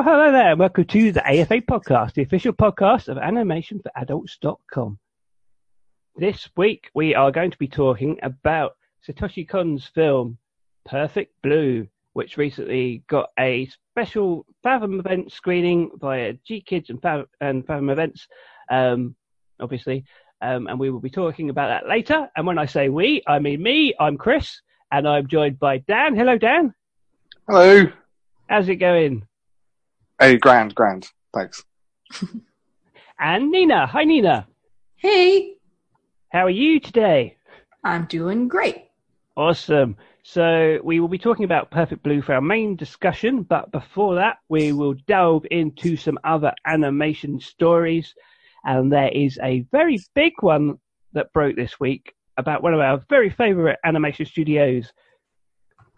Well, hello there, and welcome to the AFA podcast, the official podcast of animationforadults.com. This week we are going to be talking about Satoshi Kon's film Perfect Blue, which recently got a special Fathom event screening via GKIDS and, Fathom, and Fathom events, um, obviously, um, and we will be talking about that later. And when I say we, I mean me. I'm Chris, and I'm joined by Dan. Hello, Dan. Hello. How's it going? Hey, grand, grand. Thanks. And Nina. Hi, Nina. Hey, How are you today? I'm doing great. Awesome. So we will be talking about Perfect Blue for our main discussion, but before that, we will delve into some other animation stories. And there is a very big one that broke this week about one of our very favorite animation studios,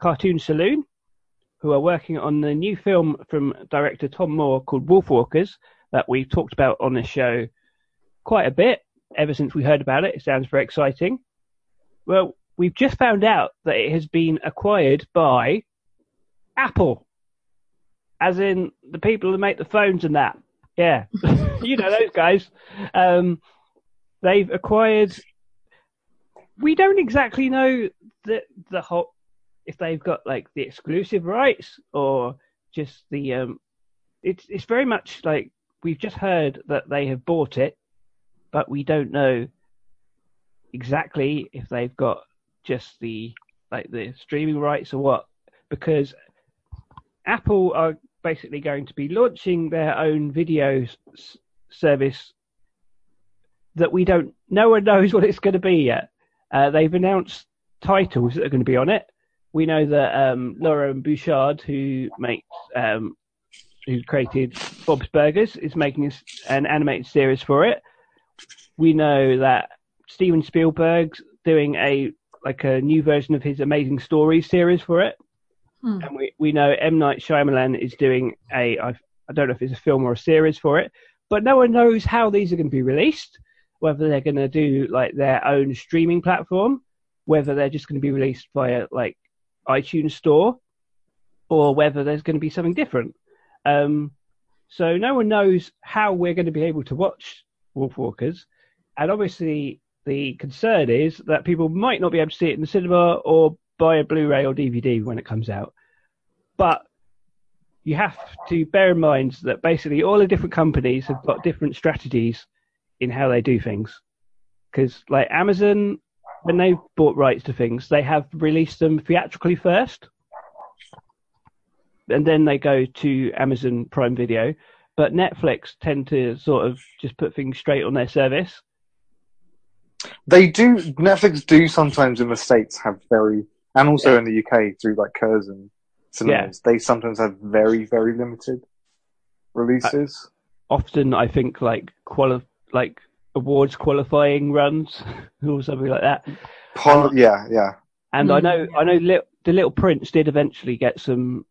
Cartoon Saloon, who are working on the new film from director Tom Moore called Wolfwalkers that we've talked about on this show quite a bit ever since we heard about it. It sounds very exciting. Well, we've just found out that it has been acquired by Apple, as in the people who make the phones and that. Yeah, you know those guys. Um, they've acquired. We don't exactly know the the whole if they've got like the exclusive rights or just the um. It's it's very much like we've just heard that they have bought it, but we don't know exactly if they've got just the like the streaming rights or what because Apple are basically going to be launching their own video s- service that we don't no one knows what it's going to be yet. Uh, they've announced titles that are going to be on it. We know that um, Loren Bouchard, who makes um, who created Bob's Burgers, is making an animated series for it. We know that Steven Spielberg's doing a like a new version of his Amazing Stories series for it, Hmm. and we we know M Night Shyamalan is doing a I I don't know if it's a film or a series for it, but no one knows how these are going to be released. Whether they're going to do like their own streaming platform, whether they're just going to be released via like iTunes Store, or whether there's going to be something different. Um, so no one knows how we're going to be able to watch Wolfwalkers, and obviously the concern is that people might not be able to see it in the cinema or buy a Blu-ray or DVD when it comes out. But you have to bear in mind that basically all the different companies have got different strategies in how they do things. Because like Amazon, when they've bought rights to things, they have released them theatrically first, and then they go to Amazon Prime Video. But Netflix tend to sort of just put things straight on their service. They do, Netflix do sometimes in the States have very, and also in the UK through like Curzon cinemas, they sometimes have very, very limited releases. Uh, often I think like quali- like awards qualifying runs or something like that. Pol- yeah, yeah. And I Mm. know I know Li- the Little Prince did eventually get some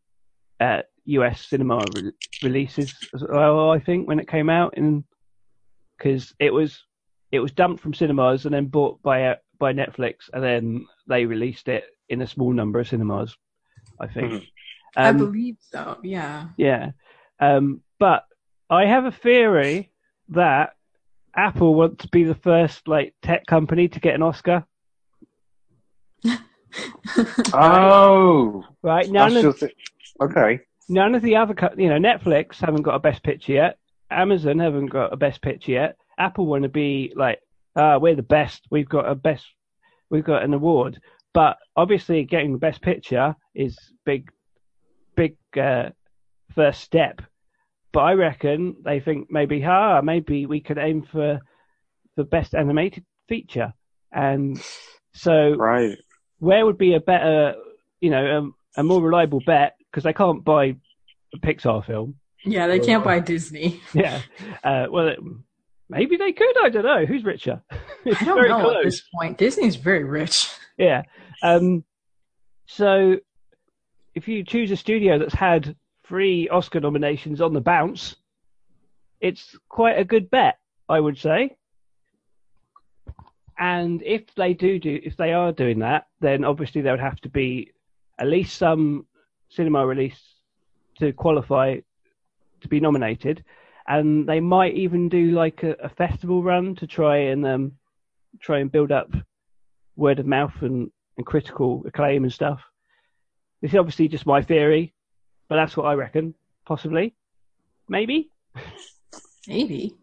uh, US cinema re- releases as well. I think when it came out, in because it was it was dumped from cinemas and then bought by uh, by Netflix, and then they released it in a small number of cinemas. I think. I Um, believe so. Yeah. Yeah. Um, but I have a theory that Apple want to be the first like tech company to get an Oscar. Oh, Right? None of your thi- okay. none of the other co- you know Netflix haven't got a best picture yet. Amazon haven't got a best picture yet. Apple want to be like, ah, we're the best. We've got a best. We've got an award. But obviously, getting the best picture is big, big uh, first step. But I reckon they think maybe, ah, maybe we could aim for the best animated feature. And so, Right. where would be a better, you know, um, a more reliable bet? Because they can't buy a Pixar film. Yeah, they can't buy Disney. Yeah. Uh, well, it, maybe they could. I don't know. Who's richer? it's I don't very know at this point. Disney's very rich. Yeah. Um, so if you choose a studio that's had three Oscar nominations on the bounce, it's quite a good bet, I would say. And if they do do, if they are doing that, then obviously there would have to be at least some cinema release to qualify to be nominated, and they might even do like a, a festival run to try and um, try and build up word of mouth and, and critical acclaim and stuff. This is obviously just my theory, but that's what I reckon, possibly, maybe. Maybe.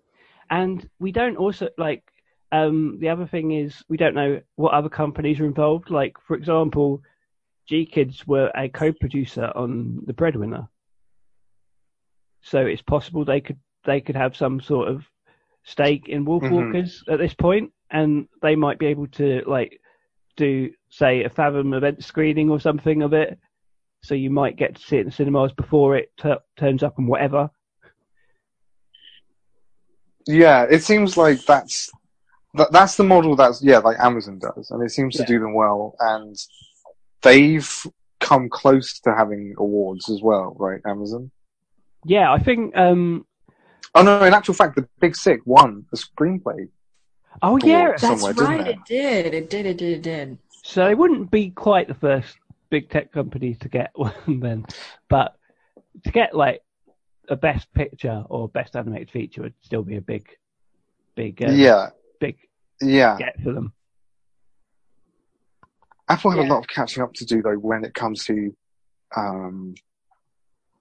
And we don't also like um, the other thing is we don't know what other companies are involved. Like for example, GKIDS were a co-producer on The Breadwinner, so it's possible they could they could have some sort of stake in Wolf. Walkers at this point, and they might be able to like do say a Fathom event screening or something of it. So you might get to see it in cinemas before it t- turns up and whatever. Yeah, it seems like that's that, that's the model that's yeah, like Amazon does, and it seems to do them well. And they've come close to having awards as well, right? Amazon. Yeah, I think. Um, Oh no, in actual fact, the Big Sick won the screenplay. oh yeah. That's right. it? It did. It did. It did. It did. so they wouldn't be quite the first big tech company to get one then, but to get like a best picture or best animated feature would still be a big, big, um, yeah, big yeah. get for them. Apple had Yeah. a lot of catching up to do though when it comes to, um,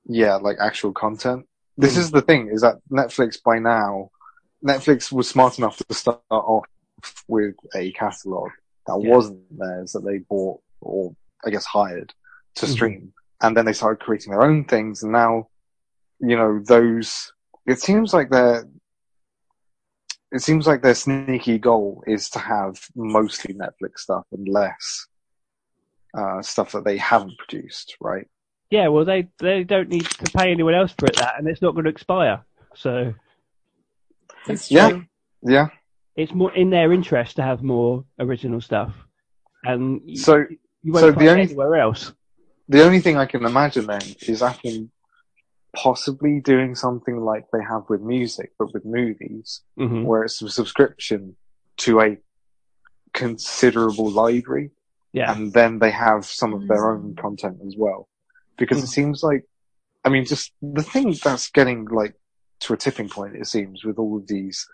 yeah, like actual content. This Mm. is the thing: is that Netflix by now, Netflix was smart enough to start off with a catalog that Yeah. wasn't theirs that they bought or I guess hired to Mhm. stream, and then they started creating their own things, and now, you know, those. It seems like they're. It seems like their sneaky goal is to have mostly Netflix stuff and less uh, stuff that they haven't produced, right? Yeah, well they they don't need to pay anyone else for it that, and it's not going to expire. So That's Yeah. true. Yeah. it's more in their interest to have more original stuff, and So you won't so find the only- it anywhere else. the only thing I can imagine then is Apple possibly doing something like they have with music, but with movies, hmm where it's a subscription to a considerable library, Yeah, and then they have some of their own content as well. Because it Mm. seems like, I mean, just the thing that's getting like to a tipping point, it seems, with all of these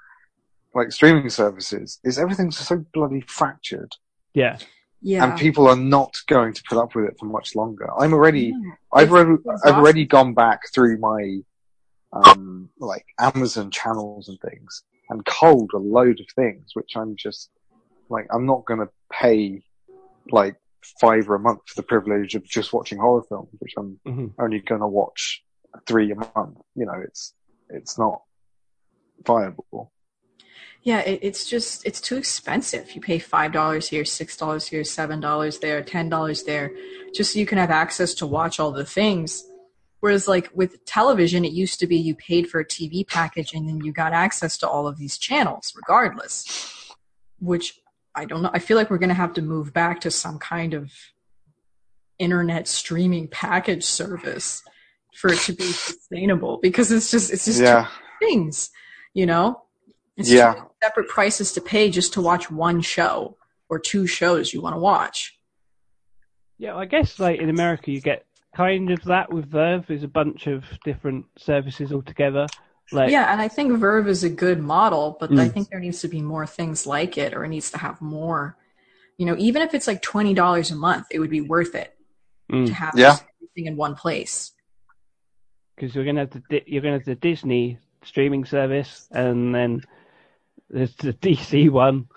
like streaming services, is everything's so bloody fractured. yeah, Yeah. and people are not going to put up with it for much longer. I'm already, Yeah. I've It's already, I've already gone back through my, um, like Amazon channels and things and culled a load of things, which I'm just, like, I'm not gonna pay, like, five or a month for the privilege of just watching horror films, which I'm hmm only gonna watch three a month. You know, it's, it's not viable. Yeah, it, it's just it's too expensive. You pay five dollars here, six dollars here, seven dollars there, ten dollars there, just so you can have access to watch all the things. Whereas, like with television, it used to be you paid for a TV package and then you got access to all of these channels, regardless. Which I don't know. I feel like we're gonna have to move back to some kind of internet streaming package service for it to be sustainable because it's just it's just Yeah. things, you know? It's Yeah. two separate prices to pay just to watch one show or two shows you want to watch. yeah. I guess like in America, you get kind of that with VRV. There's a bunch of different services altogether. Like, yeah, and I think VRV is a good model, but I Mm. think there needs to be more things like it, or it needs to have more. You know, even if it's like twenty dollars a month, it would be worth it Mm. to have Yeah. everything in one place. because you're gonna have the you're gonna have the Disney streaming service, and then there's the DC one,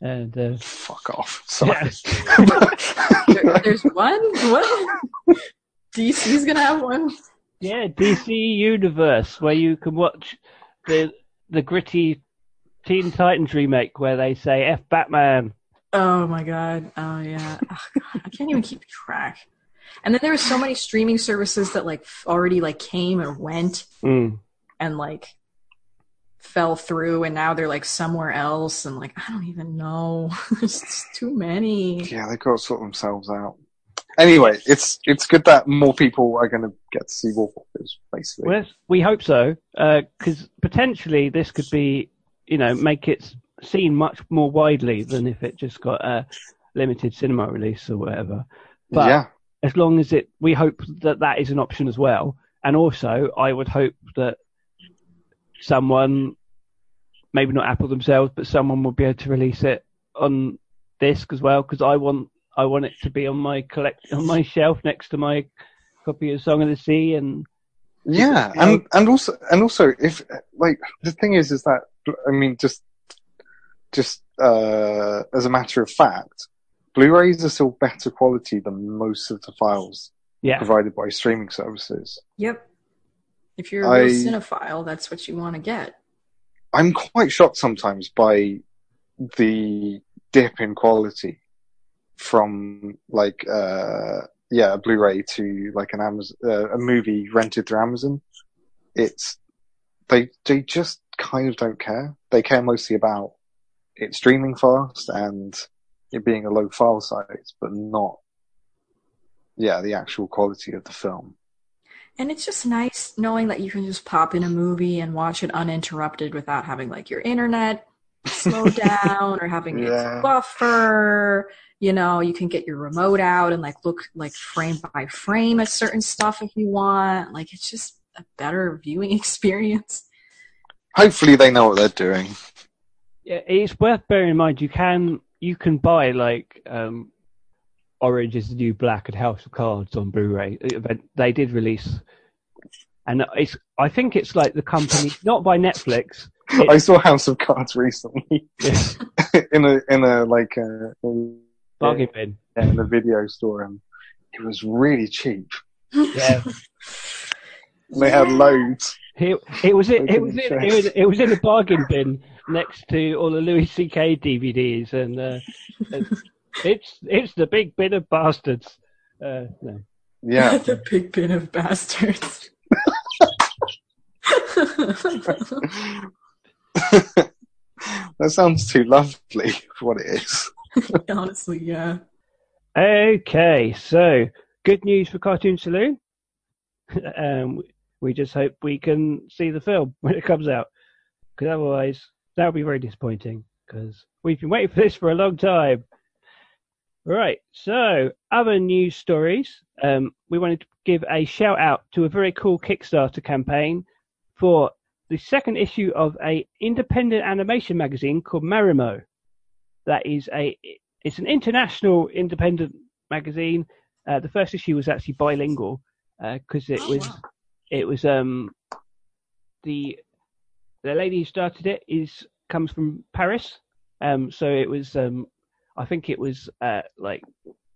and uh, Fuck off. Sorry. There, there's one. What? DC's gonna have one. yeah, DC Universe where you can watch the the gritty Teen Titans remake where they say "F Batman." Oh my god. Oh yeah. Oh, god. I can't even keep track. And then there were so many streaming services that like already like came or went Mm. and like fell through and now they're like somewhere else and like I don't even know. There's too many. yeah, they've got to sort themselves out. Anyway, it's it's good that more people are going to get to see Wolfwalkers, basically. Well, we hope so, uh, because potentially this could be, you know, make it seen much more widely than if it just got a limited cinema release or whatever. But yeah, as long as it, we hope that that is an option as well. And also, I would hope that someone, maybe not Apple themselves, but someone will be able to release it on disc as well, because I want, I want it to be on my collect on my shelf next to my copy of Song of the Sea and yeah, you know- and and also and also if like the thing is is that I mean just just uh, as a matter of fact, Blu-rays are still better quality than most of the files yeah. provided by streaming services. Yep. If you're a real cinephile, that's what you want to get. I'm quite shocked sometimes by the dip in quality from like uh yeah a Blu-ray to like an Amazon uh, a movie rented through Amazon. It's they they just kind of don't care. They care mostly about it streaming fast and it being a low file size, but not yeah the actual quality of the film. And it's just nice knowing that you can just pop in a movie and watch it uninterrupted without having like your internet slow down or having Yeah. it buffer. You know, you can get your remote out and like look like frame by frame at certain stuff if you want. Like it's just a better viewing experience. Hopefully they know what they're doing. Yeah, it's worth bearing in mind you can you can buy like um, Orange is the New Black and House of Cards on Blu-ray. They- They did release, and it's I think it's like the company not by Netflix. I saw House of Cards recently Yeah, in a in a like a in, bargain bin. in a video store, and it was really cheap. Yeah, They had loads. it, it was it, it was in, it was it was in a bargain bin next to all the Louis C.K. DVDs, and uh, it's it's the big bin of bastards. Uh, no. Yeah, the big bin of bastards. that sounds too lovely for what it is. Honestly, yeah. Okay, so good news for Cartoon Saloon. um, we just hope we can see the film when it comes out, because otherwise that would be very disappointing. Because we've been waiting for this for a long time. Right, so other news stories. Um, we wanted to give a shout out to a very cool Kickstarter campaign for the second issue of a independent animation magazine called Marimo. That is a it's an international independent magazine. Uh, the first issue was actually bilingual because it Oh, was wow. it was um the the lady who started it is comes from Paris. Um, so it was um I think it was uh like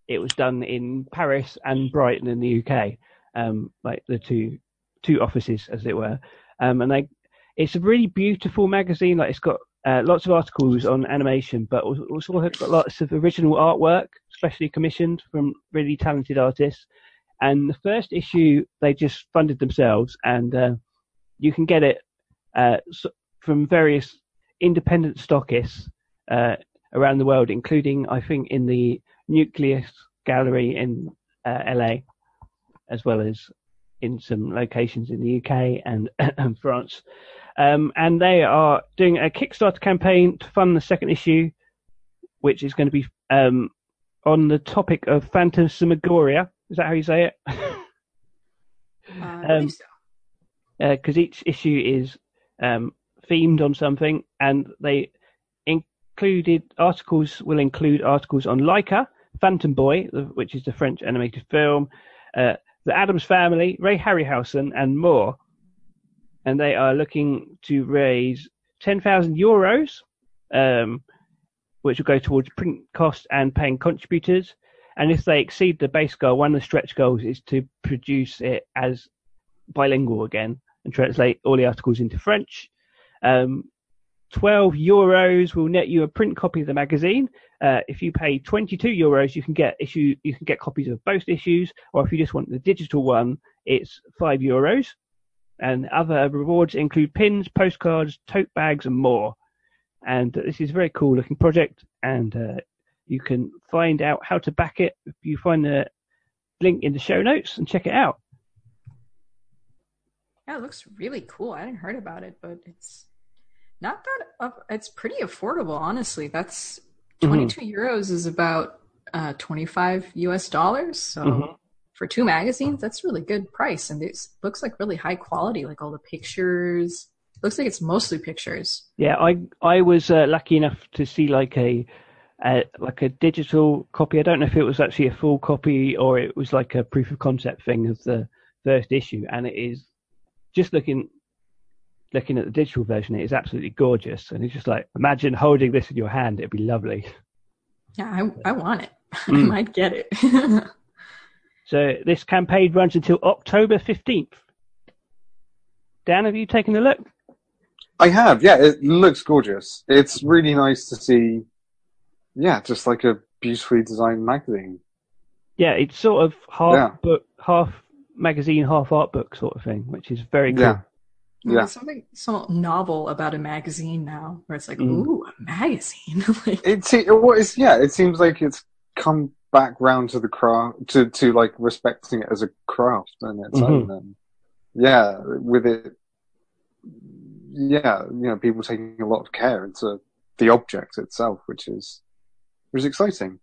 it was done in Paris and Brighton in the UK. Um, like the two two offices as it were. Um, and they it's a really beautiful magazine. Like it's got uh, lots of articles on animation, but also also got lots of original artwork, specially commissioned from really talented artists. And the first issue they just funded themselves, and uh, you can get it uh, from various independent stockists uh, around the world, including I think in the Nucleus Gallery in uh, LA, as well as in some locations in the UK and, and France. Um, and they are doing a Kickstarter campaign to fund the second issue, which is going to be um, on the topic of Phantasmagoria, Is that how you say it? Uh, I Um, so. because each issue is um, themed on something, and they included articles will include articles on Laika, Phantom Boy, which is the French animated film, uh, the Addams Family, Ray Harryhausen, and more. And they are looking to raise ten thousand euros, um, which will go towards print costs and paying contributors. And if they exceed the base goal, one of the stretch goals is to produce it as bilingual again and translate all the articles into French. Um, 12 euros will net you a print copy of the magazine. Uh, if you pay 22 euros, you can get issue, you can get copies of both issues, or if you just want the digital one, it's 5 euros. And other rewards include pins, postcards, tote bags, and more. And this is a very cool looking project, and uh, you can find out how to back it if you find the link in the show notes and check it out. Yeah, it looks really cool. I hadn't heard about it, but it's not that up. It's pretty affordable, honestly. That's Mhm. 22 euros is about uh, 25 US dollars. So Mhm. for two magazines, that's really good price. And it looks like really high quality, like all the pictures. Looks like it's mostly pictures. Yeah, I I was uh, lucky enough to see like a, a like a digital copy. I don't know if it was actually a full copy or it was like a proof of concept thing of the first issue, and it is just looking looking at the digital version. It is absolutely gorgeous, and it's just like imagine holding this in your hand. It'd be lovely. Yeah, I, I want it. I Mm. might get it. So this campaign runs until October fifteenth. Dan, have you taken a look? I have, yeah. It looks gorgeous. It's really nice to see. Yeah, just like a beautifully designed magazine. Yeah, it's sort of half Yeah. book, half magazine, half art book sort of thing, which is very cool. Yeah, Yeah. Yeah. There's something so novel about a magazine now, where it's like, Mm. ooh, a magazine. like, it se- what is yeah. It seems like it's come back round to the craft to to like respecting it as a craft and its Mhm. own. And yeah, with it, yeah, you know, people taking a lot of care into the object itself, which is which is exciting.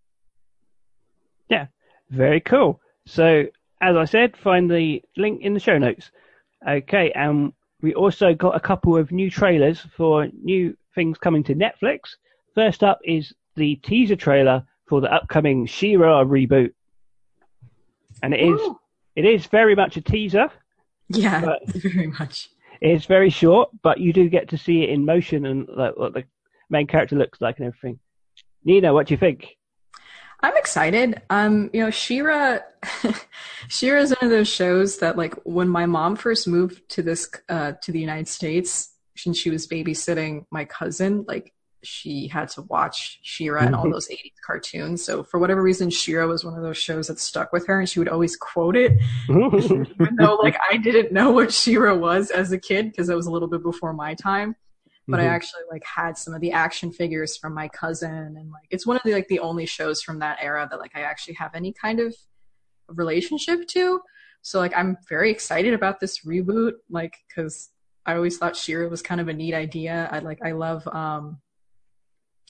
Yeah, very cool. So, as I said, find the link in the show notes. Okay, and we also got a couple of new trailers for new things coming to Netflix. First up is the teaser trailer for the upcoming She-Ra reboot, and it is Woo. it is very much a teaser. yeah, But- very much. It's very short, but you do get to see it in motion and like what the main character looks like and everything. Nina, what do you think? I'm excited. Um, you know, She-Ra, She-Ra is one of those shows that, like, when my mom first moved to this, uh, to the United States, and she was babysitting my cousin, like, she had to watch She-Ra and all those 80s cartoons. So for whatever reason, She-Ra was one of those shows that stuck with her, and she would always quote it, even though, like, I didn't know what She-Ra was as a kid because it was a little bit before my time but I Mhm. actually like had some of the action figures from my cousin and like it's one of the like the only shows from that era that like I actually have any kind of relationship to. So like I'm very excited about this reboot like cuz I always thought She-Ra was kind of a neat idea. I like I love um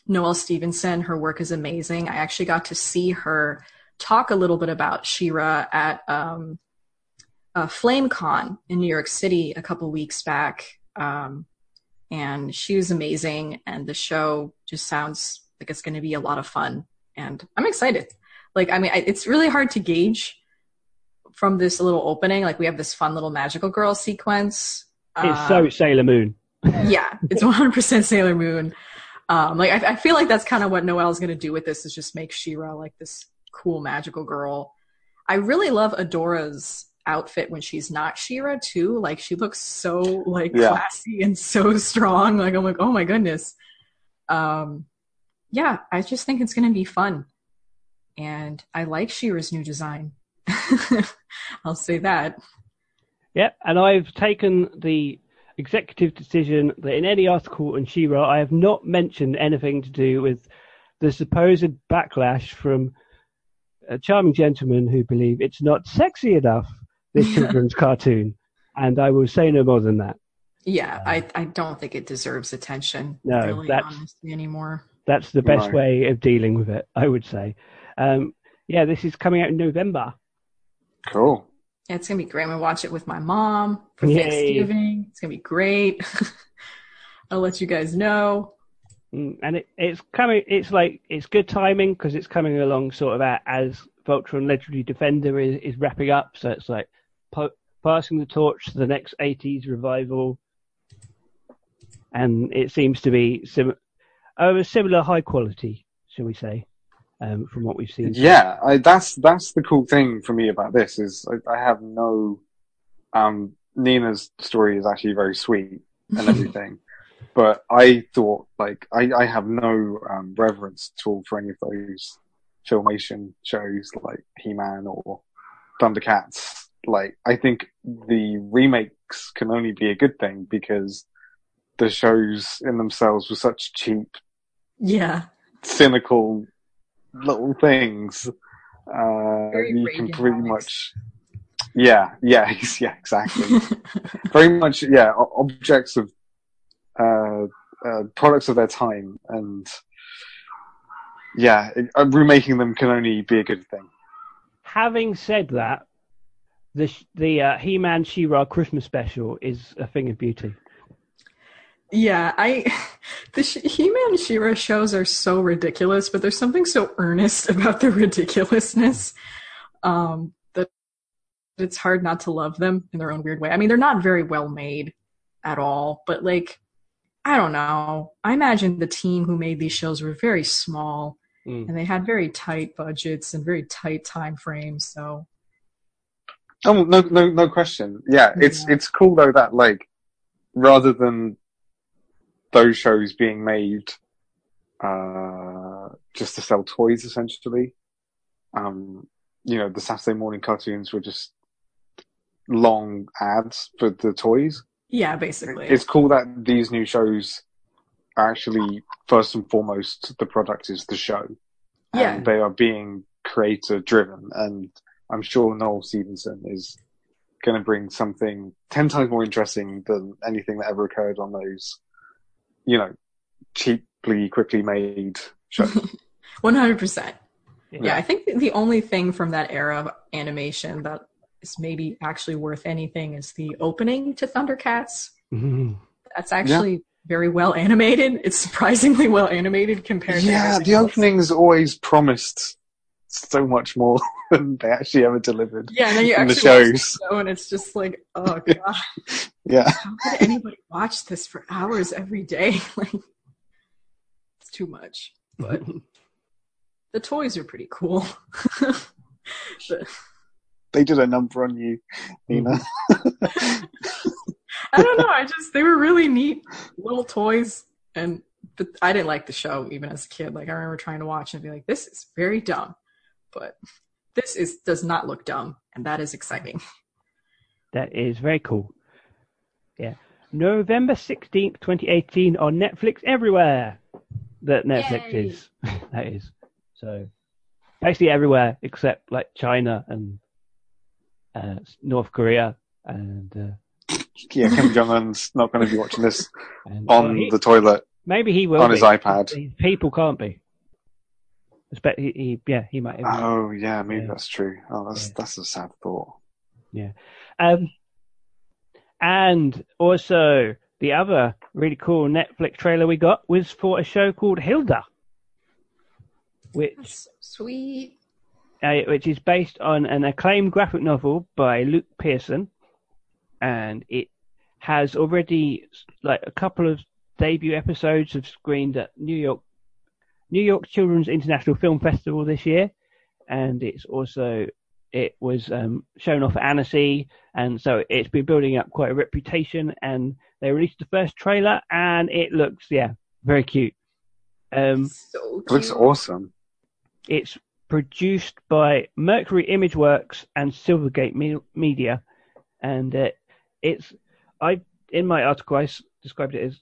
Noelle Stevenson, her work is amazing. I actually got to see her talk a little bit about She-Ra at um uh, FlameCon in New York City a couple weeks back. Um, and she was amazing and the show just sounds like it's going to be a lot of fun and i'm excited. Like i mean I, it's really hard to gauge from this little opening. Like we have this fun little magical girl sequence. It's so Um, Sailor Moon. yeah it's 100% sailor moon. Um like i, I feel like that's kind of what noelle's going to do with this is just make She-Ra like this cool magical girl. I really love adora's outfit when she's not She-Ra too. Like she looks so like Yeah. classy and so strong. Like i'm like oh my goodness. Um yeah i just think it's going to be fun. And i like She-Ra's new design. I'll say that. Yep, and I've taken the executive decision that in any article on She-Ra, I have not mentioned anything to do with the supposed backlash from a charming gentleman who believe it's not sexy enough, this children's cartoon. And I will say no more than that. yeah i i don't think it deserves attention No, really that's- honestly anymore That's the best Right. way of dealing with it, I would say. Um, yeah, this is coming out in November. Cool. Yeah, it's gonna be great. I'm gonna watch it with my mom for Yay. Thanksgiving. It's gonna be great. I'll let you guys know. Mm, and it, it's coming. It's like it's good timing because it's coming along sort of a- as Voltron Legendary Defender is, is wrapping up. So it's like po- passing the torch to the next '80s revival, and it seems to be sim- of a similar high quality, shall we say, um, from what we've seen. Yeah, I, that's that's the cool thing for me about this is I, I have no. Um, Nina's story is actually very sweet and everything, but I thought like I, I have no um, reverence at all for any of those filmation shows like He-Man or Thundercats. Like I think the remakes can only be a good thing because the shows in themselves were such cheap Yeah. cynical little things. Uh, you can Reaganomics. pretty much, yeah, yeah, yeah, exactly. Very much, yeah, objects of, uh, uh, products of their time, and yeah, it, uh, remaking them can only be a good thing. Having said that, the the uh, He-Man She-Ra Christmas special is a thing of beauty. Yeah, I the He-Man She-Ra shows are so ridiculous, but there's something so earnest about the ridiculousness um, that it's hard not to love them in their own weird way. I mean, they're not very well made at all, but like, I don't know. I imagine the team who made these shows were very small, Mm. and they had very tight budgets and very tight time frames. So Oh no, no, no question. Yeah, it's Yeah. it's cool though that like rather than those shows being made uh just to sell toys essentially, um, you know, the Saturday morning cartoons were just long ads for the toys. yeah, basically, It's cool that these new shows are actually first and foremost the product is the show. Yeah. And they are being creator driven and I'm sure Noelle Stevenson is going to bring something 10 times more interesting than anything that ever occurred on those, you know, cheaply, quickly made shows. one hundred percent. Yeah. Yeah, I think the only thing from that era of animation that is maybe actually worth anything is the opening to Thundercats. Mhm. That's actually very well animated. It's surprisingly well animated compared to yeah, the else. openings always promised so much more than they actually ever delivered. Yeah, and then you in the actually the shows. show and it's just like, oh god, Yeah. how could anybody watch this for hours every day? Like, it's too much. But the toys are pretty cool. But- They did a number on you, Nina. I don't know. I just they were really neat little toys, and but I didn't like the show even as a kid. Like I remember trying to watch and be like, "This is very dumb," but this is does not look dumb, and that is exciting. That is very cool. Yeah. November 16th, 2018 on Netflix everywhere. That Netflix Yay. is. that is. So basically everywhere except like China and uh, North Korea and, uh, yeah, Kim Jong Un's not going to be watching this and on well, he- the toilet. maybe he will on be. his iPad. People can't be. Expect he, he yeah he might. Oh yeah, maybe Yeah. that's true. Oh, that's Yeah. that's a sad thought. Yeah, um, and also the other really cool Netflix trailer we got was for a show called Hilda, which That's so sweet. uh, which is based on an acclaimed graphic novel by Luke Pearson, and it has already like a couple of debut episodes have screened at New York New York Children's International Film Festival this year, and it's also it was um, shown off at Annecy, and so it's been building up quite a reputation. And they released the first trailer, and it looks yeah very cute. Um, So It looks awesome. it's produced by Mercury Imageworks and Silvergate Me- Media, and uh, it's I in my article I s- described it as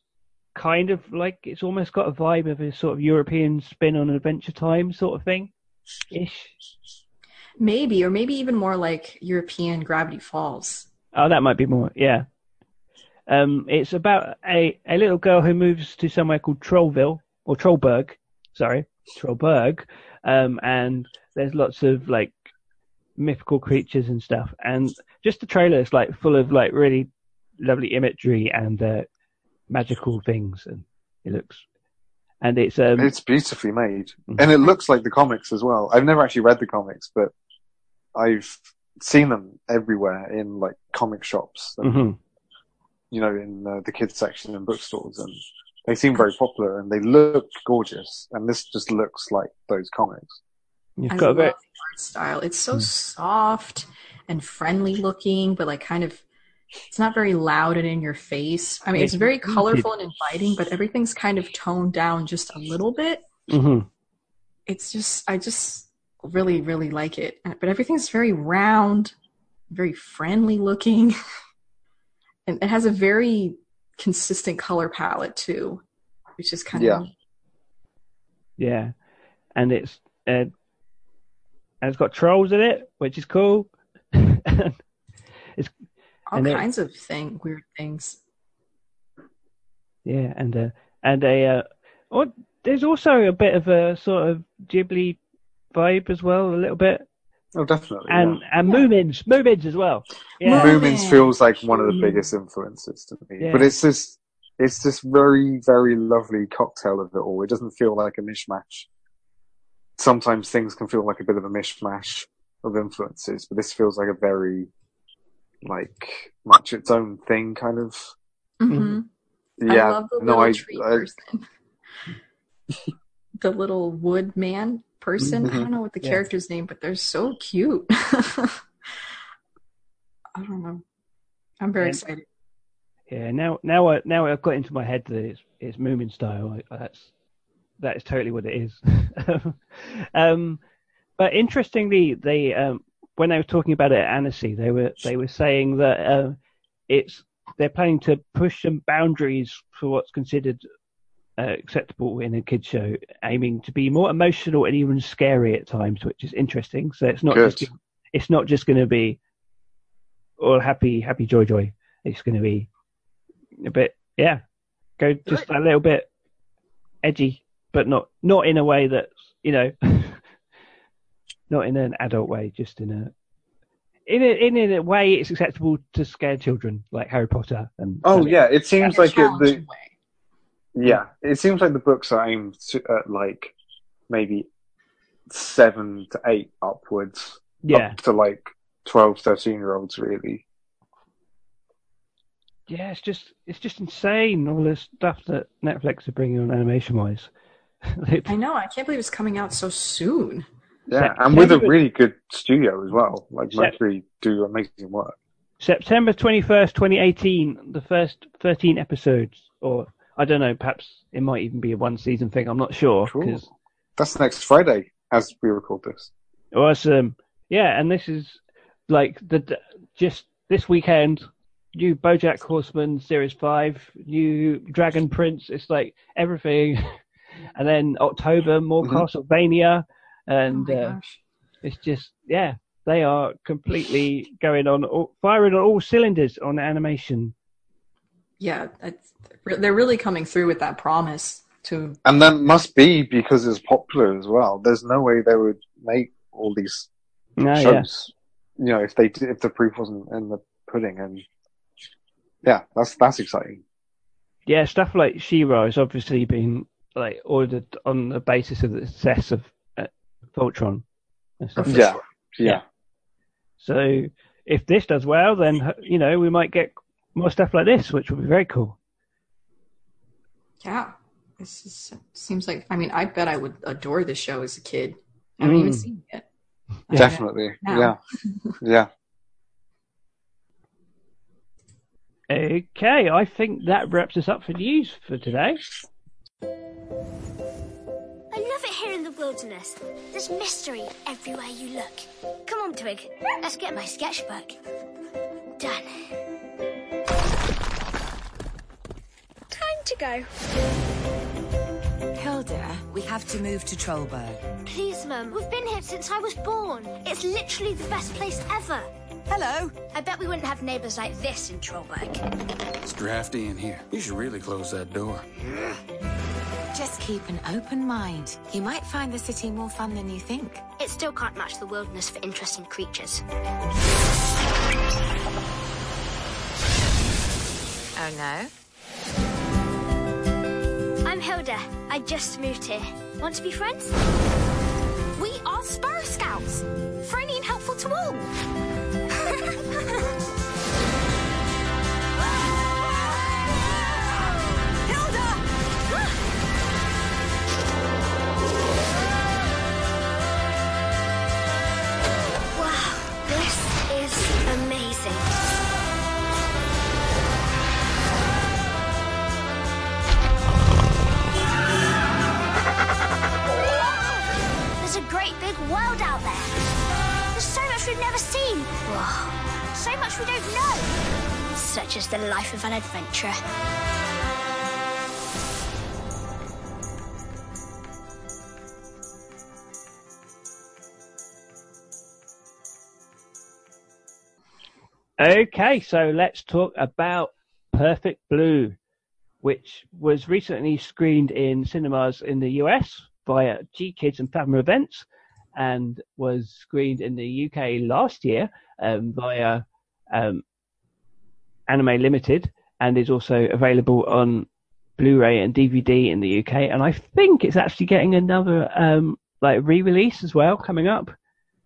kind of like it's almost got a vibe of a sort of European spin on Adventure Time sort of thing, ish. Maybe, or maybe even more like European Gravity Falls. Oh, that might be more. Yeah. Um, it's about a, a little girl who moves to somewhere called Trollville or Trollberg. Sorry, Trollberg. Um, and there's lots of like mythical creatures and stuff. And just the trailer is like full of like really lovely imagery and uh, magical things, and it looks and it's um, it's beautifully made, and it looks like the comics as well. I've never actually read the comics, but I've seen them everywhere in like comic shops, and, mm-hmm. you know, in uh, the kids section in bookstores, and they seem very popular and they look gorgeous. And this just looks like those comics. You've I got a bit art style. It's so mm. soft and friendly looking, but like kind of it's not very loud and in your face. I mean, it's very colorful and inviting, but everything's kind of toned down just a little bit. Mm-hmm. It's just, I just really, really like it. But everything's very round, very friendly looking, and it has a very consistent color palette too, which is kind yeah. of yeah, and it's uh, and it's got trolls in it, which is cool. It's all and kinds it, of thing weird things. Yeah, and uh, and a uh, oh, there's also a bit of a sort of Ghibli vibe as well, a little bit. Oh, definitely. And yeah. and yeah. Moomins, Moomins as well. Yeah. Moomins feels like one of the biggest influences to me, yeah. but it's this it's this very very lovely cocktail of it all. It doesn't feel like a mishmash. Sometimes things can feel like a bit of a mishmash of influences, but this feels like a very like much its own thing, kind of. Mm-hmm. Yeah, I love the no, I, tree I, person. the little wood man person. Mm-hmm. I don't know what the yeah. character's name, but they're so cute. I don't know. I'm very excited. Yeah, now now I now I've got into my head that it's it's Moomin style. That's that is totally what it is. um, but interestingly, they um, when they were talking about it at Annecy, they were they were saying that uh, it's they're planning to push some boundaries for what's considered uh, acceptable in a kids show, aiming to be more emotional and even scary at times, which is interesting. So it's not Good. just it's not just going to be all happy happy joy joy. It's going to be a bit yeah, go just a little bit edgy, but not not in a way that's you know not in an adult way, just in a in a, in a way it's acceptable to scare children like Harry Potter and. Oh yeah, it seems like it, the. Yeah, it seems like the books are aimed to, at like maybe seven to eight upwards. Yeah. Up to like 12, 13 year olds, really. Yeah, it's just it's just insane all this stuff that Netflix are bringing on animation wise. I know. I can't believe it's coming out so soon. Yeah, and with a really good studio as well. Like Mercury do amazing work. September 21st, 2018, the first 13 episodes, or I don't know, perhaps it might even be a one season thing. I'm not sure. Cool. That's next Friday as we record this. Awesome. Yeah, and this is like the just this weekend. New BoJack Horseman series five, new Dragon Prince. It's like everything, and then October more mm-hmm. Castlevania and oh uh, it's just yeah, they are completely going on, all, firing on all cylinders on animation. Yeah, they're really coming through with that promise to. And that must be because it's popular as well. There's no way they would make all these no, shows. Yeah. You know, if they if the proof wasn't in the pudding, and yeah, that's that's exciting. Yeah, stuff like She-Ra has obviously been like ordered on the basis of the success of Voltron. Yeah, yeah. So if this does well, then you know we might get more stuff like this, which would be very cool. Yeah, this is, seems like. I mean, I bet I would adore this show as a kid. I haven't mm. even seen it. Definitely, yeah, yeah. Okay, I think that wraps us up for news for today wilderness. There's mystery everywhere you look. Come on, Twig. Let's get my sketchbook. Done. Time to go. Hilda, we have to move to Trollberg. Please, Mum. We've been here since I was born. It's literally the best place ever. Hello. I bet we wouldn't have neighbors like this in Trollberg. It's drafty in here. You should really close that door. Just keep an open mind. You might find the city more fun than you think. It still can't match the wilderness for interesting creatures. Oh no? I'm Hilda. I just moved here. Want to be friends? We are Sparrow Scouts. Friendly and helpful to all. Great big world out there. There's so much we've never seen. Whoa. So much we don't know. Such is the life of an adventurer. Okay, so let's talk about Perfect Blue, which was recently screened in cinemas in the US via GKIDS and Fathom Events, and was screened in the UK last year um, via um, Anime Limited, and is also available on Blu-ray and DVD in the UK. And I think it's actually getting another um, like re-release as well coming up.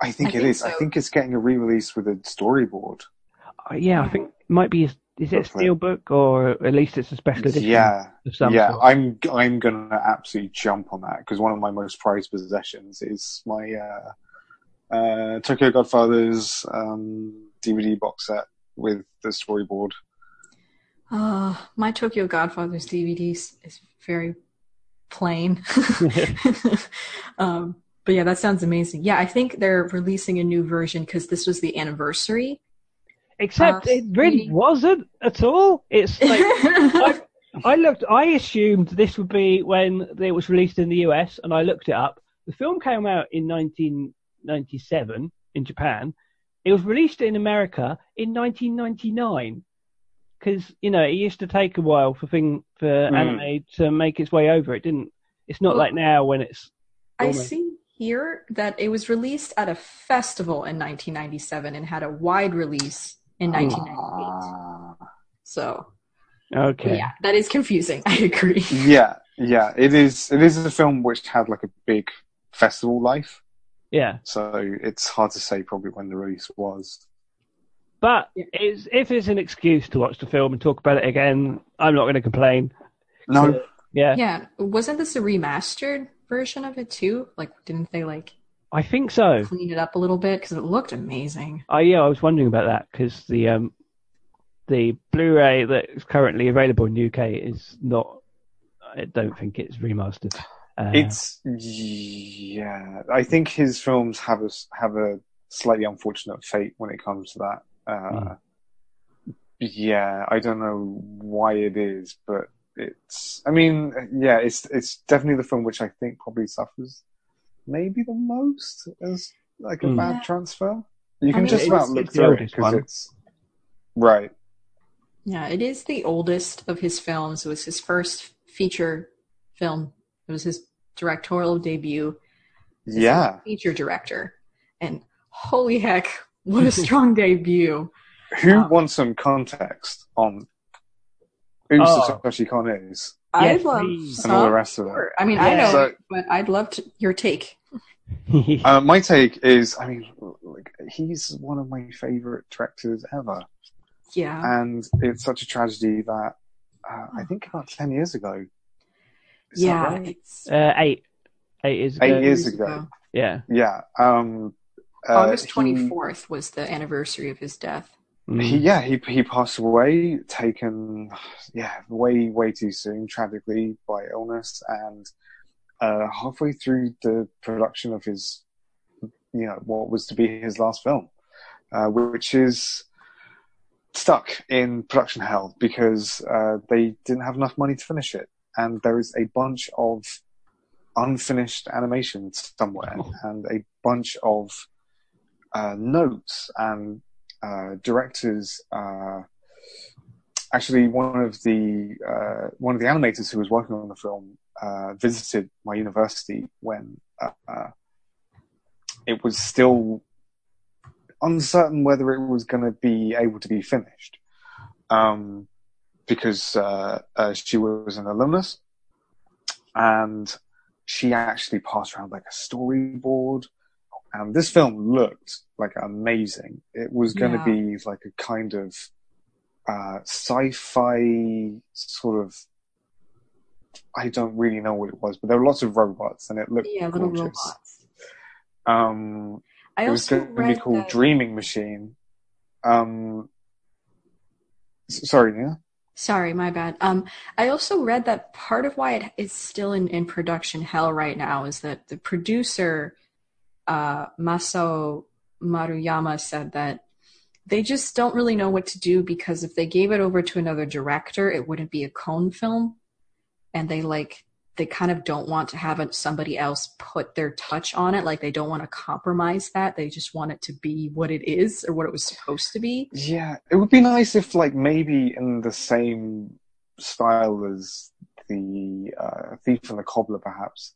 I think I it think is. I think it's getting a re-release with a storyboard. Uh, yeah, I think it might be. Is it a Hopefully. steelbook or at least it's a special edition? Yeah, of some yeah. sort. I'm I'm gonna absolutely jump on that because one of my most prized possessions is my uh, uh, Tokyo Godfathers um, DVD box set with the storyboard. Uh, my Tokyo Godfathers DVDs is very plain. um, but yeah, that sounds amazing. Yeah, I think they're releasing a new version because this was the anniversary. Except uh, it really reading- wasn't at all. It's like I, I looked. I assumed this would be when it was released in the US, and I looked it up. The film came out in 1997 in Japan. It was released in America in 1999. Because you know it used to take a while for thing for Hmm. anime to make its way over. It didn't. It's not Well, like now when it's. I see here that it was released at a festival in 1997 and had a wide release in 1998. Ah. So Okay. yeah, that is confusing. I agree. yeah, yeah. It is. It is a film which had like a big festival life, Yeah. so it's hard to say probably when the release was. But it's, if it's an excuse to watch the film and talk about it again, I'm not going to complain. No, Yeah, Yeah, wasn't this a remastered version of it too? Like, didn't they like I think so. clean it up a little bit because it looked amazing? Oh yeah, I was wondering about that because the um the Blu-ray that is currently available in the UK is not. I don't think it's remastered. Uh, it's yeah. I think his films have a s- have a slightly unfortunate fate when it comes to that. Uh, Yeah, I don't know why it is, but it's. I mean, yeah, it's it's definitely the film which I think probably suffers maybe the most as like a Mm. bad transfer. You I can mean, just about look through it because it's right. Yeah, it is the oldest of his films. It was his first feature film. It was his directorial debut. His Yeah. feature director, and holy heck, what a strong debut! Who Um, wants some context on who Oh. Satoshi Kon is I'd Yes, love please. and all the rest of it? Sure. I mean, I Yeah. know, So- but I'd love to, your take. Uh, my take is, I mean, like, he's one of my favorite directors ever. Yeah, and it's such a tragedy that uh, I think about ten years ago. Is that yeah. right? It's uh, eight, eight years ago. Eight years ago. Yeah. Yeah. Um, uh, August he- twenty fourth was the anniversary of his death. Mm. He, yeah, he he passed away, taken, yeah, way way too soon, tragically by illness, and uh, halfway through the production of his, you know, what was to be his last film, uh, which is stuck in production hell because uh, they didn't have enough money to finish it, and there is a bunch of unfinished animations somewhere, Oh. and a bunch of uh, notes and uh, directors' uh, actually one of the uh, one of the animators who was working on the film uh, visited my university when uh, it was still uncertain whether it was going to be able to be finished um, because she was an alumnus. And she actually passed around like a storyboard and this film looked like amazing it was going to Yeah. be like a kind of uh, sci-fi sort of I don't really know what it was, but there were lots of robots and it looked Yeah, little gorgeous. robots. Um, I it was also going to be called that- Dreaming Machine. Um, sorry, Nina. Sorry, my bad. Um, I also read that part of why it is still in, in production hell right now is that the producer, uh, Masao Maruyama, said that they just don't really know what to do because if they gave it over to another director, it wouldn't be a Kon film, and they like they kind of don't want to have somebody else put their touch on it. Like they don't want to compromise that. They just want it to be what it is or what it was supposed to be. Yeah, it would be nice if, like, maybe in the same style as the uh, Thief and the Cobbler, perhaps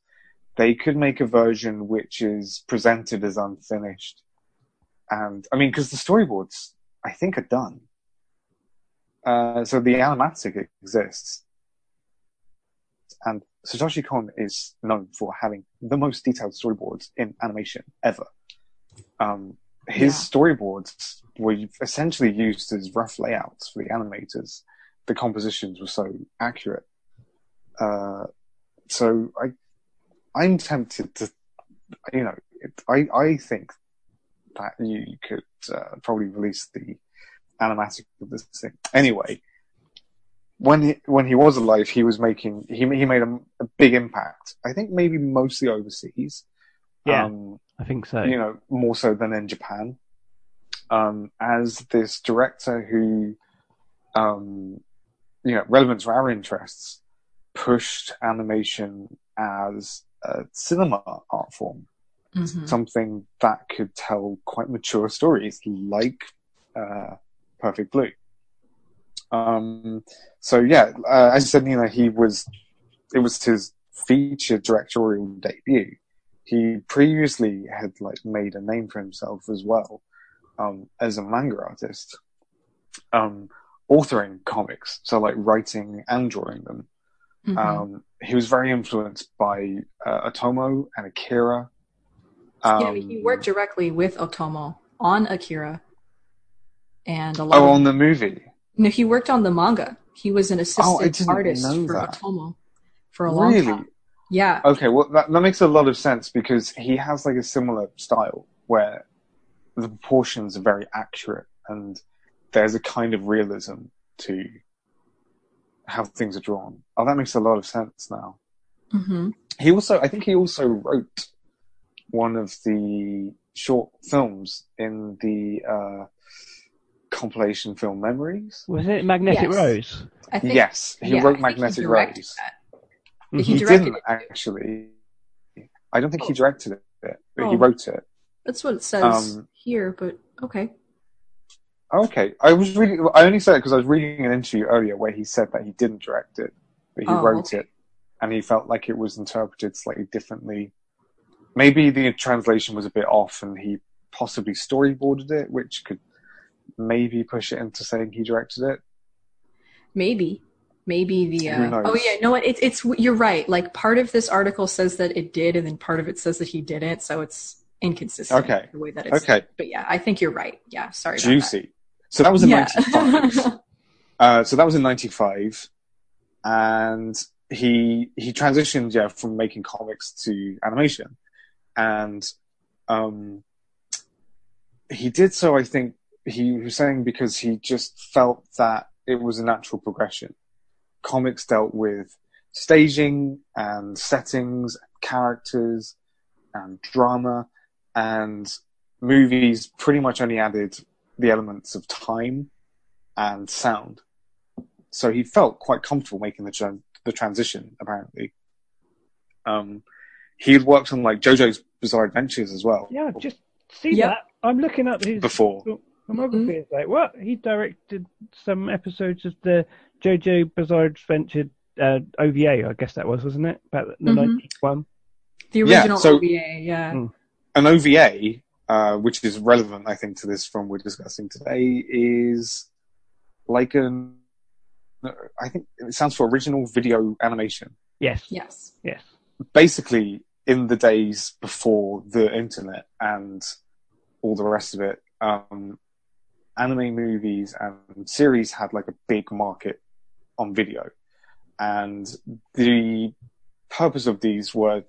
they could make a version which is presented as unfinished. And I mean, because the storyboards, I think, are done. Uh, so the animatic exists, and Satoshi Kon is known for having the most detailed storyboards in animation ever. Um, his Yeah. storyboards were essentially used as rough layouts for the animators. The compositions were so accurate. Uh, so I, I'm tempted to, you know, it, I, I think that you could uh, probably release the animatic of this thing. Anyway, when he, when he was alive, he was making he he made a, a big impact. I think maybe mostly overseas. Yeah. Um, I think so. you know, more so than in Japan. Um, as this director who, um, you know, relevant to our interests, pushed animation as a cinema art form, Mhm. something that could tell quite mature stories, like uh, Perfect Blue. Um, so yeah, uh, as you said, know, he was, it was his feature directorial debut he previously had like made a name for himself as well um, as a manga artist, um, authoring comics, so like writing and drawing them. Mhm. Um, he was very influenced by uh, Otomo and Akira. yeah, Um, mean, he worked directly with Otomo on Akira, and a lot. oh, of, on the movie. no, he worked on the manga. He was an assistant Oh, artist for that. Otomo for a long time. Yeah, Okay, well that, that makes a lot of sense because he has like a similar style where the proportions are very accurate and there's a kind of realism to how things are drawn. Oh, that makes a lot of sense now. hmm He also, I think he also wrote one of the short films in the uh, compilation film Memories. Was it Magnetic Yes. Rose? I think. yes, he yeah, wrote I think he Magnetic Rose. that. Mhm. He He directed didn't it. actually. I don't think he Oh. directed it, but he Oh. wrote it. That's what it says Um, here, but okay. Okay, I was really. I only said it because I was reading an interview earlier where he said that he didn't direct it, but he Oh, wrote okay. it, and he felt like it was interpreted slightly differently. Maybe the translation was a bit off, and he possibly storyboarded it, which could maybe push it into saying he directed it. Maybe. Maybe the uh, oh yeah no it, it's you're right like part of this article says that it did and then part of it says that he didn't so it's inconsistent Okay. the way that it's Okay, but yeah I think you're right yeah sorry about juicy. So that was in that. '95. Uh, so that was in '95, and he he transitioned yeah from making comics to animation, and um, he did so. I think he was saying because he just felt that it was a natural progression. Comics dealt with staging and settings, and characters, and drama, and movies pretty much only added the elements of time and sound. So he felt quite comfortable making the tran- the transition. Apparently, um, he had worked on like JoJo's Bizarre Adventures as well Yeah, just see Yep. that. I'm looking up his. before. Filmography is like, what? He directed some episodes of the JoJo Bizarre Adventure uh, OVA, I guess that was, wasn't it? About the Mhm. 91. The Yeah, original so- OVA, yeah. An OVA, uh, which is relevant, I think, to this film we're discussing today, is like an. I think it stands for original video animation. Yes. Yes. Yes. basically in the days before the internet and all the rest of it, um, anime movies and series had like a big market on video. And the purpose of these were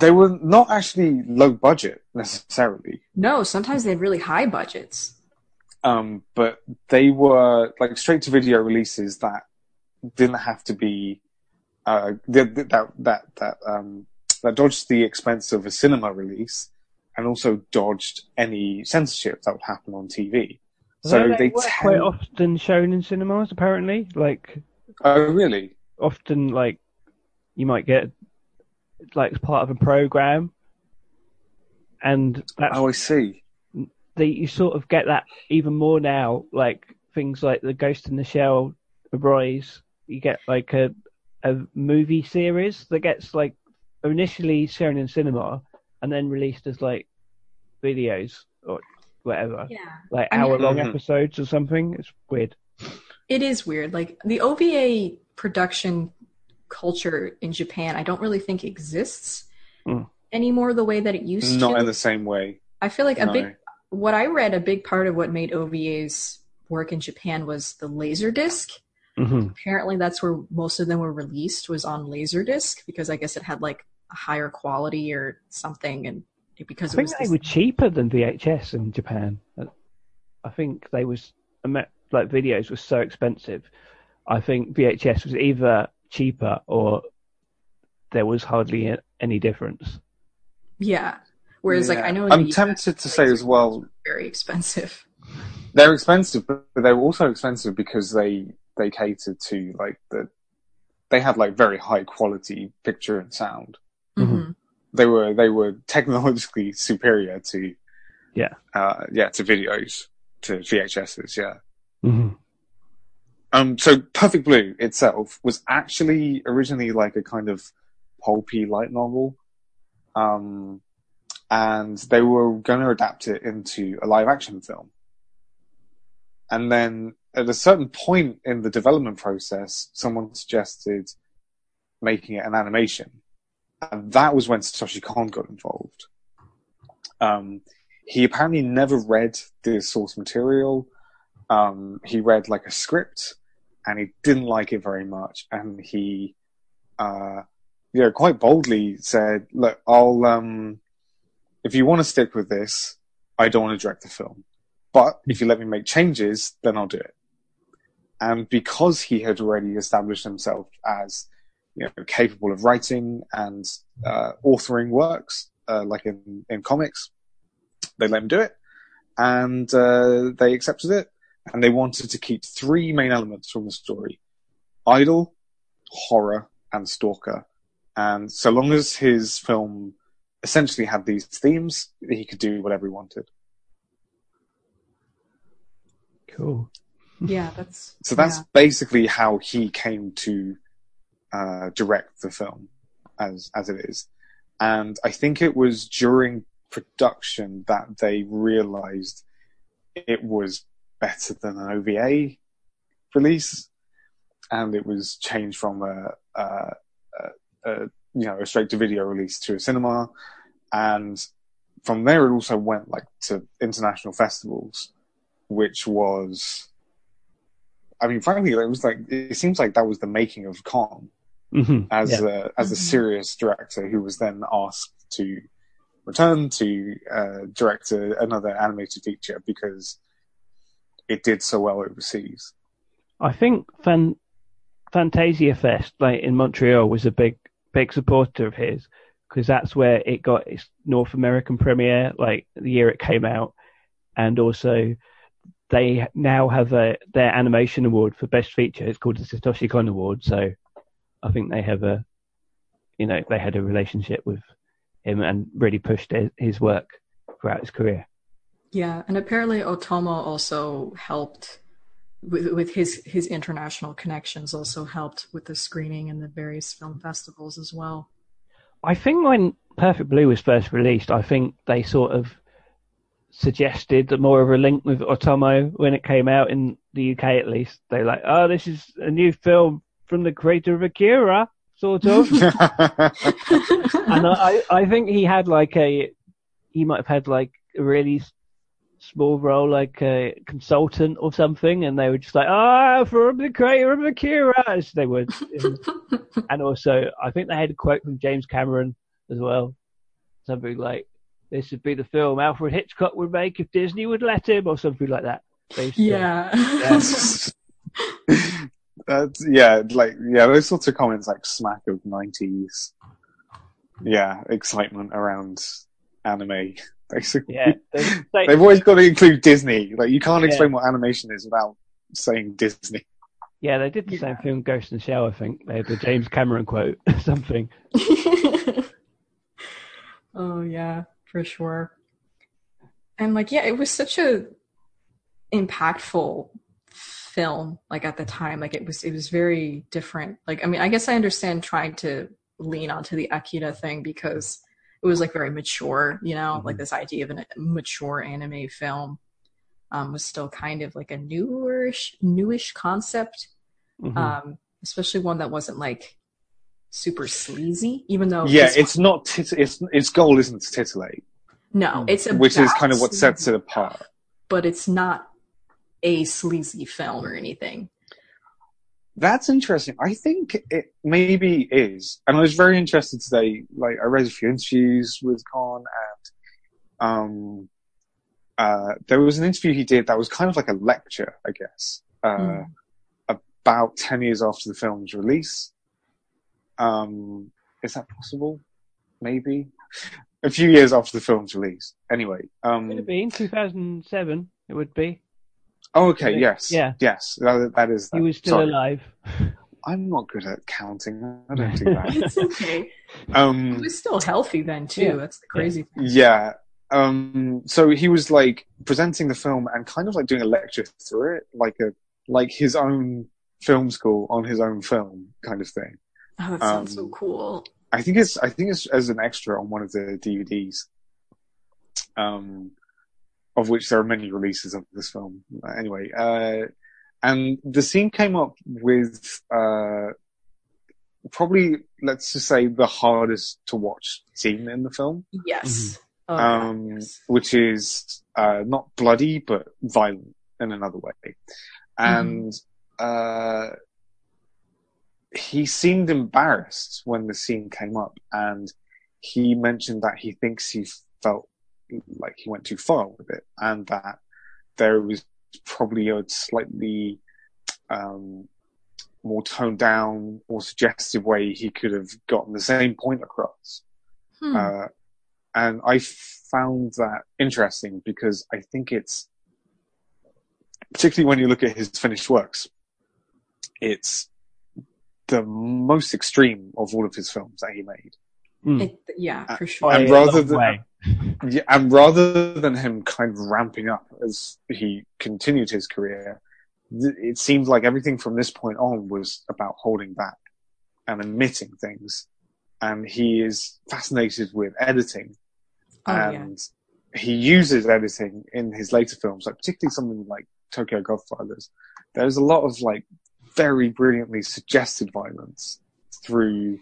they were not actually low budget necessarily. No, sometimes they had really high budgets. Um, but they were like straight to video releases that didn't have to be uh, that that that that um, that dodged the expense of a cinema release and also dodged any censorship that would happen on TV. So Although they were tend- quite often shown in cinemas, apparently. Like, Oh, really? often, like, you might get, like, as part of a program. And that's Oh, I see. they you sort of get that even more now, like things like the Ghost in the Shell, Rise. You get like a a movie series that gets like initially shown in cinema and then released as like videos or whatever, Yeah. like hour long Mhm. episodes or something. It's weird. It is weird. Like the OVA production culture in Japan, I don't really think exists Mm. anymore the way that it used Not to. Not in the same way. I feel like a big what I read a big part of what made OVAs work in Japan was the Laserdisc. hmm Apparently that's where most of them were released was on Laserdisc because I guess it had like a higher quality or something and it- because I it think was they this- were cheaper than VHS in Japan. I think they was like videos were so expensive. I think VHS was either cheaper or there was hardly any difference. yeah. Whereas like I know I'm US, tempted to say as well very expensive. they're expensive, but they were also expensive because they they catered to like the they had like very high quality picture and sound. Mhm. Mhm. They were they were technologically superior to Yeah. uh, yeah to videos to VHSs yeah. hmm Um, so Perfect Blue itself was actually originally like a kind of pulpy light novel. Um, and they were going to adapt it into a live action film. And then at a certain point in the development process, someone suggested making it an animation. And that was when Satoshi Kon got involved. Um, he apparently never read the source material. Um, he read like a script and he didn't like it very much. And he, uh, you know, quite boldly said, look, I'll, um, if you want to stick with this, I don't want to direct the film. But if you let me make changes, then I'll do it. And because he had already established himself as, you know, capable of writing and, uh, authoring works, uh, like in, in comics, they let him do it. And, uh, they accepted it and they wanted to keep three main elements from the story idol, horror, and stalker. And so long as his film essentially had these themes, he could do whatever he wanted. Cool. Yeah, that's So that's yeah. basically how he came to uh, direct the film as as it is. And I think it was during production that they realized it was better than an OVA release, and it was changed from a, a, a, a you know a straight to video release to a cinema, and from there it also went like to international festivals, which was I mean, frankly, it was like it seems like that was the making of Kon hmm as Yeah. a as a Mhm. serious director who was then asked to return to uh, direct a, another animated feature because it did so well overseas. I think Fan Fantasia Fest, like in Montreal, was a big big supporter of his because that's where it got its North American premiere, like the year it came out, and also they now have a their animation award for best feature. It's called the Satoshi Kon Award. So I think they have a, you know, they had a relationship with him and really pushed his, his work throughout his career. Yeah, and apparently Otomo also helped with, with his his international connections. Also helped with the screening and the various film festivals as well. I think when Perfect Blue was first released, I think they sort of suggested that more of a link with Otomo when it came out in the UK at least. They're like, oh, this is a new film from the creator of Akira, sort of. and I, I think he had like a, he might have had like a really small role, like a consultant or something, and they were just like, ah, oh, from the creator of Akira, as they would. and also, I think they had a quote from James Cameron as well, something like, this would be the film Alfred Hitchcock would make if Disney would let him, or something like that. Yeah. yeah. That's, yeah, like yeah, those sorts of comments like smack of nineties. Yeah, excitement around anime, basically. Yeah, they, have always got to include Disney. Like you can't explain yeah. what animation is without saying Disney. Yeah, they did the same thing, Ghost in the Shell. I think they had the James Cameron quote, something. oh yeah, for sure. And like, yeah, it was such a impactful film like at the time like it was it was very different like i mean i guess i understand trying to lean onto the akira thing because it was like very mature you know mm-hmm. like this idea of a mature anime film um, was still kind of like a newish newish concept mm-hmm. um, especially one that wasn't like super sleazy even though yeah it's not tit- it's its goal isn't to titillate no it's which is kind of what sets it apart but it's not a sleazy film or anything. That's interesting. I think it maybe is. And I was very interested today. Like, I read a few interviews with Kon and, um, uh, there was an interview he did that was kind of like a lecture, I guess, uh, mm. about 10 years after the film's release. Um, is that possible? Maybe. A few years after the film's release. Anyway, um. Would be in 2007? It would be. Oh, okay. Yes. Yeah. Yes. That, that is. That. He was still Sorry. alive. I'm not good at counting. I don't do that. it's okay. Um, he was still healthy then too. Yeah. That's the crazy thing. Yeah. Um, so he was like presenting the film and kind of like doing a lecture through it, like a like his own film school on his own film kind of thing. Oh, that sounds um, so cool. I think it's I think it's as an extra on one of the DVDs. Um, of which there are many releases of this film. Anyway, uh, and the scene came up with uh, probably let's just say the hardest to watch scene in the film. Yes. Mm-hmm. Oh, um, yes. which is uh, not bloody but violent in another way, and mm-hmm. uh, he seemed embarrassed when the scene came up, and he mentioned that he thinks he felt like he went too far with it, and that there was probably a slightly um, more toned down or suggestive way he could have gotten the same point across. Hmm. Uh, and I found that interesting because I think it's, particularly when you look at his finished works, it's the most extreme of all of his films that he made. Mm. It, yeah, for sure. And rather than yeah, and rather than him kind of ramping up as he continued his career, it seemed like everything from this point on was about holding back and omitting things. And he is fascinated with editing, oh, and yeah. he uses editing in his later films, like particularly something like Tokyo Godfathers. There's a lot of like very brilliantly suggested violence through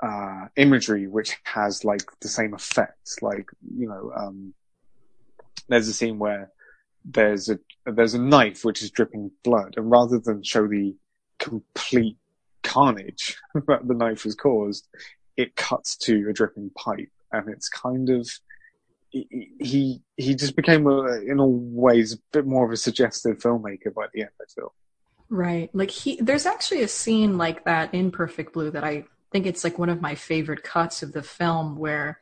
uh, imagery which has like the same effect. Like, you know, um, there's a scene where there's a, there's a knife which is dripping blood and rather than show the complete carnage that the knife has caused, it cuts to a dripping pipe and it's kind of, he, he just became a, in all ways a bit more of a suggestive filmmaker by the end, I feel. Right. Like he, there's actually a scene like that in Perfect Blue that I think it's like one of my favorite cuts of the film where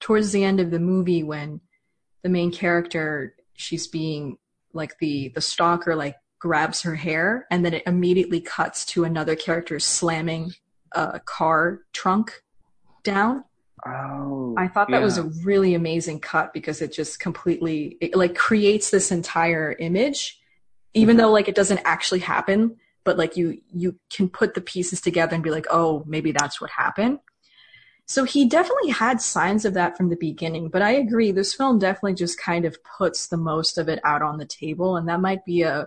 towards the end of the movie when the main character she's being like the the stalker like grabs her hair and then it immediately cuts to another character slamming a car trunk down. Oh, I thought that was a really amazing cut because it just completely it, like creates this entire image, even Mm-hmm. though like it doesn't actually happen, but like you you can put the pieces together and be like, oh, maybe that's what happened. So he definitely had signs of that from the beginning, but I agree, this film definitely just kind of puts the most of it out on the table, and that might be a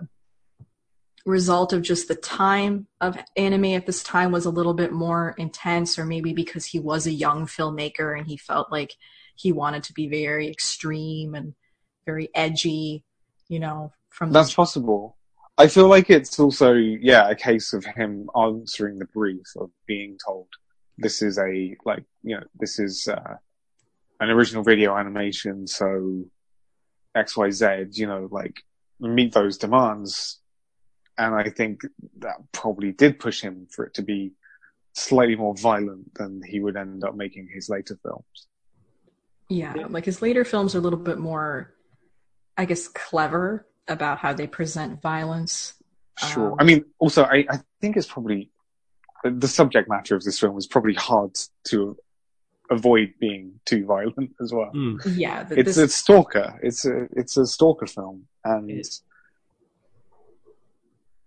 result of just the time of anime at this time was a little bit more intense or maybe because he was a young filmmaker and he felt like he wanted to be very extreme and very edgy you know from That's the, possible. I feel like it's also, yeah, a case of him answering the brief of being told this is a, like, you know, this is uh, an original video animation, so XYZ, you know, like, meet those demands. And I think that probably did push him for it to be slightly more violent than he would end up making his later films. yeah like his later films are a little bit more i guess clever about how they present violence Sure. Um, I mean, also, I, I think it's probably the subject matter of this film was probably hard to avoid being too violent as well. Mm. yeah th- It's this, a stalker. It's a it's a stalker film, and It is.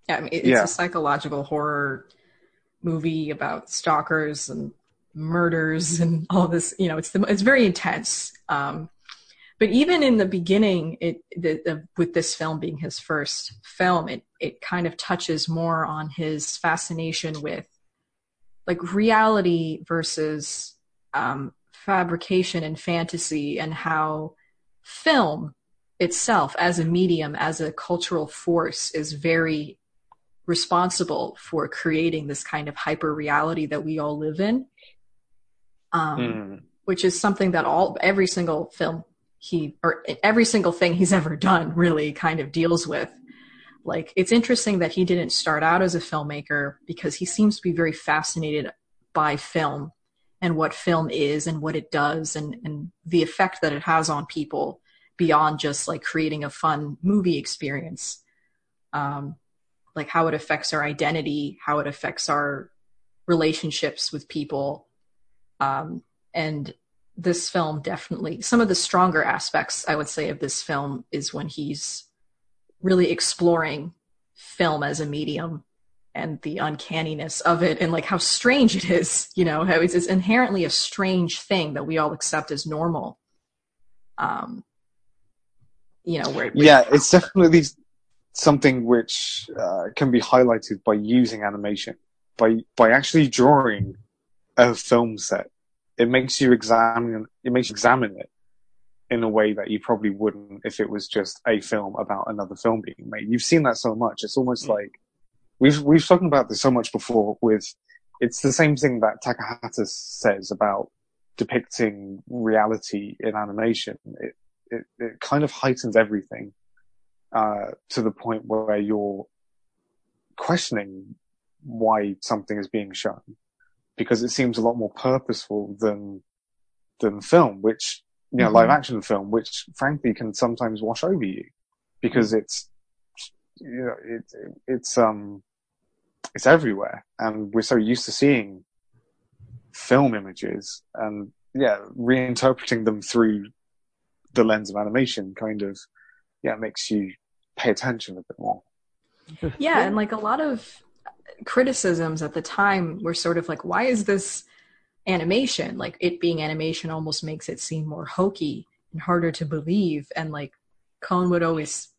Yeah, I mean, it's Yeah. a psychological horror movie about stalkers and murders and all this. You know, it's the, it's very intense. Um, but even in the beginning, it the, the, with this film being his first film, it it kind of touches more on his fascination with like reality versus um, fabrication and fantasy, and how film itself as a medium, as a cultural force, is very responsible for creating this kind of hyper reality that we all live in. Um, Mm. which is something that all every single film he or every single thing he's ever done really kind of deals with. Like it's interesting that he didn't start out as a filmmaker because he seems to be very fascinated by film and what film is and what it does and, and the effect that it has on people beyond just like creating a fun movie experience. Um, like how it affects our identity, how it affects our relationships with people. Um, and this film definitely, some of the stronger aspects, I would say, of this film is when he's really exploring film as a medium and the uncanniness of it and like how strange it is, you know, how it's, it's inherently a strange thing that we all accept as normal. Um, you know, where, yeah, it's definitely something which uh, can be highlighted by using animation, by by actually drawing a film set. It makes you examine it makes you examine it in a way that you probably wouldn't if it was just a film about another film being made. You've seen that so much. It's almost like we've we've spoken about this so much before with it's the same thing that Takahata says about depicting reality in animation. It it, it kind of heightens everything uh, to the point where you're questioning why something is being shown because it seems a lot more purposeful than than film, which you know, Mhm. live action film, which frankly can sometimes wash over you because it's you know it, it's um it's everywhere. And we're so used to seeing film images and yeah reinterpreting them through the lens of animation kind of yeah makes you pay attention a bit more. Yeah, and like a lot of criticisms at the time were sort of like, why is this animation? Like it being animation almost makes it seem more hokey and harder to believe. And like Kon would always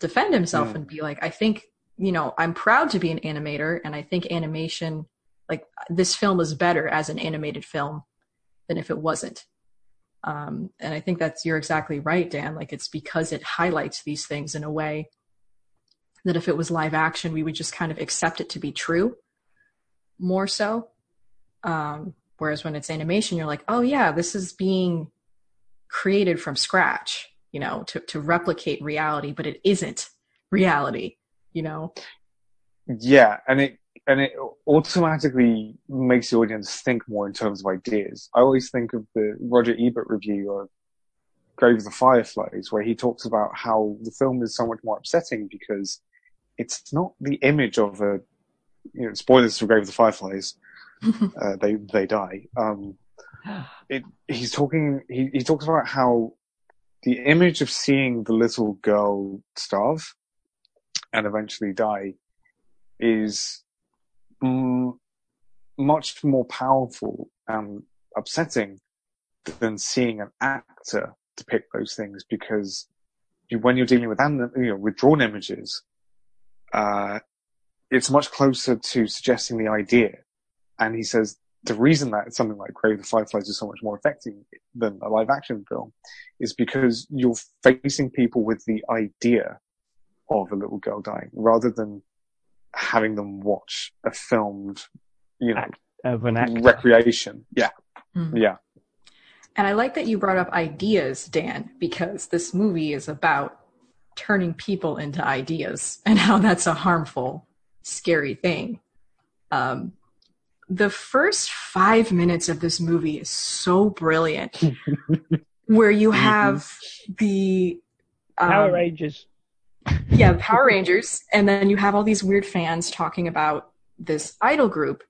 defend himself Mm. and be like, I think, you know, I'm proud to be an animator and I think animation, like this film is better as an animated film than if it wasn't. Um, and I think that's, you're exactly right, Dan. Like it's because it highlights these things in a way that if it was live action, we would just kind of accept it to be true more so. Um, whereas when it's animation, you're like, oh yeah, this is being created from scratch, you know, to, to replicate reality, but it isn't reality, you know? yeah and it and it automatically makes the audience think more in terms of ideas i always think of the roger ebert review of grave of the fireflies where he talks about how the film is so much more upsetting because it's not the image of a you know spoilers for grave of the fireflies uh, they they die um it, he's talking. He, he talks about how the image of seeing the little girl starve and eventually die is mm, much more powerful and upsetting than seeing an actor depict those things because you, when you're dealing with you know with drawn images, uh, it's much closer to suggesting the idea. And he says the reason that something like Grave the Fireflies is so much more effective than a live action film is because you're facing people with the idea of a little girl dying rather than having them watch a filmed, you know, Act, of an actor. recreation. Yeah. Mhm. Yeah. And I like that you brought up ideas, Dan, because this movie is about turning people into ideas and how that's a harmful, scary thing. Um, the first five minutes of this movie is so brilliant, where you have the um, Power Rangers. yeah, Power Rangers, and then you have all these weird fans talking about this idol group.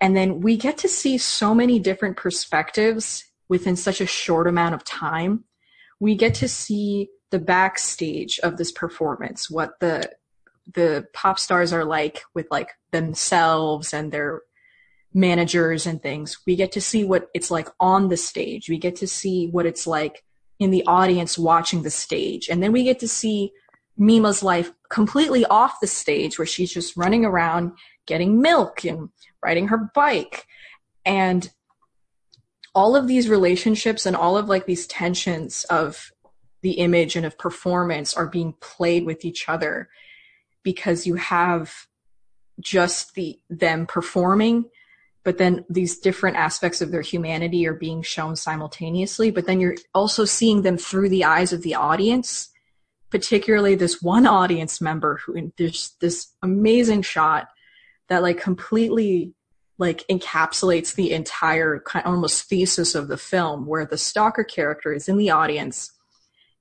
And then we get to see so many different perspectives within such a short amount of time. We get to see the backstage of this performance, what the the pop stars are like with like themselves and their managers and things. We get to see what it's like on the stage. We get to see what it's like in the audience watching the stage. And then we get to see Mima's life completely off the stage where she's just running around getting milk and riding her bike. And all of these relationships and all of like these tensions of the image and of performance are being played with each other because you have just the them performing but then these different aspects of their humanity are being shown simultaneously. But then you're also seeing them through the eyes of the audience particularly this one audience member who in there's this amazing shot that like completely like encapsulates the entire kind almost thesis of the film where the stalker character is in the audience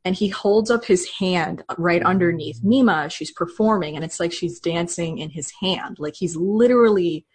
and he holds up his hand right underneath Mima she's performing and it's like she's dancing in his hand. Like he's literally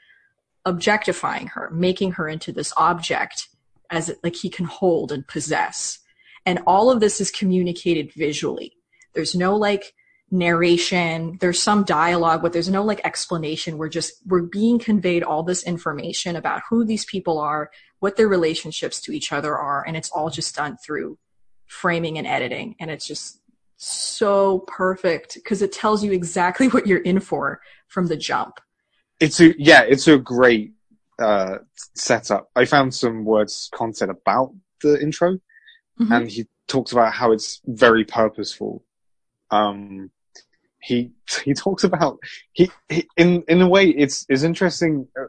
objectifying her making her into this object as like he can hold and possess. And all of this is communicated visually. There's no like narration. There's some dialogue but there's no like explanation. We're just we're being conveyed all this information about who these people are what their relationships to each other are and it's all just done through framing and editing and it's just so perfect because it tells you exactly what you're in for from the jump It's a, yeah, it's a great, uh, setup. I found some words content about the intro Mhm. and he talks about how it's very purposeful. Um, he he talks about he, he in in a way it's it's interesting uh,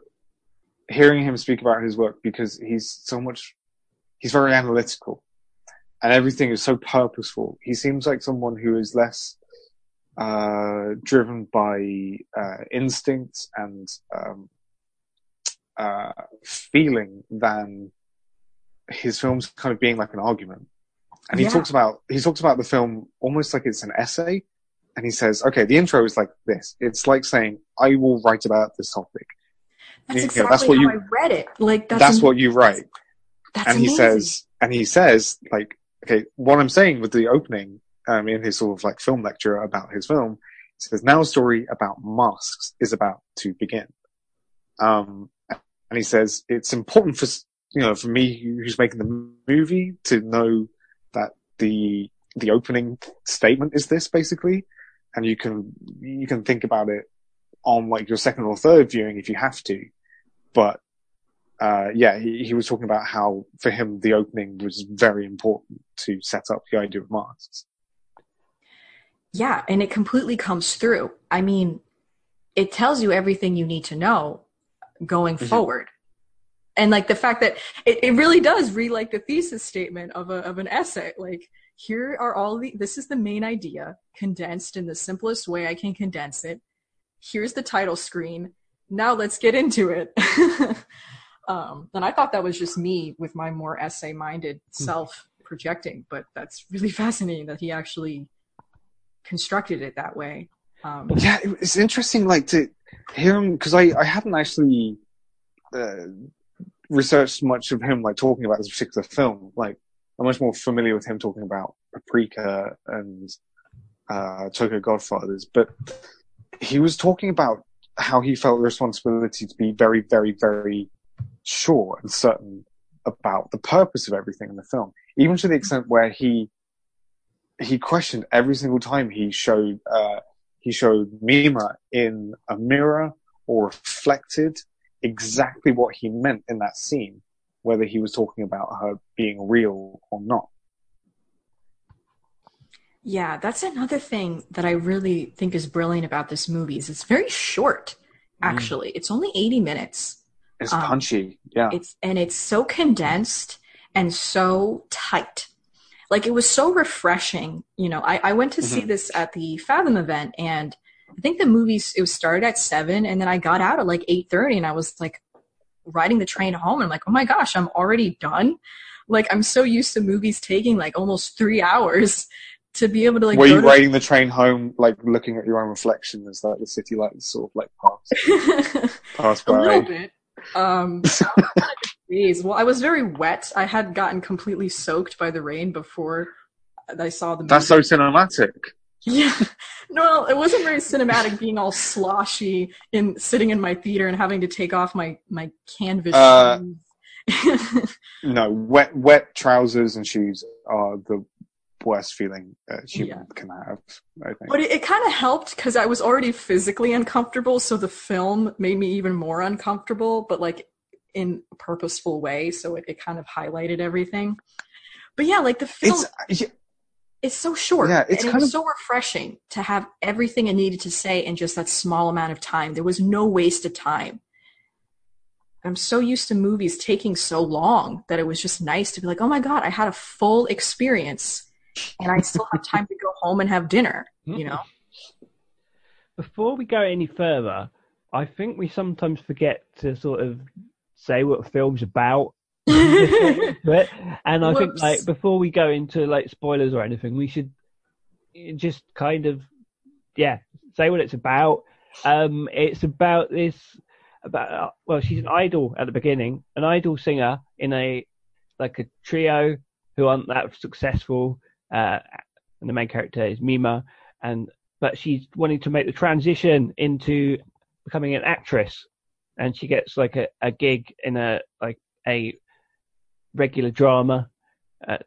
hearing him speak about his work because he's so much he's very analytical and everything is so purposeful. He seems like someone who is less uh, driven by uh, instinct and um, uh, feeling than his films kind of being like an argument. And he Yeah. talks about he talks about the film almost like it's an essay, and he says, "Okay, the intro is like this. It's like saying I will write about this topic. that's Yeah, exactly that's what how you- i read it like that's, That's, am- what you write." that's and he says, and he says, like, okay, what I'm saying with the opening, um, in his sort of like film lecture about his film, he says, now a story about masks is about to begin. Um, and he says, it's important for, you know, for me who's making the movie to know that the, the opening statement is this basically. And you can, you can think about it on like your second or third viewing if you have to. But uh, yeah, he, he was talking about how for him the opening was very important to set up the idea of masks. Yeah, and it completely comes through. I mean, it tells you everything you need to know going Mhm. forward. And like the fact that it, it really does read like the thesis statement of a of an essay. Like here are all the this is the main idea condensed in the simplest way I can condense it. Here's the title screen. Now let's get into it. um, and I thought that was just me with my more essay minded self projecting, but that's really fascinating that he actually constructed it that way. Um, Yeah, it- it's interesting, like to hear him because I I hadn't actually uh, researched much of him, like talking about this particular film. Like, I'm much more familiar with him talking about Paprika and uh, Tokyo Godfathers, but he was talking about how he felt the responsibility to be very, very, very sure and certain about the purpose of everything in the film, even to the extent where he he questioned every single time he showed uh, he showed Mima in a mirror or reflected exactly what he meant in that scene, whether he was talking about her being real or not. Yeah, that's another thing that I really think is brilliant about this movie is it's very short. Actually, mm. it's only eighty minutes. It's um, punchy, yeah. It's and it's so condensed and so tight. Like it was so refreshing. You know, I, I went to mm-hmm. see this at the Fathom event, and I think the movie it was started at seven, and then I got out at like eight thirty, and I was like riding the train home, and I'm like, oh my gosh, I'm already done. Like I'm so used to movies taking like almost three hours to be able to like. Were you riding the train home, like looking at your own reflection as like the city lights sort of like pass, pass by? A little bit. Um, well, I was very wet. I had gotten completely soaked by the rain before I saw the. Movie. That's so cinematic. Yeah, no, it wasn't very cinematic. Being all sloshy in sitting in my theater and having to take off my my canvas uh, shoes. no, wet wet trousers and shoes are the worst feeling a human yeah. can have. I think. But it, it kind of helped because I was already physically uncomfortable, so the film made me even more uncomfortable, but like in a purposeful way. So it, it kind of highlighted everything. But yeah, like the film. It's, uh, yeah. It's so short. Yeah, it's and kind it of so refreshing to have everything it needed to say in just that small amount of time. There was no wasted time. I'm so used to movies taking so long that it was just nice to be like, oh my God, I had a full experience and I still have time to go home and have dinner, you know? Before we go any further, I think we sometimes forget to sort of say what the film's about. but, and I Whoops. think like before we go into like spoilers or anything, we should just kind of yeah say what it's about. Um, it's about this about uh, well, she's an idol at the beginning, an idol singer in a like a trio who aren't that successful, uh, and the main character is Mima, and but she's wanting to make the transition into becoming an actress, and she gets like a, a gig in a like a regular drama, uh,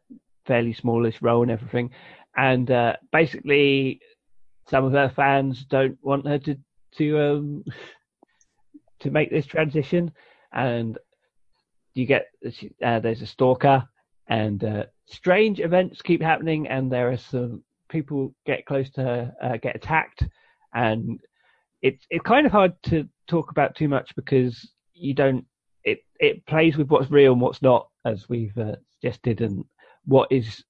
fairly smallish role and everything, and uh, basically some of her fans don't want her to to um to make this transition, and you get uh, there's a stalker and uh, strange events keep happening, and there are some people get close to her, uh, get attacked, and it's it's kind of hard to talk about too much because you don't. It it plays with what's real and what's not, as we've uh, suggested, and what is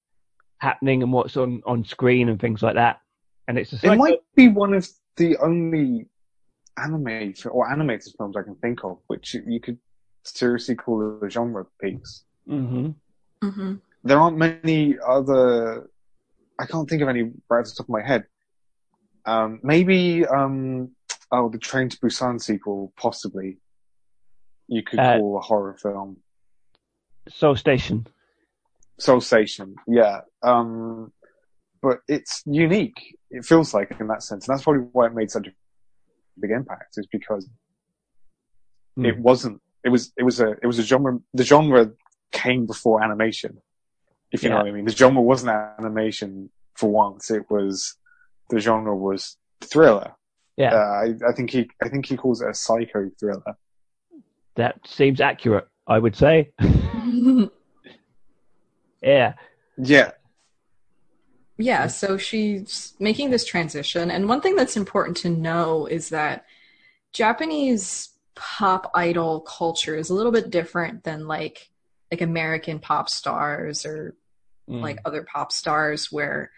happening and what's on on screen and things like that. And it's it might be one of the only anime or animated films I can think of which you could seriously call a genre piece. Mm-hmm. Mm-hmm. There aren't many other. I can't think of any right off the top of my head. Um, maybe um, oh, the Train to Busan sequel, possibly. You could uh, call a horror film. Seoul Station. Seoul Station, yeah. Um, but it's unique. It feels like in that sense, and that's probably why it made such a big impact. Is because mm. it wasn't. It was. It was a. It was a genre. The genre came before animation. If you yeah. know what I mean. The genre wasn't animation for once. It was the genre was thriller. Yeah. Uh, I, I, think he I think he calls it a psycho thriller. That seems accurate, I would say. yeah. Yeah. Yeah, so she's making this transition and one thing that's important to know is that Japanese pop idol culture is a little bit different than like like American pop stars or mm. like other pop stars where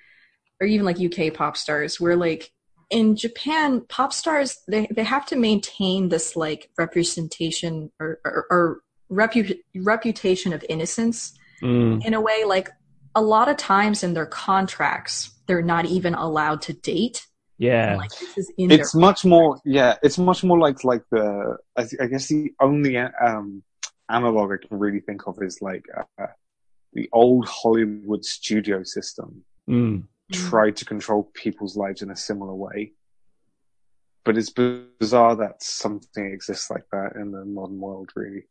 or even like UK pop stars where like in Japan pop stars they they have to maintain this like representation or or, or repu- reputation of innocence mm. in a way like a lot of times in their contracts they're not even allowed to date yeah like, it's much more yeah it's much more like like the I, I guess the only um analog I can really think of is like uh, the old Hollywood studio system Mm. tried to control people's lives in a similar way. But it's bizarre that something exists like that in the modern world, really.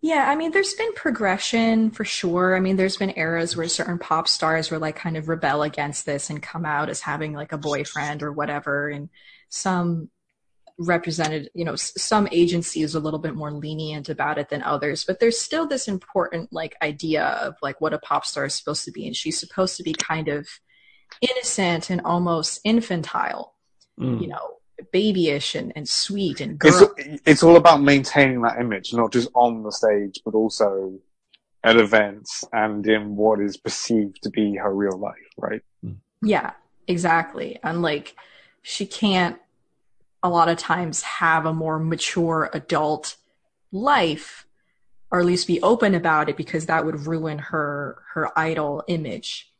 Yeah, I mean, there's been progression for sure. I mean, there's been eras where certain pop stars were like kind of rebel against this and come out as having like a boyfriend or whatever. And some represented, you know, s- some agencies a little bit more lenient about it than others. But there's still this important like idea of like what a pop star is supposed to be. And she's supposed to be kind of innocent and almost infantile, Mm. you know, babyish and, and sweet and It's girl. it's all about maintaining that image, not just on the stage, but also at events and in what is perceived to be her real life, right? Yeah, exactly. And like, she can't a lot of times have a more mature adult life, or at least be open about it, because that would ruin her her idol image.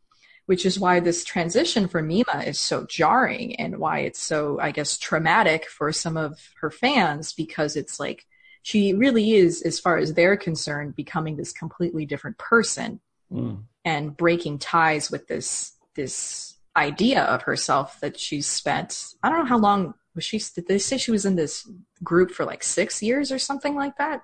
Which is why this transition for Mima is so jarring, and why it's so, I guess, traumatic for some of her fans, because it's like she really is, as far as they're concerned, becoming this completely different person Mm. and breaking ties with this this idea of herself that she's spent I don't know how long was she did they say she was in this group for like 6 years or something like that.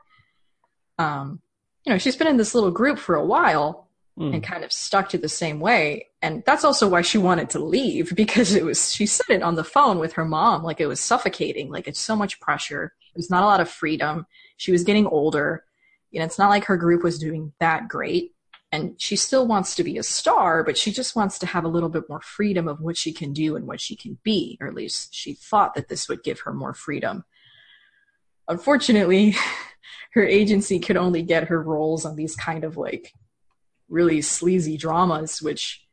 Um you know she's been in this little group for a while Mm. and kind of stuck to the same way. And that's also why she wanted to leave because it was she said it on the phone with her mom like it was suffocating like it's so much pressure. There's not a lot of freedom. She was getting older. You know it's not like her group was doing that great and she still wants to be a star but she just wants to have a little bit more freedom of what she can do and what she can be or at least she thought that this would give her more freedom. Unfortunately her agency could only get her roles on these kind of like really sleazy dramas which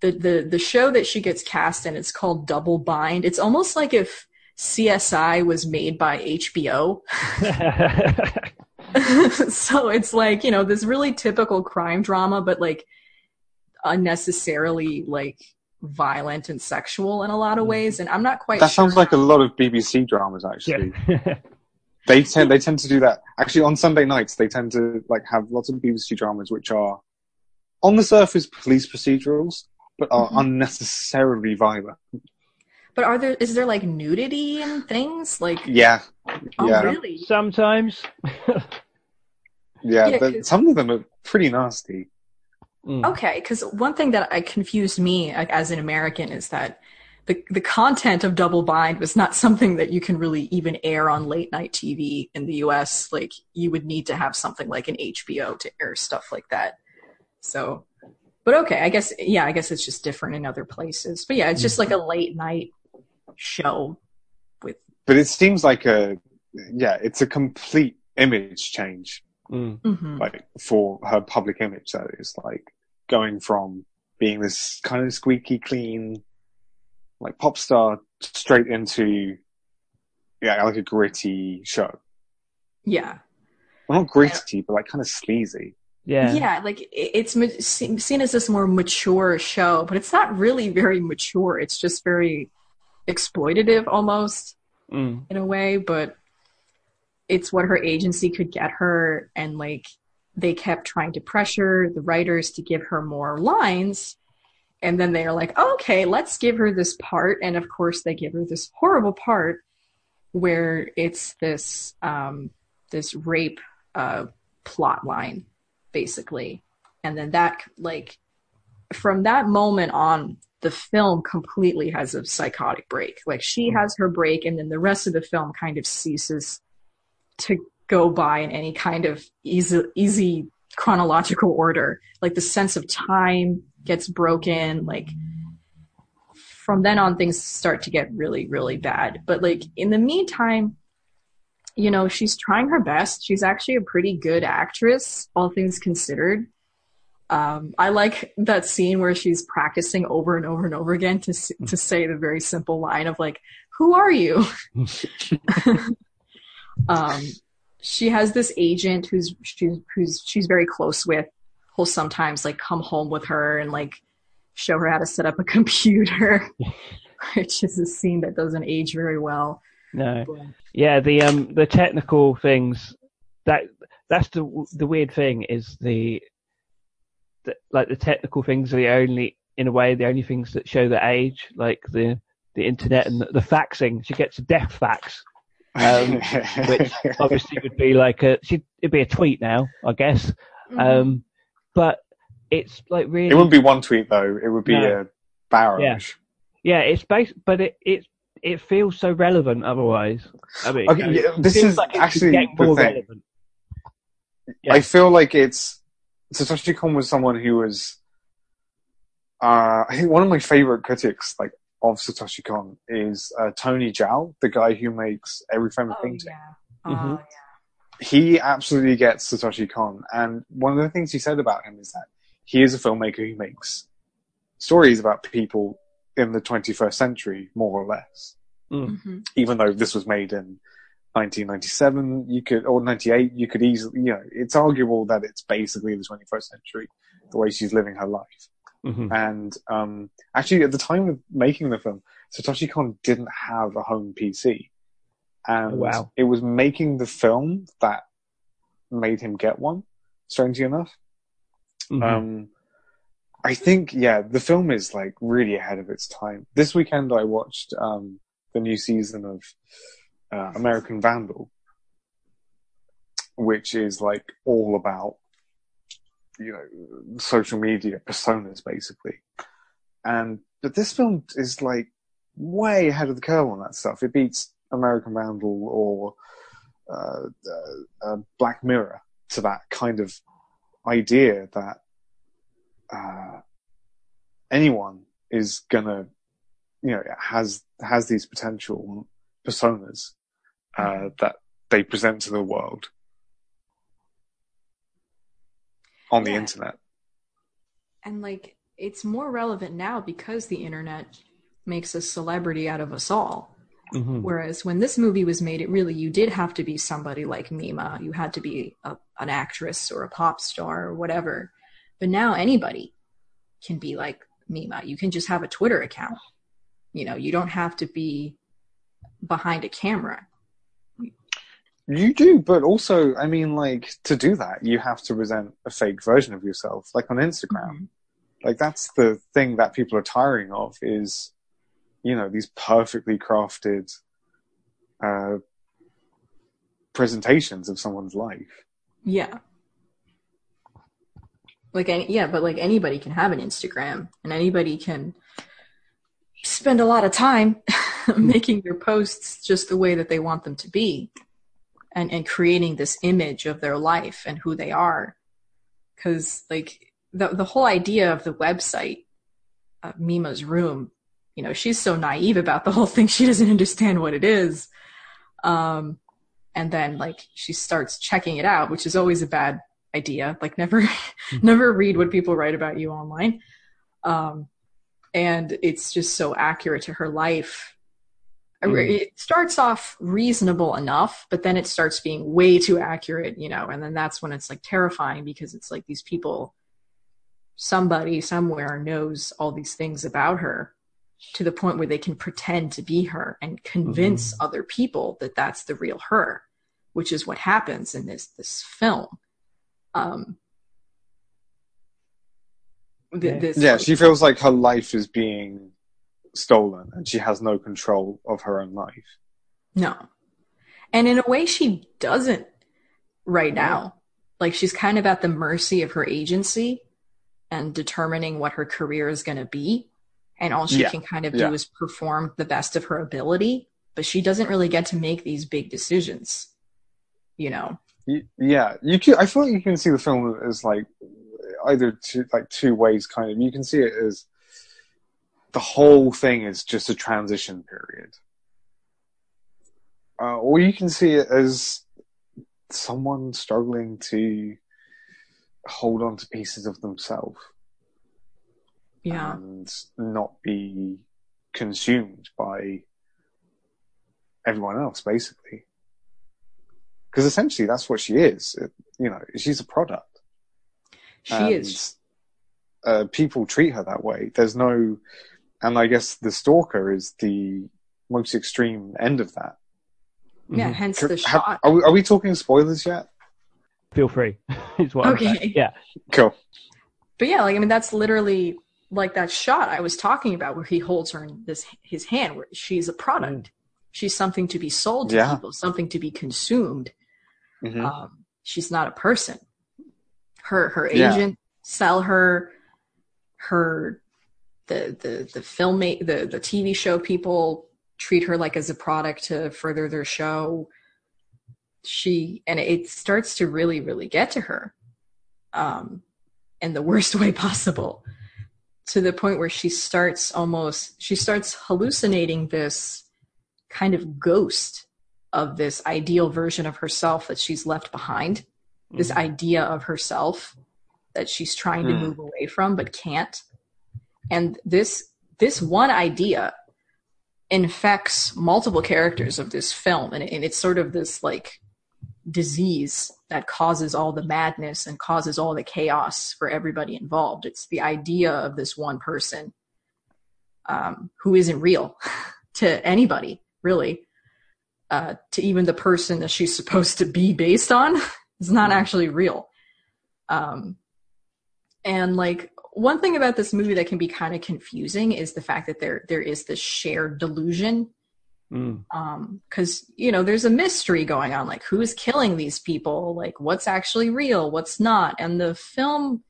the the the show that she gets cast in it's called double bind. It's almost like if csi was made by hbo so it's like you know this really typical crime drama but like unnecessarily like violent and sexual in a lot of ways and i'm not quite That sure sounds like a lot of BBC dramas, actually. yeah. They tend they tend to do that. Actually, on Sunday nights, they tend to like have lots of BBC dramas which are on the surface police procedurals, but are Mhm. unnecessarily violent. but are there is there like nudity and things like Yeah, oh yeah, really Sometimes. yeah. Yeah, the- some of them are pretty nasty. Mm. Okay, because one thing that I confused me like, as an American is that the the content of Double Bind was not something that you can really even air on late night TV in the U.S. Like you would need to have something like an HBO to air stuff like that. So, but okay, I guess yeah, I guess it's just different in other places. But yeah, it's just like a late night show with But it seems like a yeah, it's a complete image change. Mm. mhm. like for her public image that is like going from being this kind of squeaky clean like pop star straight into yeah like a gritty show yeah. well not gritty but like kind of sleazy Yeah. Yeah, like it's seen as this more mature show, but it's not really very mature. It's just very exploitative almost Mm. in a way, but it's what her agency could get her and like they kept trying to pressure the writers to give her more lines and then they're like, "Okay, let's give her this part." And of course, they give her this horrible part where it's this um this rape uh plot line basically. And then that like from that moment on the film completely has a psychotic break. Like she mm-hmm. has her break and then the rest of the film kind of ceases to go by in any kind of easy easy chronological order. Like the sense of time gets broken, like from then on things start to get really really bad. But like in the meantime, you know, she's trying her best. She's actually a pretty good actress, all things considered. Um, I like that scene where she's practicing over and over and over again to to say the very simple line of like, "Who are you?" um, she has this agent who's she's who's she's very close with. Who'll sometimes like come home with her and like show her how to set up a computer, which is a scene that doesn't age very well. No. But- Yeah, the um the technical things that that's the the weird thing is the, the like the technical things are the only in a way the only things that show the age, like the the internet and the, the faxing. She gets a death fax, um, which obviously would be like a she'd, it'd be a tweet now, I guess. Mm-hmm. Um, but it's like really it wouldn't be one tweet though. It would be No. a barrage. yeah, it's based, but it it it feels so relevant otherwise. I mean, Okay, yeah, this is like actually the more thing. relevant. Yeah. I feel like it's Satoshi Kon was someone who was. Uh, I think one of my favorite critics, like of Satoshi Kon, is uh, Tony Zhou, the guy who makes Every Frame of Oh, Painting. yeah. Mhm. Oh, yeah. He absolutely gets Satoshi Kon, and one of the things he said about him is that he is a filmmaker who makes stories about people in the 21st century, more or less. Mhm. even though this was made in 1997, you could, or 98, you could easily, you know, it's arguable that it's basically the 21st century, the way she's living her life. Mhm. And, um, actually at the time of making the film, Satoshi Kon didn't have a home PC. And Oh, wow. it was making the film that made him get one, strangely enough. Mhm. Um, I think, yeah, the film is like really ahead of its time. This weekend I watched, um, the new season of, uh, American Vandal, which is like all about, you know, social media personas basically. And, but this film is like way ahead of the curve on that stuff. It beats American Vandal or, uh, uh, uh, Black Mirror to that kind of idea that uh, anyone is gonna, you know, has has these potential personas uh, that they present to the world on the Yeah. internet. And like it's more relevant now because the internet makes a celebrity out of us all. Mhm. Whereas when this movie was made, it really you did have to be somebody like Mima. You had to be a, an actress or a pop star or whatever. But now anybody can be like Mima. You can just have a Twitter account. You know, you don't have to be behind a camera. You do, but also, I mean, like to do that, you have to present a fake version of yourself, like on Instagram. Like that's the thing that people are tiring of is, you know, these perfectly crafted uh, presentations of someone's life. Yeah. Like any, yeah, but like anybody can have an Instagram and anybody can spend a lot of time making their posts just the way that they want them to be and and creating this image of their life and who they are cuz like the the whole idea of the website uh, Mima's room, you know, she's so naive about the whole thing she doesn't understand what it is. Um and then like she starts checking it out, which is always a bad idea. Like never, never read what people write about you online. Um, and it's just so accurate to her life. Mm. It starts off reasonable enough, but then it starts being way too accurate, you know, and then that's when it's like terrifying because it's like these people, somebody somewhere knows all these things about her to the point where they can pretend to be her and convince other people that that's the real her, which is what happens in this this film. Um, th- this Yeah, she feels like her life is being stolen and she has no control of her own life. no, and in a way, she doesn't right now. Like she's kind of at the mercy of her agency and determining what her career is going to be, and all she Yeah. can kind of Yeah. do is perform the best of her ability. But she doesn't really get to make these big decisions, you know. Yeah, you can. I feel like you can see the film as like either two, like two ways. Kind of, you can see it as the whole thing is just a transition period, uh, or you can see it as someone struggling to hold on to pieces of themselves Yeah. and not be consumed by everyone else, basically. Because essentially, that's what she is. It- you know, she's a product. She and, is. Uh, people treat her that way. There's no, and I guess the stalker is the most extreme end of that. Yeah, Mhm. hence the shot. are, we, are we talking spoilers yet? feel free. is what I'm Okay. Yeah. Cool. But yeah, like I mean, that's literally like that shot I was talking about, where he holds her in this his hand, where she's a product. She's something to be sold to Yeah. people, something to be consumed. Mhm. Um, she's not a person. Her her Yeah. agent sell her. Her the the the film the the TV show people treat her like as a product to further their show. She and it starts to really really get to her, um, in the worst way possible, to the point where she starts almost she starts hallucinating this kind of ghost of this ideal version of herself that she's left behind this idea of herself that she's trying to Mm. move away from but can't and this this one idea infects multiple characters of this film. And, and it's sort of this like disease that causes all the madness and causes all the chaos for everybody involved. It's the idea of this one person um, who isn't real to anybody really. Uh, to even the person that she's supposed to be based on is not actually real. Um, and like one thing about this movie that can be kind of confusing is the fact that there there is this shared delusion. Mm. um because you know there's a mystery going on like who's killing these people? Like what's actually real? What's not? And the film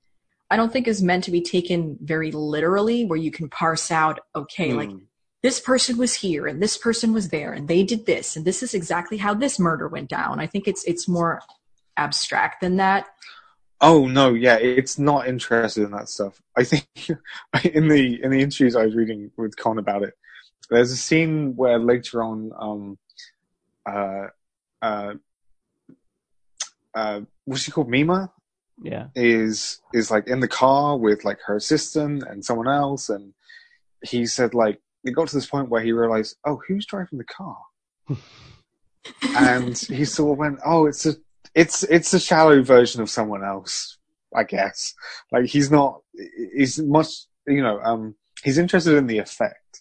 i don't think is meant to be taken very literally where you can parse out okay like Mm. this person was here and this person was there and they did this and this is exactly how this murder went down. I think it's it's more abstract than that Oh no, yeah, it's not interested in that stuff. I think in the in the interviews I was reading with Kon about it, there's a scene where later on, um, uh, uh, uh, what's she called, Mima, Yeah. is is like in the car with like her assistant and someone else, and he said like it got to this point where he realized, oh, who's driving the car? and he sort of went, "Oh, it's a, it's it's a shallow version of someone else, I guess. Like he's not, he's much, you know, um, he's interested in the effect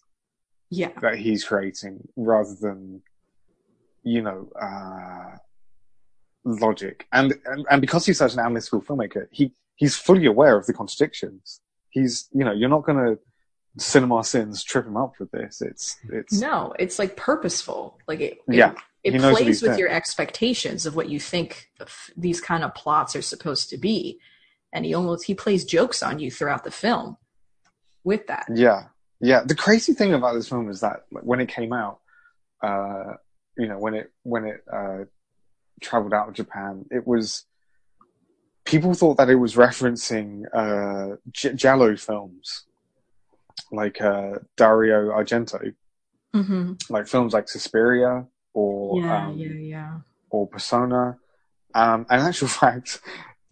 yeah that he's creating rather than, you know, uh, logic. And, and and because he's such an analytical filmmaker, he he's fully aware of the contradictions. He's, you know, you're not going to CinemaSins trip him up with this. It's it's no it's like purposeful like it, it Yeah, it he knows what plays with your expectations of what you think these kind of plots are supposed to be. And he almost he plays jokes on you throughout the film with that. Yeah, yeah. The crazy thing about this film is that when it came out, uh, you know, when it when it uh, traveled out of Japan, it was people thought that it was referencing uh, J- Giallo films, like uh, Dario Argento, mm-hmm. like films like Suspiria or yeah um, yeah yeah or Persona. Um, and in actual fact,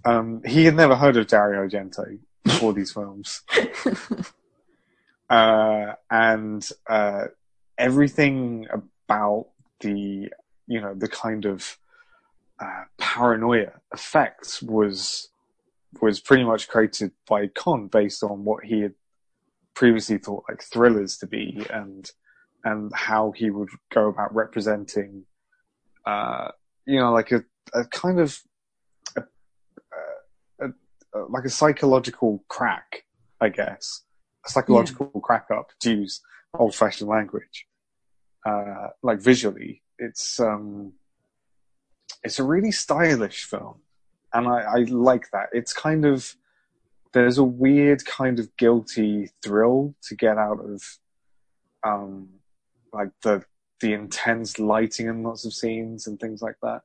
um, he had never heard of Dario Argento before these films. uh, and uh, everything about the you know the kind of uh, paranoia effects was was pretty much created by Kon based on what he had previously thought like thrillers to be and and how he would go about representing uh, you know like a, a kind of a, a, a, like a psychological crack I guess. A psychological crack up to use old fashioned language. Uh, like visually it's um it's a really stylish film and I, I like that. It's kind of there's a weird kind of guilty thrill to get out of um like the the intense lighting in lots of scenes and things like that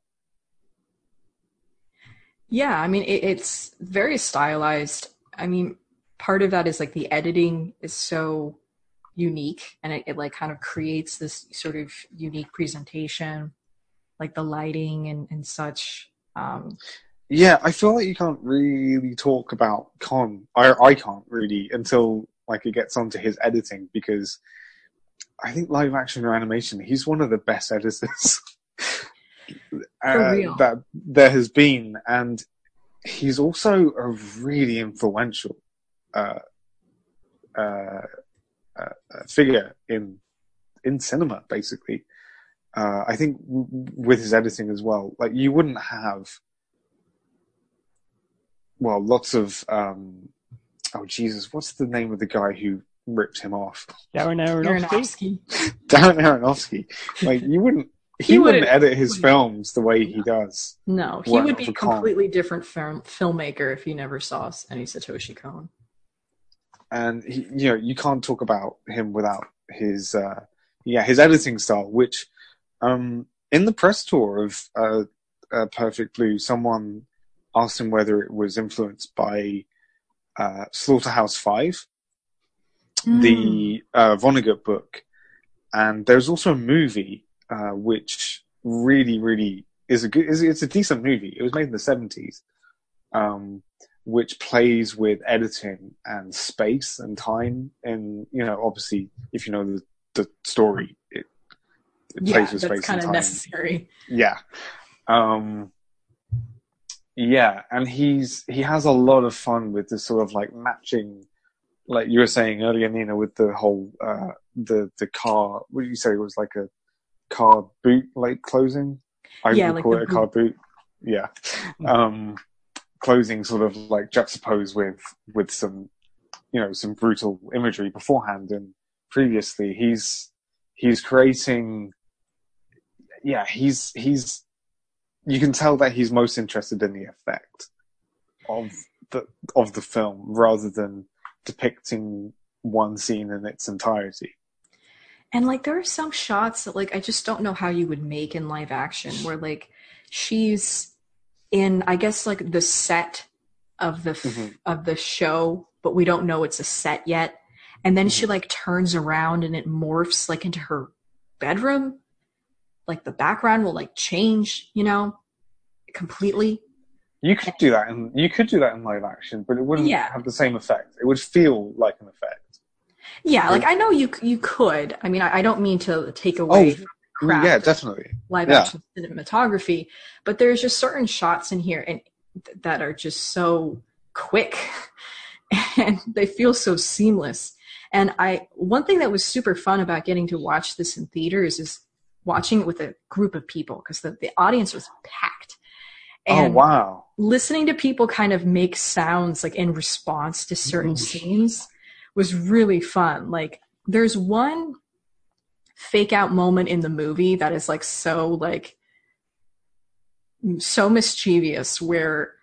Yeah, I mean it, it's very stylized. I mean, part of that is like the editing is so unique, and it, it like kind of creates this sort of unique presentation, like the lighting and and such. Um, yeah i feel like you can't really talk about Kon i i can't really until like it gets onto his editing because i think live action or animation he's one of the best editors. Uh, that there has been and he's also a really influential uh, uh, uh, figure in in cinema basically. Uh, i think w- with his editing as well like you wouldn't have well, lots of um, oh Jesus, what's the name of the guy who ripped him off? Darren Aronofsky. Aronofsky. Darren Aronofsky. Like you wouldn't. He, He wouldn't, wouldn't- edit his films the way he does. No, he would be for a Kong. completely different film, filmmaker if you never saw any Satoshi Kon. and he, you know you can't talk about him without his uh yeah his editing style which um in the press tour of uh, uh perfect blue someone asked him whether it was influenced by uh slaughterhouse 5 Mm. the uh vonnegut book and there's also a movie uh which really really is a good is it's a decent movie it was made in the 70s um which plays with editing and space and time. And you know, obviously, if you know the the story, it, it yeah, plays with space kind and of time. necessary. Yeah, um, yeah, and he's he has a lot of fun with this sort of like matching, like you were saying earlier, Nina, with the whole uh the the car. What did you say? It was like a car boot like closing. I Yeah, would like call it a car boot. Yeah. Um, closing sort of like juxtaposed with with some you know some brutal imagery beforehand and previously he's he's creating yeah he's he's you can tell that he's most interested in the effect of the of the film rather than depicting one scene in its entirety And like there are some shots that like I just don't know how you would make in live action where like she's in I guess like the set of the f- Mhm. of the show, but we don't know it's a set yet. And then she like turns around and it morphs like into her bedroom. Like the background will like change, you know, completely. You could do that and you could do that in live action but it wouldn't Yeah. have the same effect it would feel like an effect Yeah, like I know you you could. I mean, I, I don't mean to take oh, away Oh, from yeah definitely live Yeah. action cinematography, but there's just certain shots in here and th- that are just so quick and they feel so seamless. And I one thing that was super fun about getting to watch this in theaters is watching it with a group of people because the, the audience was packed. Oh, and oh wow listening to people kind of make sounds like in response to certain Mm. scenes was really fun. Like there's one fake out moment in the movie that is like so like so mischievous where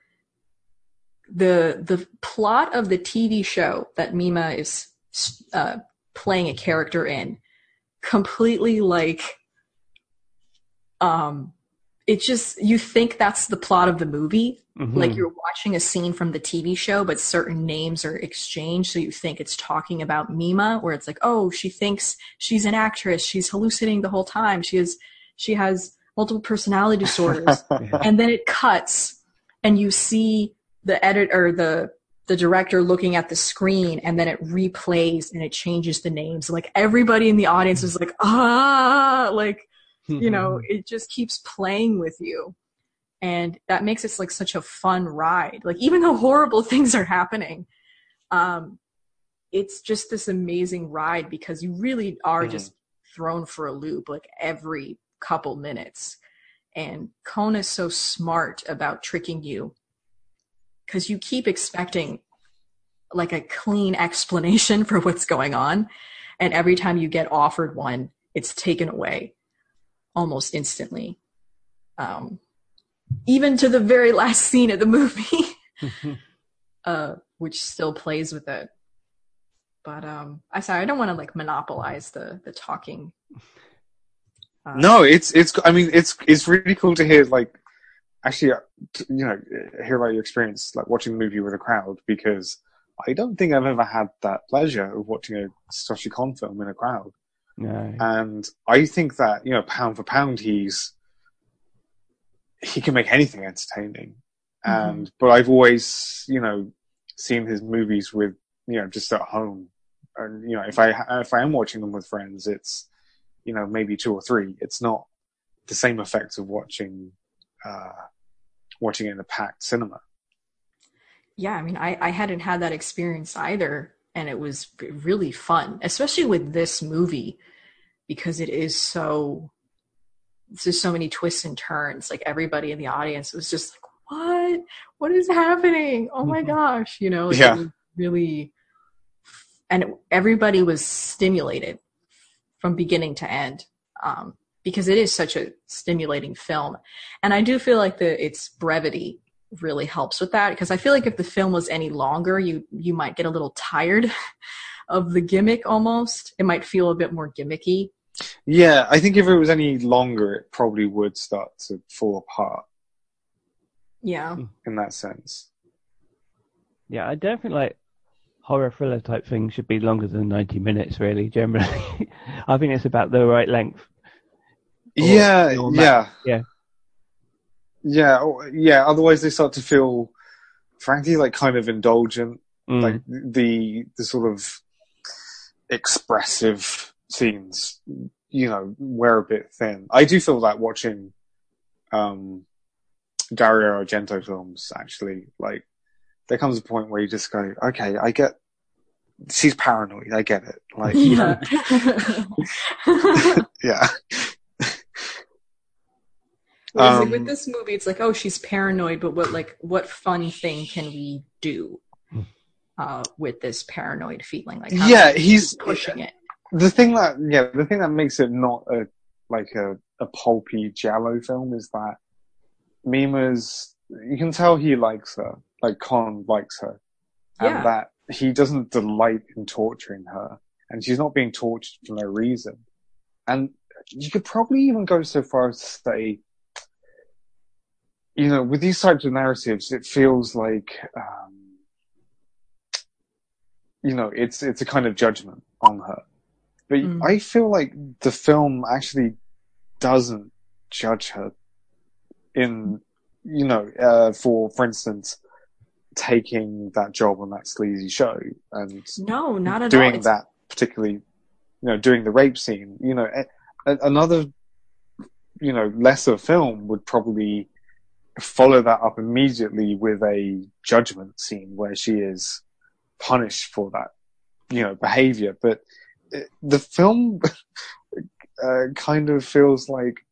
the the plot of the TV show that Mima is uh, playing a character in completely like um it just you think that's the plot of the movie Mhm. like you're watching a scene from the TV show, but certain names are exchanged, so you think it's talking about Mima, where it's like, oh, she thinks she's an actress, she's hallucinating the whole time, she has she has multiple personality disorders, Yeah. and then it cuts, and you see the editor, or the the director looking at the screen, and then it replays and it changes the names. Like everybody in the audience is like, ah, like you know, it just keeps playing with you. And that makes it like such a fun ride. Like even though horrible things are happening, um, it's just this amazing ride because you really are Mhm. just thrown for a loop like every couple minutes. And Kona is so smart about tricking you because you keep expecting like a clean explanation for what's going on. And every time you get offered one, it's taken away almost instantly. Um, even to the very last scene of the movie, uh, which still plays with it. But um, I sorry, I don't want to like monopolize the the talking. Uh, No, it's it's. I mean, it's it's really cool to hear like actually, uh, t- you know, hear about your experience like watching the movie with a crowd because I don't think I've ever had that pleasure of watching a Satoshi Kon film in a crowd, no. and I think that you know, pound for pound, he's he can make anything entertaining, and but I've always you know seen his movies with you know just at home, and you know if I if I am watching them with friends, it's you know maybe two or three. It's not the same effect of watching uh, watching it in a packed cinema. yeah, I mean, I I hadn't had that experience either, and it was really fun, especially with this movie because it is so there's so many twists and turns. Like everybody in the audience was just like, what? What is happening? Oh my gosh! You know, Yeah. it was really, and everybody was stimulated from beginning to end um, because it is such a stimulating film, and I do feel like the its brevity really helps with that because I feel like if the film was any longer, you you might get a little tired of the gimmick almost. It might feel a bit more gimmicky. Yeah, I think if it was any longer, it probably would start to fall apart Yeah. in that sense. Yeah, I don't think like horror thriller type things should be longer than 90 minutes, really, generally. I think it's about the right length. Or yeah, your yeah, yeah. yeah, or- yeah. Otherwise, they start to feel, frankly, like kind of indulgent. Mm. Like the the sort of expressive scenes, you know, wear a bit thin. I do feel that watching um, Dario Argento films. Actually, like there comes a point where you just go, okay, I get. She's paranoid. I get it. Like, you know, Yeah. yeah. Whereas, like, Um, with this movie, it's like, oh, she's paranoid, but what like what fun thing can we do uh, with this paranoid feeling? Like, how Yeah, he's- pushing it. The thing that yeah the thing that makes it not a like a, a pulpy Giallo film is that Mima's you can tell he likes her like Kon likes her. And Yeah. that he doesn't delight in torturing her and she's not being tortured for no reason. And you could probably even go so far as to say you know with these types of narratives it feels like um you know it's it's a kind of judgment on her but Mm. I feel like the film actually doesn't judge her in, you know, uh, for, for instance, taking that job on that sleazy show and No, not at all. doing It's- that particularly, you know, doing the rape scene, you know, a, a- another, you know, lesser film would probably follow that up immediately with a judgment scene where she is punished for that, you know, behavior. But it, the film uh, kind of feels like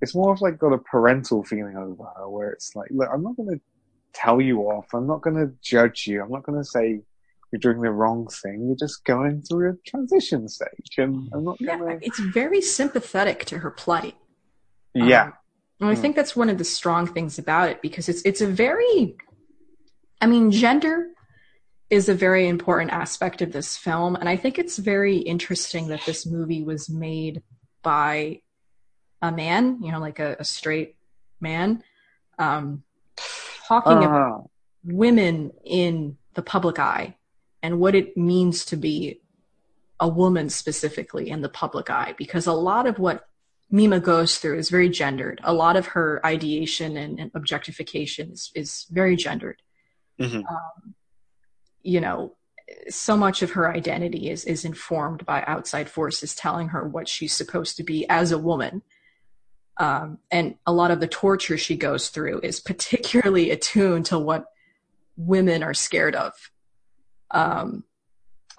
it's more of like got a parental feeling over her, where it's like, look, I'm not going to tell you off. I'm not going to judge you. I'm not going to say you're doing the wrong thing. You're just going through a transition stage, and I'm not yeah, going to. it's very sympathetic to her plight. Yeah, Um, and I Mm. think that's one of the strong things about it because it's it's a very I mean gender is a very important aspect of this film and I think it's very interesting that this movie was made by a man, you know, like a, a straight man um talking about Uh, women in the public eye and what it means to be a woman specifically in the public eye because a lot of what Mima goes through is very gendered. A lot of her ideation and, and objectification is, is very gendered. mhm. You know, so much of her identity is, is informed by outside forces telling her what she's supposed to be as a woman. Um, and a lot of the torture she goes through is particularly attuned to what women are scared of. Um,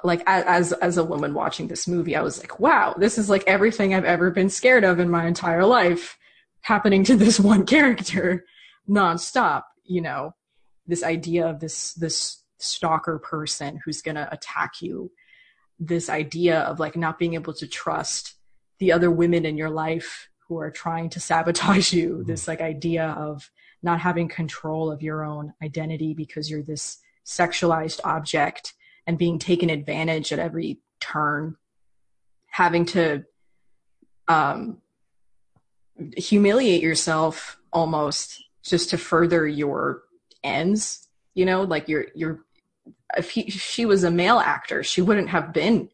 like as as a woman watching this movie, I was like, wow, this is like everything I've ever been scared of in my entire life happening to this one character nonstop. You know, this idea of this this stalker person who's gonna attack you, this idea of like not being able to trust the other women in your life who are trying to sabotage you, this like idea of not having control of your own identity because you're this sexualized object and being taken advantage at every turn, having to um, humiliate yourself almost just to further your ends. You know, like you're you're. If, he, if she was a male actor, she wouldn't have been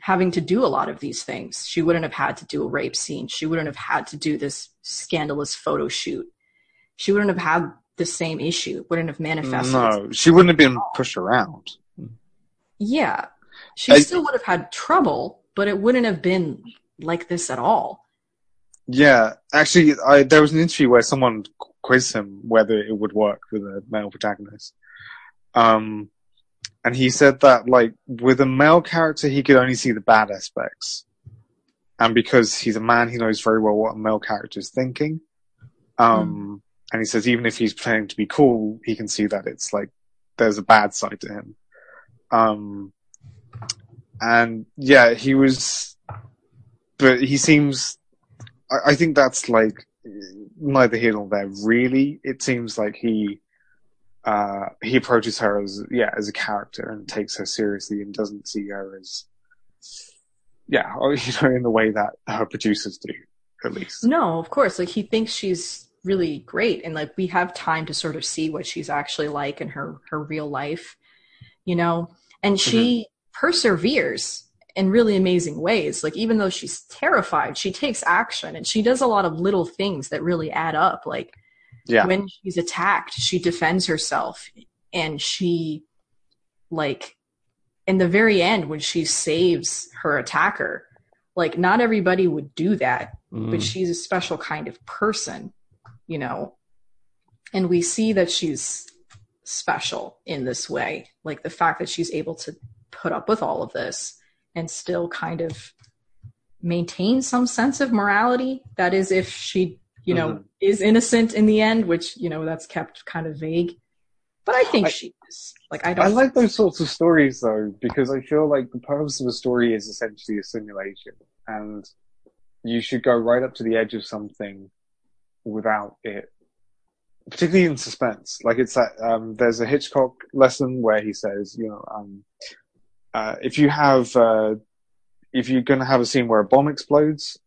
having to do a lot of these things. She wouldn't have had to do a rape scene. She wouldn't have had to do this scandalous photo shoot. She wouldn't have had the same issue. Wouldn't have manifested. no, she wouldn't have been pushed around. Yeah. She I- still would have had trouble, but it wouldn't have been like this at all. Yeah, actually, I, there was an interview where someone quizzed him whether it would work with a male protagonist. Um, and he said that, like, with a male character, he could only see the bad aspects. And because he's a man, he knows very well what a male character is thinking. Um, and he says even if he's pretending to be cool, he can see that it's like there's a bad side to him. Um, and yeah, he was, but he seems. I, I think that's like neither here nor there. Really, it seems like he uh, he approaches her as yeah as a character and takes her seriously and doesn't see her as yeah you know in the way that her producers do at least. No, of course. Like he thinks she's really great, and like we have time to sort of see what she's actually like in her her real life, you know. And she mm-hmm. perseveres in really amazing ways. Like even though she's terrified, she takes action and she does a lot of little things that really add up. Like yeah. when she's attacked, she defends herself and she like in the very end when she saves her attacker, like not everybody would do that, mm. but she's a special kind of person, you know. And we see that she's special in this way. Like the fact that she's able to put up with all of this and still kind of maintain some sense of morality. That is, if she, you know, mm-hmm. is innocent in the end, which, you know, that's kept kind of vague. But I think I, she is. Like, I don't. I like those sorts of stories, though, because I feel like the purpose of a story is essentially a simulation. And you should go right up to the edge of something without it particularly in suspense. Like it's that um, there's a Hitchcock lesson where he says, you know, um, uh, if you have uh, if you're going to have a scene where a bomb explodes,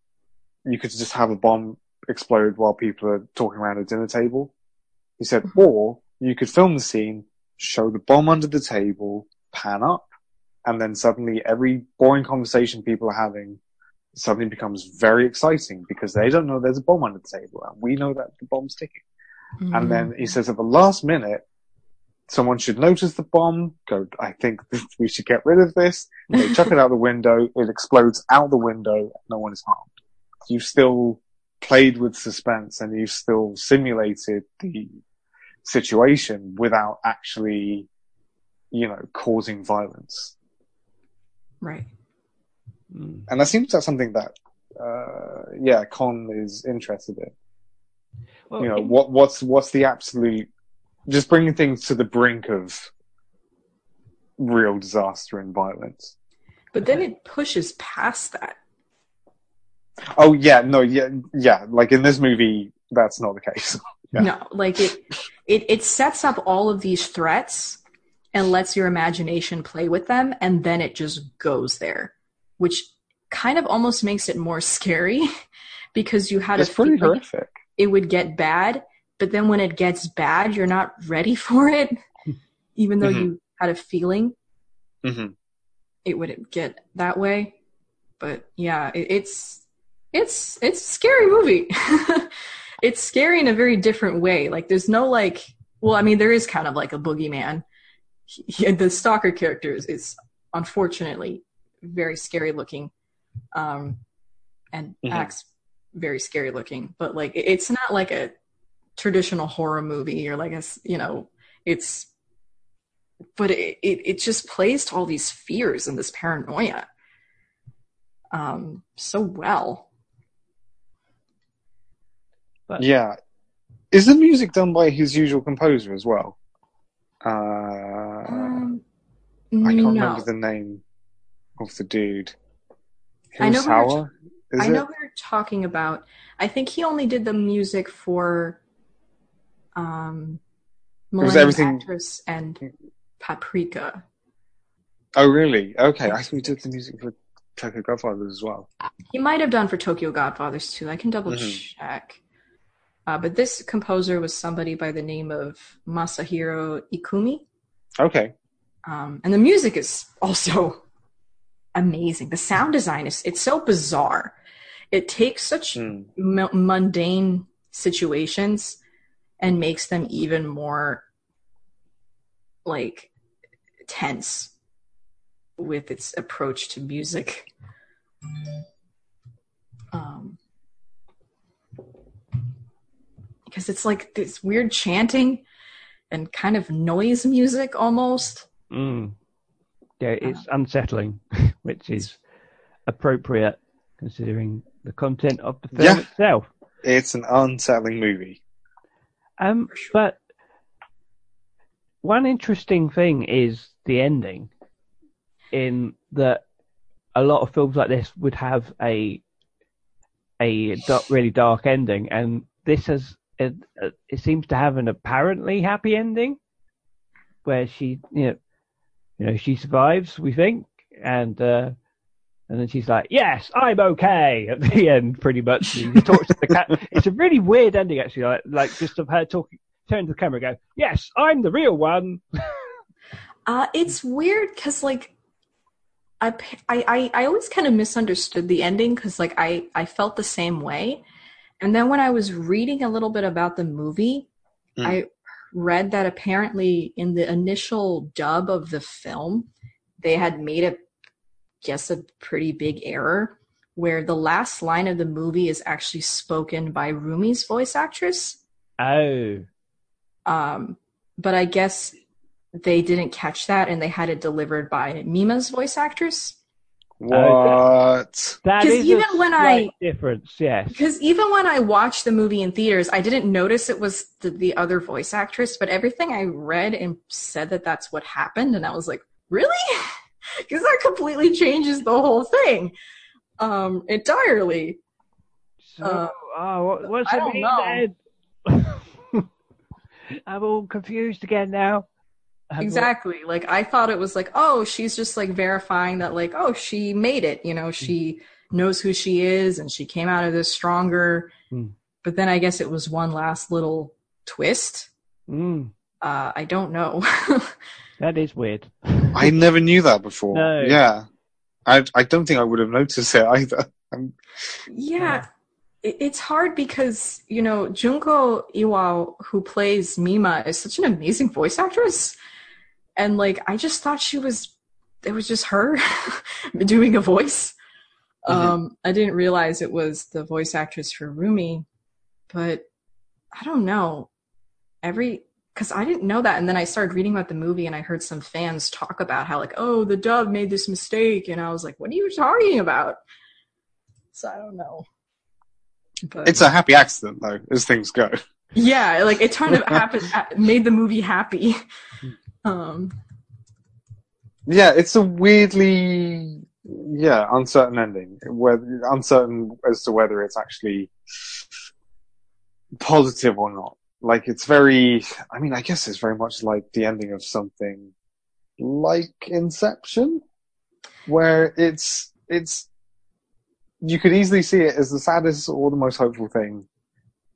you could just have a bomb explode while people are talking around a dinner table. He said, or you could film the scene, show the bomb under the table, pan up, and then suddenly every boring conversation people are having suddenly becomes very exciting because they don't know there's a bomb under the table and we know that the bomb's ticking. Mm-hmm. And then he says at the last minute, someone should notice the bomb, go, I think we should get rid of this. They chuck it out the window, it explodes out the window, no one is harmed. You still played with suspense and you still simulated the situation without actually, you know, causing violence. Right. And that seems like something that, uh, yeah, Kon is interested in. Well, you know, what, what's, what's the absolute just bringing things to the brink of real disaster and violence. But then it pushes past that. Oh yeah, no, yeah, yeah. Like in this movie, that's not the case. yeah. No, like it, it, it sets up all of these threats and lets your imagination play with them, and then it just goes there, which kind of almost makes it more scary because you had it's a pretty horrific. It would get bad, but then when it gets bad, you're not ready for it, even though mm-hmm. you had a feeling mm-hmm. it would get that way. But yeah, it, it's it's it's a scary movie. it's scary in a very different way. Like there's no like, well, I mean, there is kind of like a boogeyman. He, the stalker character is, is unfortunately very scary looking, um, and mm-hmm. acts very scary looking. But like, it's not like a traditional horror movie or like a you know it's but it, it, it just plays to all these fears and this paranoia um so well but, yeah is the music done by his usual composer as well uh um, i can't no. remember the name of the dude I know, I know we are talking about. I think he only did the music for um, Millennium everything... Actress and Paprika. Oh, really? Okay, I thought he did the music for Tokyo Godfathers as well. He might have done for Tokyo Godfathers too. I can double mm-hmm. check. Uh, but this composer was somebody by the name of Masahiro Ikumi. Okay. Um, and the music is also amazing. The sound design is it's so bizarre. It takes such mm. m- mundane situations and makes them even more like tense with its approach to music. Um, because it's like this weird chanting and kind of noise music almost. Mm. Yeah, it's uh, unsettling, which is appropriate considering the content of the film yeah, itself. It's an unsettling movie. Um, sure. but one interesting thing is the ending, in that a lot of films like this would have a a really dark ending, and this has it, it seems to have an apparently happy ending, where she you know you know she survives, we think, and. uh and then she's like, "Yes, I'm okay." At the end, pretty much, she talks to the cat. It's a really weird ending, actually. Like, like just of her talking, turn to the camera, go, "Yes, I'm the real one." Uh, it's weird because like I I I always kind of misunderstood the ending because like I, I felt the same way. And then when I was reading a little bit about the movie, Mm. I read that apparently in the initial dub of the film, they had made a guess a pretty big error where the last line of the movie is actually spoken by Rumi's voice actress. Oh, Um, but I guess they didn't catch that and they had it delivered by Mima's voice actress. What? that 'Cause is even a when I- difference. Yes, Because even when I watched the movie in theaters, I didn't notice it was the, the other voice actress, but everything I read and said that that's what happened, and I was like, really? Because that completely changes the whole thing um, entirely. So, uh, oh, what, what's I it don't mean then? I'm all confused again now. I'm Exactly. Like I thought it was like, oh, she's just like verifying that, like, oh, she made it. You know, she knows who she is, and she came out of this stronger. Hmm. But then I guess it was one last little twist. Mm, Uh, I don't know. that is weird. I never knew that before. No. Yeah. I, I don't think I would have noticed it either. Um, Yeah, it, it's hard because you know Junko Iwao, who plays Mima, is such an amazing voice actress, and like I just thought she was, it was just her doing a voice. Mhm. Um, I didn't realize it was the voice actress for Rumi, but I don't know. Every because I didn't know that, and then I started reading about the movie, and I heard some fans talk about how like, oh, the dub made this mistake, and I was like, what are you talking about? So I don't know. But it's a happy accident, though, as things go. yeah, like it kind of happened, made the movie happy. Um, Yeah, it's a weirdly, yeah, uncertain ending. Whether uncertain as to whether it's actually positive or not. Like it's very. I mean, I guess it's very much like the ending of something like Inception, where it's it's. You could easily see it as the saddest or the most hopeful thing,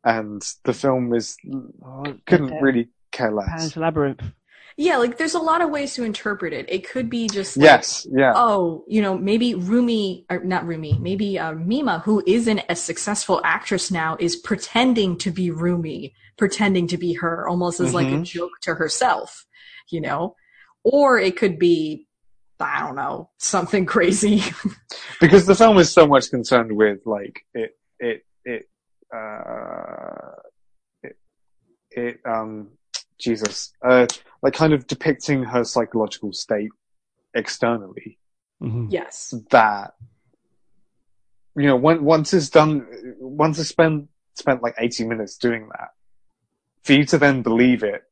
and the film is couldn't Okay. really care less. Pan's Labyrinth. Yeah, like there's a lot of ways to interpret it. It could be just like, Yes, yeah. oh, you know, maybe Rumi, or not Rumi, maybe uh, Mima, who isn't a successful actress now, is pretending to be Rumi, pretending to be her, almost as like a Mhm. joke to herself, you know? Or it could be, I don't know, something crazy. because the film is so much concerned with like it it it uh it it um jesus uh like kind of depicting her psychological state externally Mhm. yes. that you know when, once it's done once it's spent spent like 80 minutes doing that for you to then believe it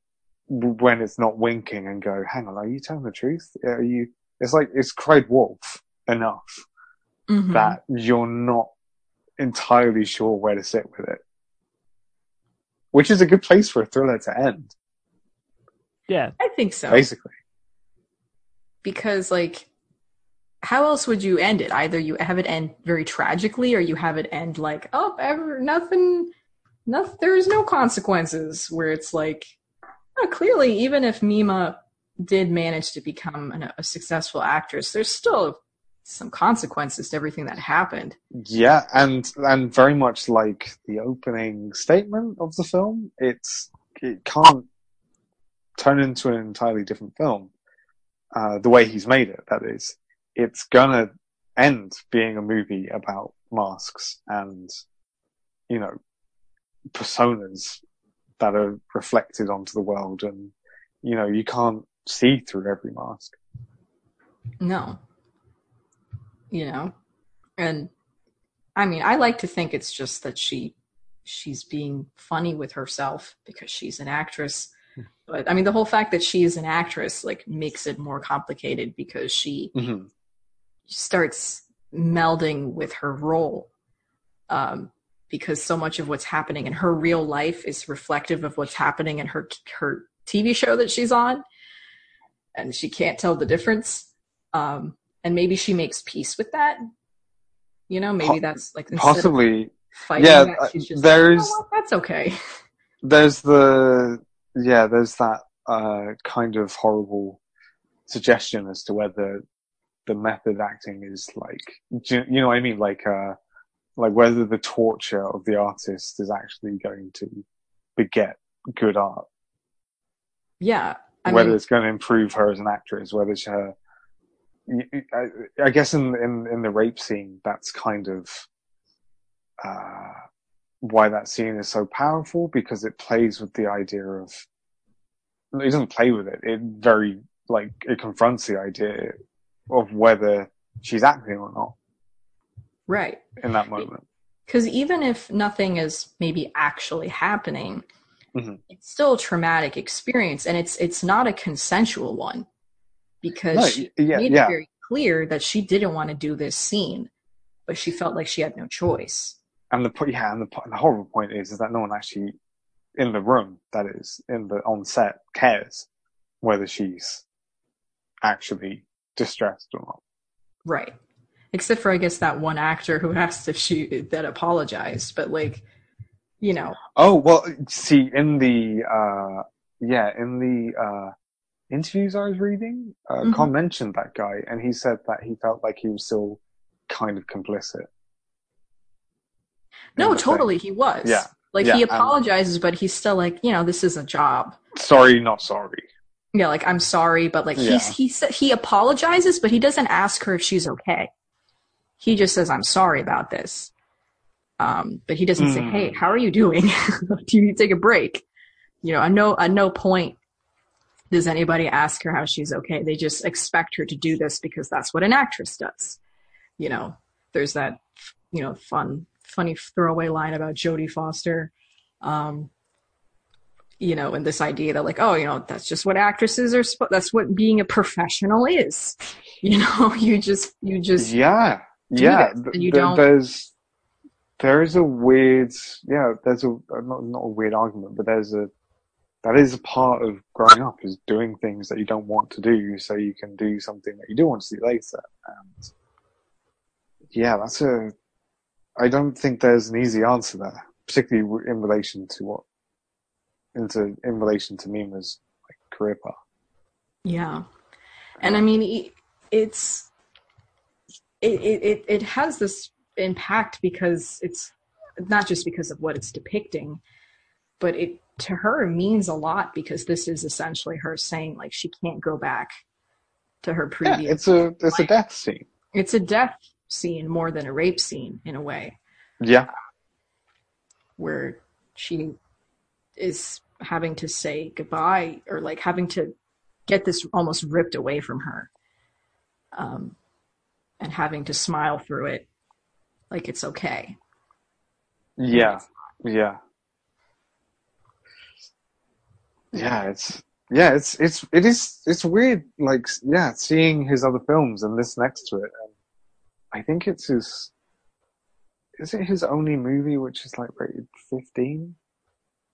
when it's not winking and go hang on are you telling the truth are you it's like it's cried wolf enough Mhm. that you're not entirely sure where to sit with it. Which is a good place for a thriller to end, Yeah, I think so. basically. because like how else would you end it either you have it end very tragically or you have it end like oh ever nothing nothing there's no consequences where it's like oh, clearly even if mima did manage to become an, a successful actress there's still some consequences to everything that happened Yeah, and and very much like the opening statement of the film, it's it can't turn into an entirely different film. Uh, the way he's made it, that is, it's gonna end being a movie about masks and you know personas that are reflected onto the world, and you know you can't see through every mask. no you know and i mean i like to think it's just that she she's being funny with herself because she's an actress. But I mean, the whole fact that she is an actress like makes it more complicated because she Mhm. starts melding with her role. Um, because so much of what's happening in her real life is reflective of what's happening in her her TV show that she's on, and she can't tell the difference. Um, and maybe she makes peace with that. You know, maybe that's like Possibly, fighting yeah, that, she's just there's- like, "You know what? that's okay. there's the yeah, there's that uh, kind of horrible suggestion as to whether the method acting is like, you, you know what I mean? Like, uh, like whether the torture of the artist is actually going to beget good art, Yeah, I whether mean, it's going to improve her as an actress, whether she, her. I, I guess in, in in the rape scene, that's kind of uh, why that scene is so powerful because it plays with the idea of. It doesn't play with it. It very like it confronts the idea of whether she's acting or not right. in that moment. Because even if nothing is maybe actually happening, Mhm. it's still a traumatic experience, and it's it's not a consensual one because No, she yeah, made yeah. it very clear that she didn't want to do this scene, but she felt like she had no choice. And the yeah, and the, po- the horrible point is is that no one actually in the room, that is in the on set, cares whether she's actually distressed or not. Right. Except for I guess that one actor who asked if she that apologized, but like, you know, Oh well, see in the uh yeah in the uh interviews I was reading, uh, Mhm. Kon mentioned that guy, and he said that he felt like he was still kind of complicit. No, totally, he was. Yeah. Like Yeah, he apologizes, but he's still like, you know, this is a job. Sorry, not sorry. Yeah, like I'm sorry, but like Yeah. he's he he apologizes, but he doesn't ask her if she's okay. He just says, "I'm sorry about this," um, but he doesn't say, Hmm. "Hey, how are you doing? Do you need to take a break?" You know, at no at no point does anybody ask her how she's okay. They just expect her to do this because that's what an actress does. You know, there's that you know fun funny throwaway line about Jodie Foster. Um, you know, and this idea that like, oh, you know, that's just what actresses are. Sp- that's what being a professional is. You know, you just, you just, Yeah, yeah. and you don't- There's there is a weird yeah. There's a not not a weird argument, but there's a that is a part of growing up is doing things that you don't want to do so you can do something that you do want to do later. And yeah, that's a. I don't think there's an easy answer there, particularly in relation to what into in relation to Mima's like career path. yeah. And I mean, it's, it, it, it, has this impact because it's not just because of what it's depicting, but it to her means a lot because this is essentially her saying like she can't go back to her previous. Yeah, it's a it's a death scene. it's a death scene more than a rape scene in a way. Yeah, where she is having to say goodbye or like having to get this almost ripped away from her um, and having to smile through it like it's okay Yeah, yeah, yeah. It's yeah, it's it's it is it's weird. Like yeah, seeing his other films and this next to it. I think it's his. Is it his only movie which is like rated fifteen?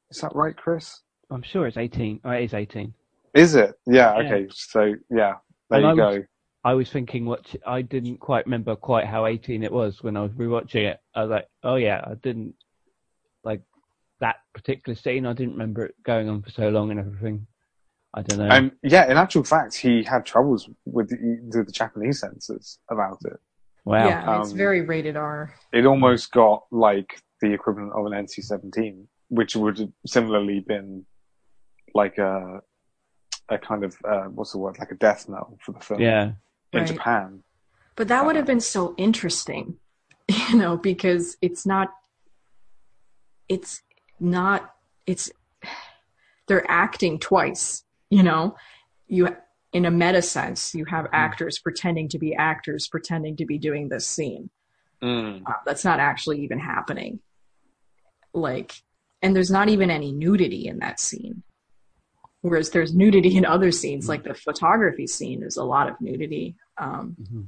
Is that right, Chris? I'm sure it's 18. Oh, it is 18. Is it? Yeah. Yeah. Okay. So yeah, there And you I go. was- I was thinking what I didn't quite remember quite how 18 it was when I was rewatching it. I was like, oh yeah, I didn't like that particular scene. I didn't remember it going on for so long and everything. I don't know. And yeah, in actual fact, he had troubles with the, with the Japanese censors about it. Wow. yeah it's Um, very rated r it almost got like the equivalent of an NC-17, which would have similarly been like a a kind of uh, what's the word, like a death knell for the film Yeah. in Right. Japan. but that would have been so interesting you know because it's not it's not it's they're acting twice you know you in a meta sense you have actors pretending to be actors pretending to be doing this scene uh, that's not actually even happening like, and there's not even any nudity in that scene. Whereas there's nudity in other scenes, like the photography scene, there's a lot of nudity. Um, Mhm.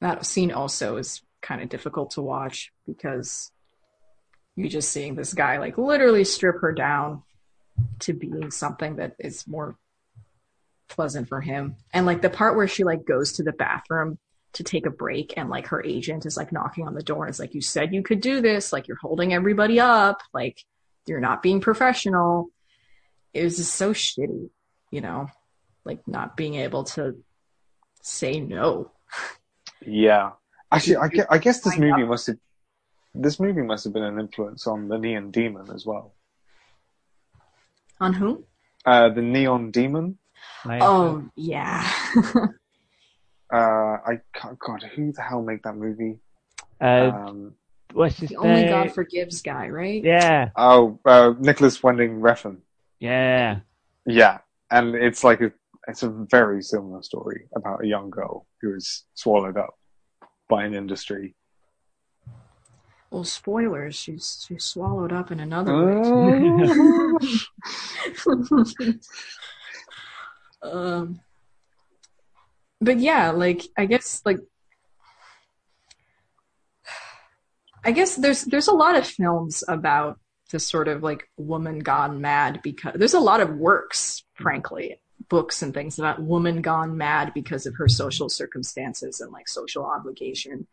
That scene also is kind of difficult to watch because you're just seeing this guy like literally strip her down to being something that is more pleasant for him. And like the part where she like goes to the bathroom to take a break and like her agent is like knocking on the door and it's like you said you could do this, like you're holding everybody up, like you're not being professional. It was just so shitty, you know, like not being able to say no. Yeah. Actually, I, gue- I guess this movie must have this movie must have been an influence on the Neon Demon as well. On who? Uh, the Neon Demon. I- Oh yeah. Uh, I can't, God, who the hell made that movie? uh, Um, what's his the only? God forgives guy, right? Yeah, oh, uh, Nicolas Winding Refn. yeah. Yeah, and it's like a it's a very similar story about a young girl who is swallowed up by an industry. Well, spoilers. She's she's swallowed up in another Oh. um, but yeah, like I guess like I guess there's there's a lot of films about this sort of like woman gone mad because there's a lot of works, frankly, books and things about woman gone mad because of her social circumstances and like social obligation.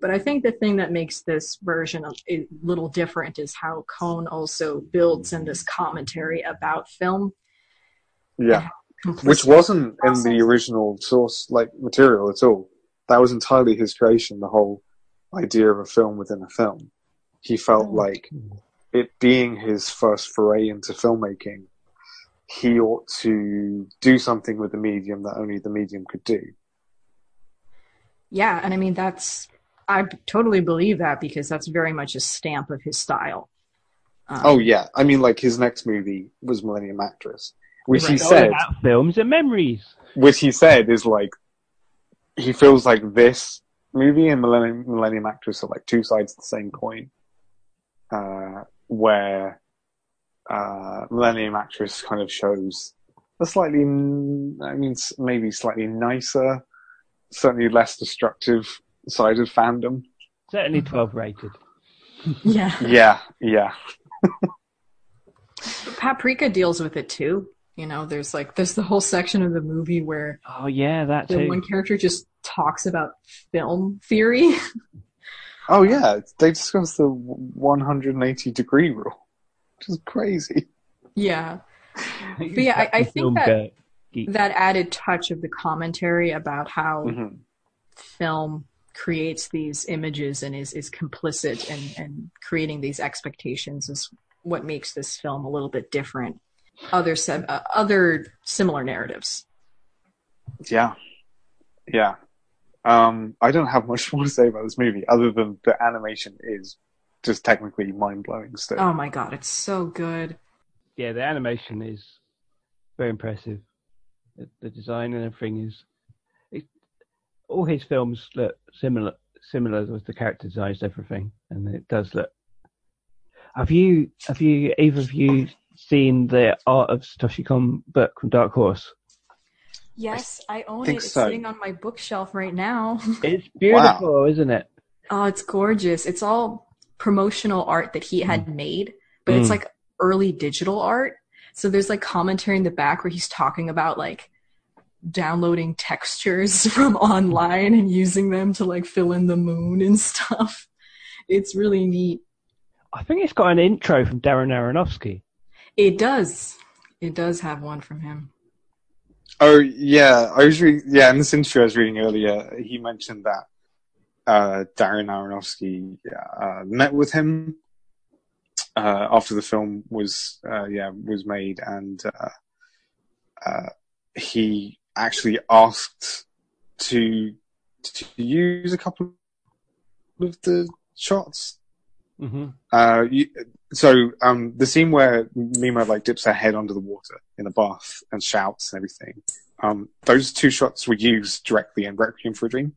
But I think the thing that makes this version a, little different is how Kon also builds in this commentary about film. yeah, complicit- which wasn't in the original source like material at all. That was entirely his creation. The whole idea of a film within a film. He felt Oh. like it being his first foray into filmmaking, he ought to do something with the medium that only the medium could do. Yeah, and I mean that's I totally believe that because that's very much a stamp of his style. Um, Oh yeah, I mean, like his next movie was Millennium Actress, which he said, about films and memories. which he said is like, he feels like this movie and Millennium, Millennium Actress are like two sides of the same coin, uh, where uh, Millennium Actress kind of shows a slightly, I mean, maybe slightly nicer, certainly less destructive side of fandom. Certainly 12 rated. yeah, Yeah, yeah, Paprika deals with it too. You know, there's like there's the whole section of the movie where Oh, yeah, that the too. one character just talks about film theory. Oh yeah, they discuss the 180 degree rule, which is crazy. yeah, But yeah, I- I think that- geek- geek. that added touch of the commentary about how hmm film creates these images and is, is complicit in, in creating these expectations is what makes this film a little bit different. Other se- uh, other similar narratives. Yeah, yeah. Um, I don't have much more to say about this movie other than the animation is just technically mind blowing. Still, Oh my god, it's so good. Yeah, the animation is very impressive. The, the design and everything is. It, all his films look similar, similar with the character designs, everything, and it does look. Have you, have you, either of you seen the Art of Satoshi Kon book from Dark Horse? Yes, I own think it. It's so. sitting on my bookshelf right now. It's beautiful, isn't it? oh, it's gorgeous. It's all promotional art that he had made, but it's Mm. like early digital art. So there's like commentary in the back where he's talking about like downloading textures from online and using them to like fill in the moon and stuff. It's really neat. I think it's got an intro from Darren Aronofsky. It does. It does have one from him. Oh yeah, I was reading. Yeah, in this interview I was reading earlier, he mentioned that uh, Darren Aronofsky uh, met with him uh, after the film was uh, yeah was made, and uh, uh, he actually asked to to use a couple of the shots hmm uh, you, so um, the scene where Mima like dips her head under the water in the bath and shouts and everything. Um, those two shots were used directly in Requiem for a Dream,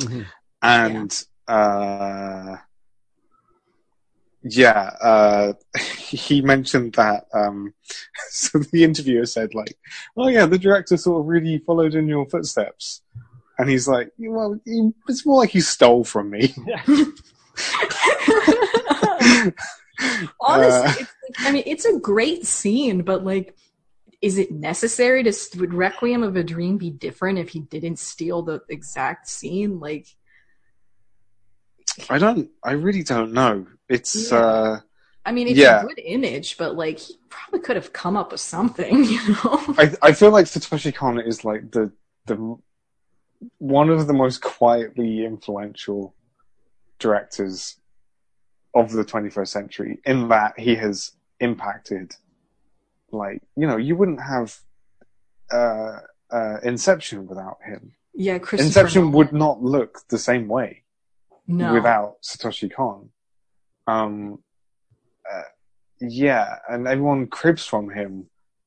hmm and uh, yeah, uh, he mentioned that. Um, so the interviewer said, like, "Oh yeah, the director sort of really followed in your footsteps," and he's like, "Well, he, it's more like he stole from me." Honestly, it's like, I mean, it's a great scene, but like, is it necessary to would Requiem of a Dream be different if he didn't steal the exact scene? Like, I don't. I really don't know. It's. Yeah. uh I mean, it's Yeah. a good image, but like, he probably could have come up with something, you know? I I feel like Satoshi Kon is like the the one of the most quietly influential directors of the 21st century in that he has impacted like you know you wouldn't have uh, uh, Inception without him. yeah, Inception Nolan. would not look the same way no. without Satoshi Kon. Um, uh, yeah, and everyone cribs from him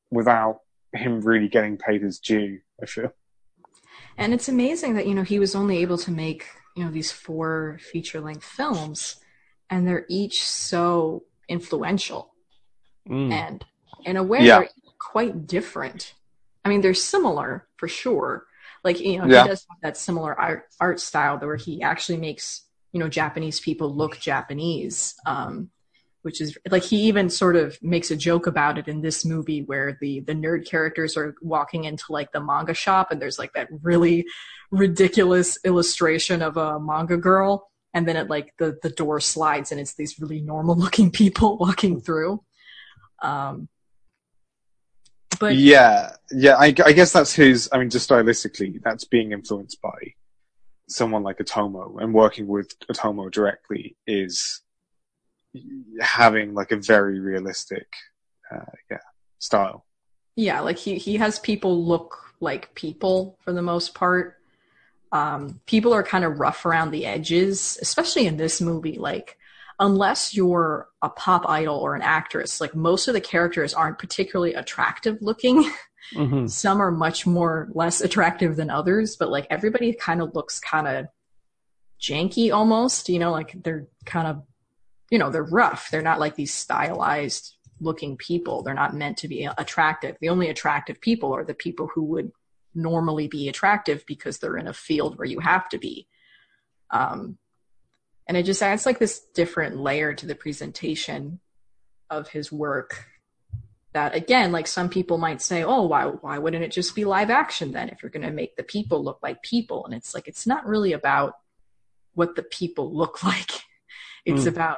without him really getting paid his due. I feel. And it's amazing that, you know, he was only able to make, you know, these four feature length films, and they're each so influential. Mm. And in a way, Yeah. they're quite different. I mean, they're similar for sure. Like, you know, Yeah. he does have that similar art, art style where he actually makes, you know, Japanese people look Japanese. Um, which is like he even sort of makes a joke about it in this movie where the the nerd characters are walking into like the manga shop and there's like that really ridiculous illustration of a manga girl and then it like the the door slides and it's these really normal looking people walking through um but yeah, yeah. I, I guess that's his. I mean, just stylistically, that's being influenced by someone like Otomo and working with Otomo directly is having like a very realistic, uh, yeah, style. yeah like he he has people look like people for the most part um people are kind of rough around the edges especially in this movie. Like unless you're a pop idol or an actress like most of the characters aren't particularly attractive looking. Hmm some are much more less attractive than others but like everybody kind of looks kind of janky almost you know like they're kind of you know they're rough. They're not like these stylized looking people. They're not meant to be attractive. The only attractive people are the people who would normally be attractive because they're in a field where you have to be. Um and it just adds like this different layer to the presentation of his work that again like some people might say oh why why wouldn't it just be live action then if you're going to make the people look like people? And it's like it's not really about what the people look like. It's Mm. about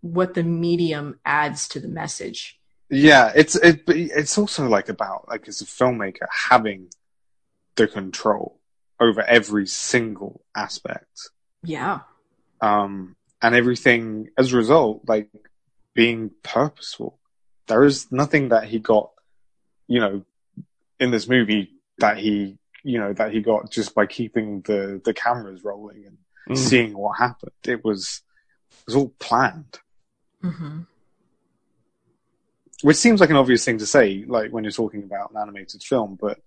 what the medium adds to the message. Yeah, it's it, it's also like about like as a filmmaker having the control over every single aspect. yeah um, and everything as a result, like being purposeful. There is nothing that he got, you know, in this movie that he, you know, that he got just by keeping the the cameras rolling and Mm. seeing what happened. It was it was all planned, hmm which seems like an obvious thing to say, like when you're talking about an animated film, but.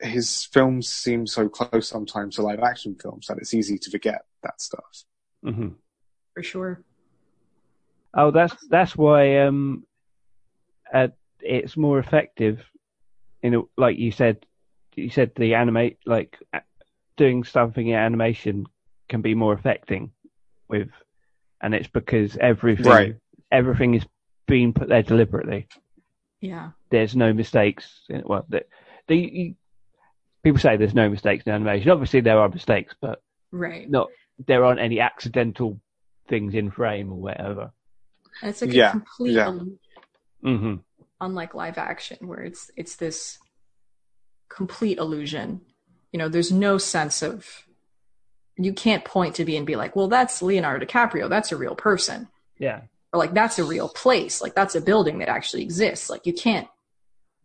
His films seem so close sometimes to live action films that it's easy to forget that stuff. hmm for sure Oh, that's that's why um, uh, it's more effective. You know, like you said, you said the animate like doing something in animation can be more affecting with, and it's because everything Right. everything is being put there deliberately. yeah There's no mistakes. In, well, the, the you, people say there's no mistakes in animation. Obviously, there are mistakes, but right not there aren't any accidental things in frame or whatever. and it's like Yeah, a complete yeah. illusion hmm unlike live action where it's it's this complete illusion you know there's no sense of you can't point to be and be like well that's leonardo dicaprio that's a real person Yeah. or like that's a real place like that's a building that actually exists like you can't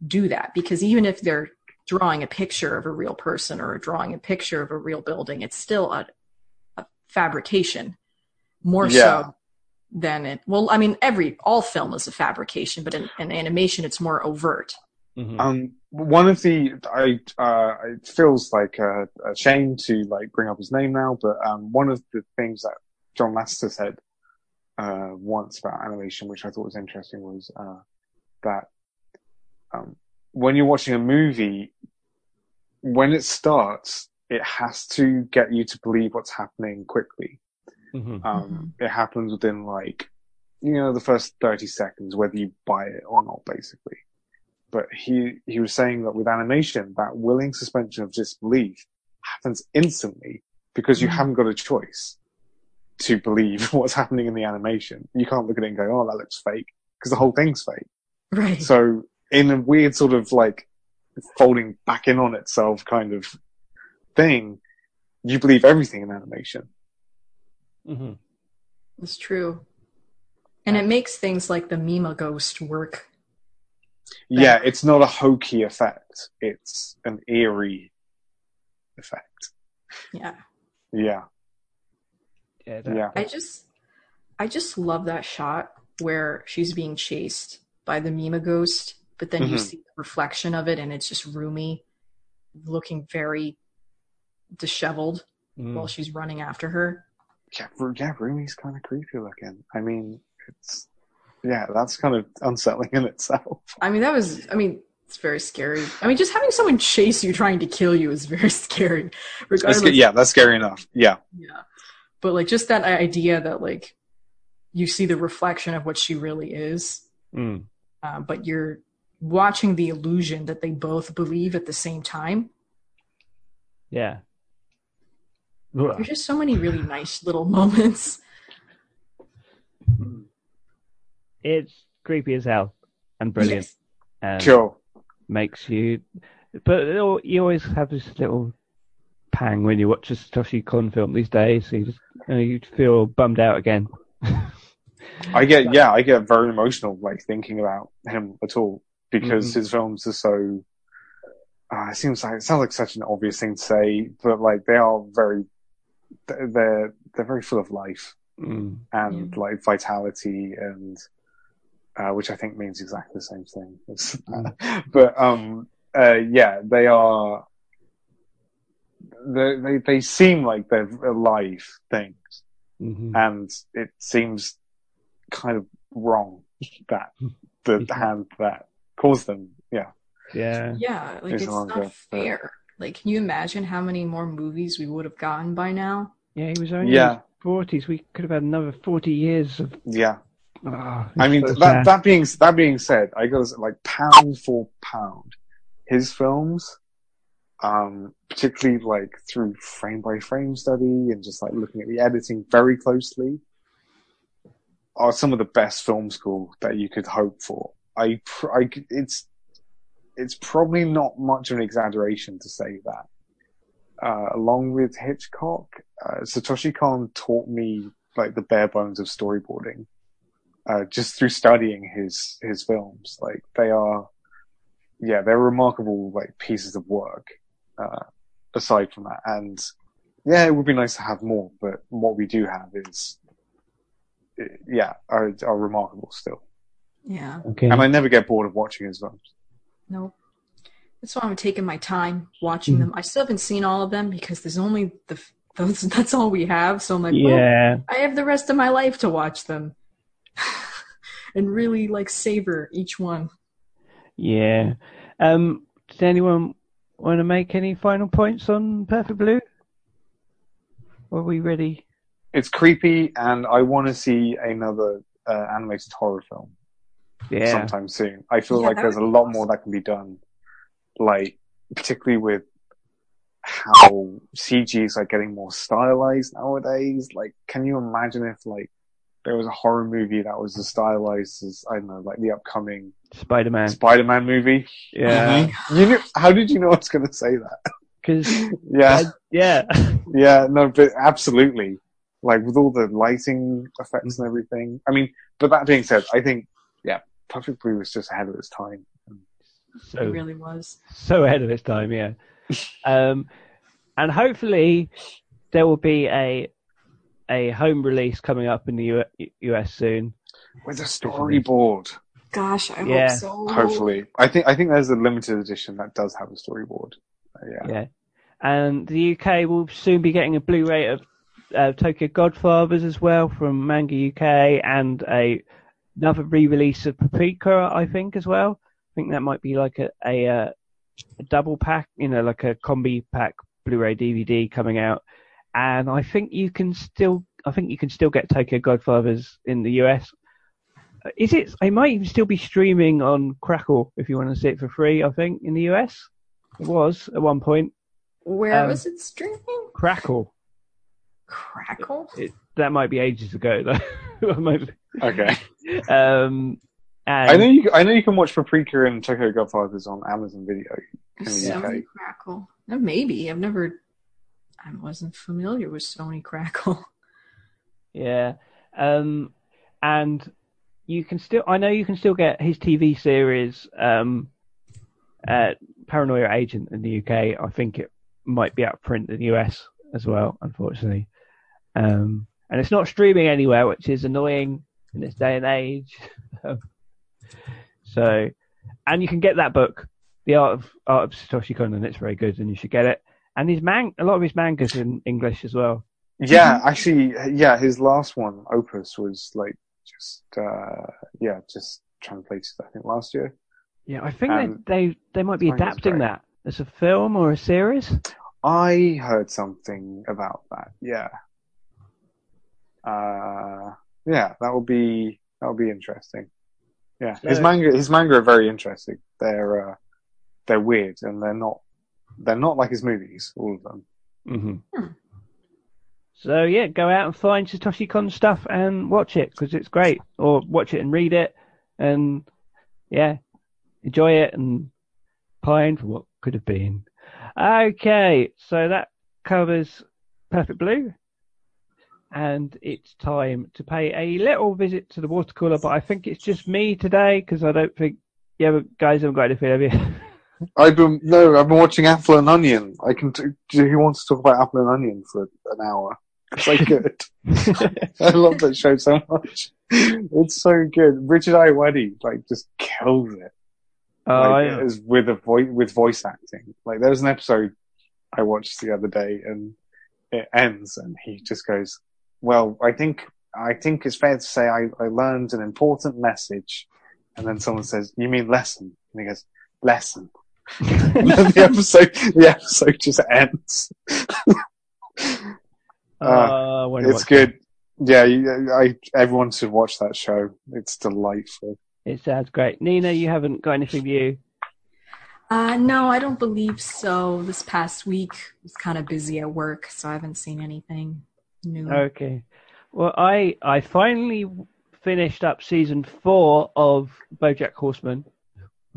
do that because even if they're drawing a picture of a real person or drawing a picture of a real building it's still a, a fabrication more Yeah. so than it well i mean every all film is a fabrication but in, in animation it's more overt hmm Um, one of the I uh, it feels like a, a shame to like bring up his name now, but um, one of the things that John Lasseter said uh, once about animation, which I thought was interesting, was uh, that um, when you're watching a movie, when it starts, it has to get you to believe what's happening quickly. Mhm. Um, It happens within like, you know, the first 30 seconds, whether you buy it or not, basically. But he, he was saying that with animation, that willing suspension of disbelief happens instantly because you Mhm. haven't got a choice to believe what's happening in the animation. You can't look at it and go, oh, that looks fake because the whole thing's fake. Right. So in a weird sort of like folding back in on itself kind of thing, you believe everything in animation. Mhm. It's true. And it makes things like the Mima ghost work. Yeah, it's not a hokey effect. It's an eerie effect. Yeah. Yeah. Yeah, Yeah. I just I just love that shot where she's being chased by the Mima ghost, but then you Mhm. see the reflection of it and it's just Rumi looking very disheveled Mm. while she's running after her. Yeah, yeah, Rumi's kind of creepy looking. I mean, it's, yeah, that's kind of unsettling in itself. I mean that was I mean it's very scary. I mean just having someone chase you trying to kill you is very scary. Regardless sca- yeah, that's scary enough. Yeah. Yeah. But like just that idea that like you see the reflection of what she really is, Mm. uh, but you're watching the illusion that they both believe at the same time. Yeah. Ugh. There's just so many really nice little moments. It's creepy as hell and brilliant. Yes. And Sure. makes you, but you always have this little pang when you watch a Satoshi Kon film these days. You just you, know, you feel bummed out again. I get, yeah, I get very emotional, like thinking about him at all because Mhm. his films are so, uh, it seems like, it sounds like such an obvious thing to say, but like they are very, they're, they're very full of life Mm. and like vitality and, uh, which I think means exactly the same thing. as- but, um, uh, yeah, they are, they, they, they seem like they're alive things hmm and it seems kind of wrong that the hand that caused them. Yeah. Yeah. Yeah, like It's it's longer, not fair. Like, can you imagine how many more movies we would have gotten by now? Yeah, he was only Yeah. forties. We could have had another forty years of. Yeah. Oh, I mean, so that, that being, that being said, I goes like pound for pound, his films, um, particularly like through frame by frame study and just like looking at the editing very closely, are some of the best film school that you could hope for. I, I, it's, it's probably not much of an exaggeration to say that. Uh, along with Hitchcock, uh, Satoshi Kon taught me like the bare bones of storyboarding uh, just through studying his his films. Like they are, yeah, they're remarkable like pieces of work. Uh, aside from that, and yeah, it would be nice to have more, but what we do have is, uh, yeah, are are remarkable still. Yeah, okay. And I never get bored of watching his films. no. That's why I'm taking my time watching Mm. them. I still haven't seen all of them because there's only the those. That's all we have. So I'm like, well, yeah. I have the rest of my life to watch them, and really like savor each one. Yeah. Um, does anyone want to make any final points on Perfect Blue? Are we ready? It's creepy, and I want to see another uh, animated horror film Yeah. sometime soon. I feel Yeah, like there's a lot awesome. more that can be done, like particularly with how CG is like getting more stylized nowadays. Like, can you imagine if like there was a horror movie that was as stylized as I don't know, like the upcoming Spider-Man. Spider-Man movie? Yeah. You knew? How did you know I was going to say that? Because Yeah, yeah. yeah, no, but absolutely. Like with all the lighting effects and everything. I mean, but that being said, I think yeah, Perfect Blue was just ahead of its time. It really was. so ahead of its time, yeah. um, and hopefully there will be a a home release coming up in the U- US soon. With a storyboard. Gosh, I Yeah, hope so. Hopefully, I think I think there's a limited edition that does have a storyboard. Uh, yeah. Yeah. And the UK will soon be getting a Blu-ray of uh, Tokyo Godfathers as well from Manga UK, and a another re-release of Paprika, I think, as well. I think that might be like a a, uh, a double pack, you know, like a combi pack Blu-ray DVD coming out. And I think you can still, I think you can still get Tokyo Godfathers in the US. Is it? It might even still be streaming on Crackle if you want to see it for free. I think in the US it was at one point. Where Um, was it streaming? Crackle. Crackle. It, that might be ages ago though. Might- Okay. um, and I know you. I know you can watch Paprika and Tokyo Godfathers on Amazon Video in the Sony UK. Crackle. Uh, Maybe I've never. I wasn't familiar with Sony Crackle. Yeah. Um, and you can still, I know you can still get his TV series, um, uh, Paranoia Agent in the UK. I think it might be out of print in the US as well, unfortunately. Um, and it's not streaming anywhere, which is annoying in this day and age. so, and you can get that book, The Art of Art of Satoshi Kon, and it's very good, and you should get it. And his man, a lot of his mangas in English as well. Yeah, actually, yeah. His last one, Opus, was like just uh yeah, just translated. I think last year. Yeah, I think Um, they, they they might be I think it's adapting that as a film or a series. I heard something about that. Yeah. Uh, yeah, that will be that will be interesting. Yeah, his manga his manga are very interesting. They're uh, they're weird and they're not they're not like his movies. All of them. Mm-hmm. Hmm. So yeah, go out and find Satoshi Kon stuff and watch it because it's great, or watch it and read it, and yeah, enjoy it and pine for what could have been. Okay, so that covers Perfect Blue, and it's time to pay a little visit to the water cooler. But I think it's just me today because I don't think yeah, guys haven't got anything, have you? I've been no, I've been watching Apple and Onion. I can. T- who wants to talk about Apple and Onion for an hour? It's so good. I love that show so much. It's so good. Richard Ayoade like just kills it. Oh, like, yeah. as with a voice with voice acting. Like there was an episode I watched the other day, and it ends, and he just goes, "Well, I think I think it's fair to say I, I learned an important message." And then someone says, "You mean lesson?" And he goes, "Lesson." and then the episode the episode just ends. Uh, I wanna it's watch good. Yeah, you, I everyone should watch that show. It's delightful. It sounds great. Nina, you haven't got anything new? Uh, no, I don't believe so. This past week was kind of busy at work, so I haven't seen anything new. Okay. Well, I I finally finished up season four of BoJack Horseman,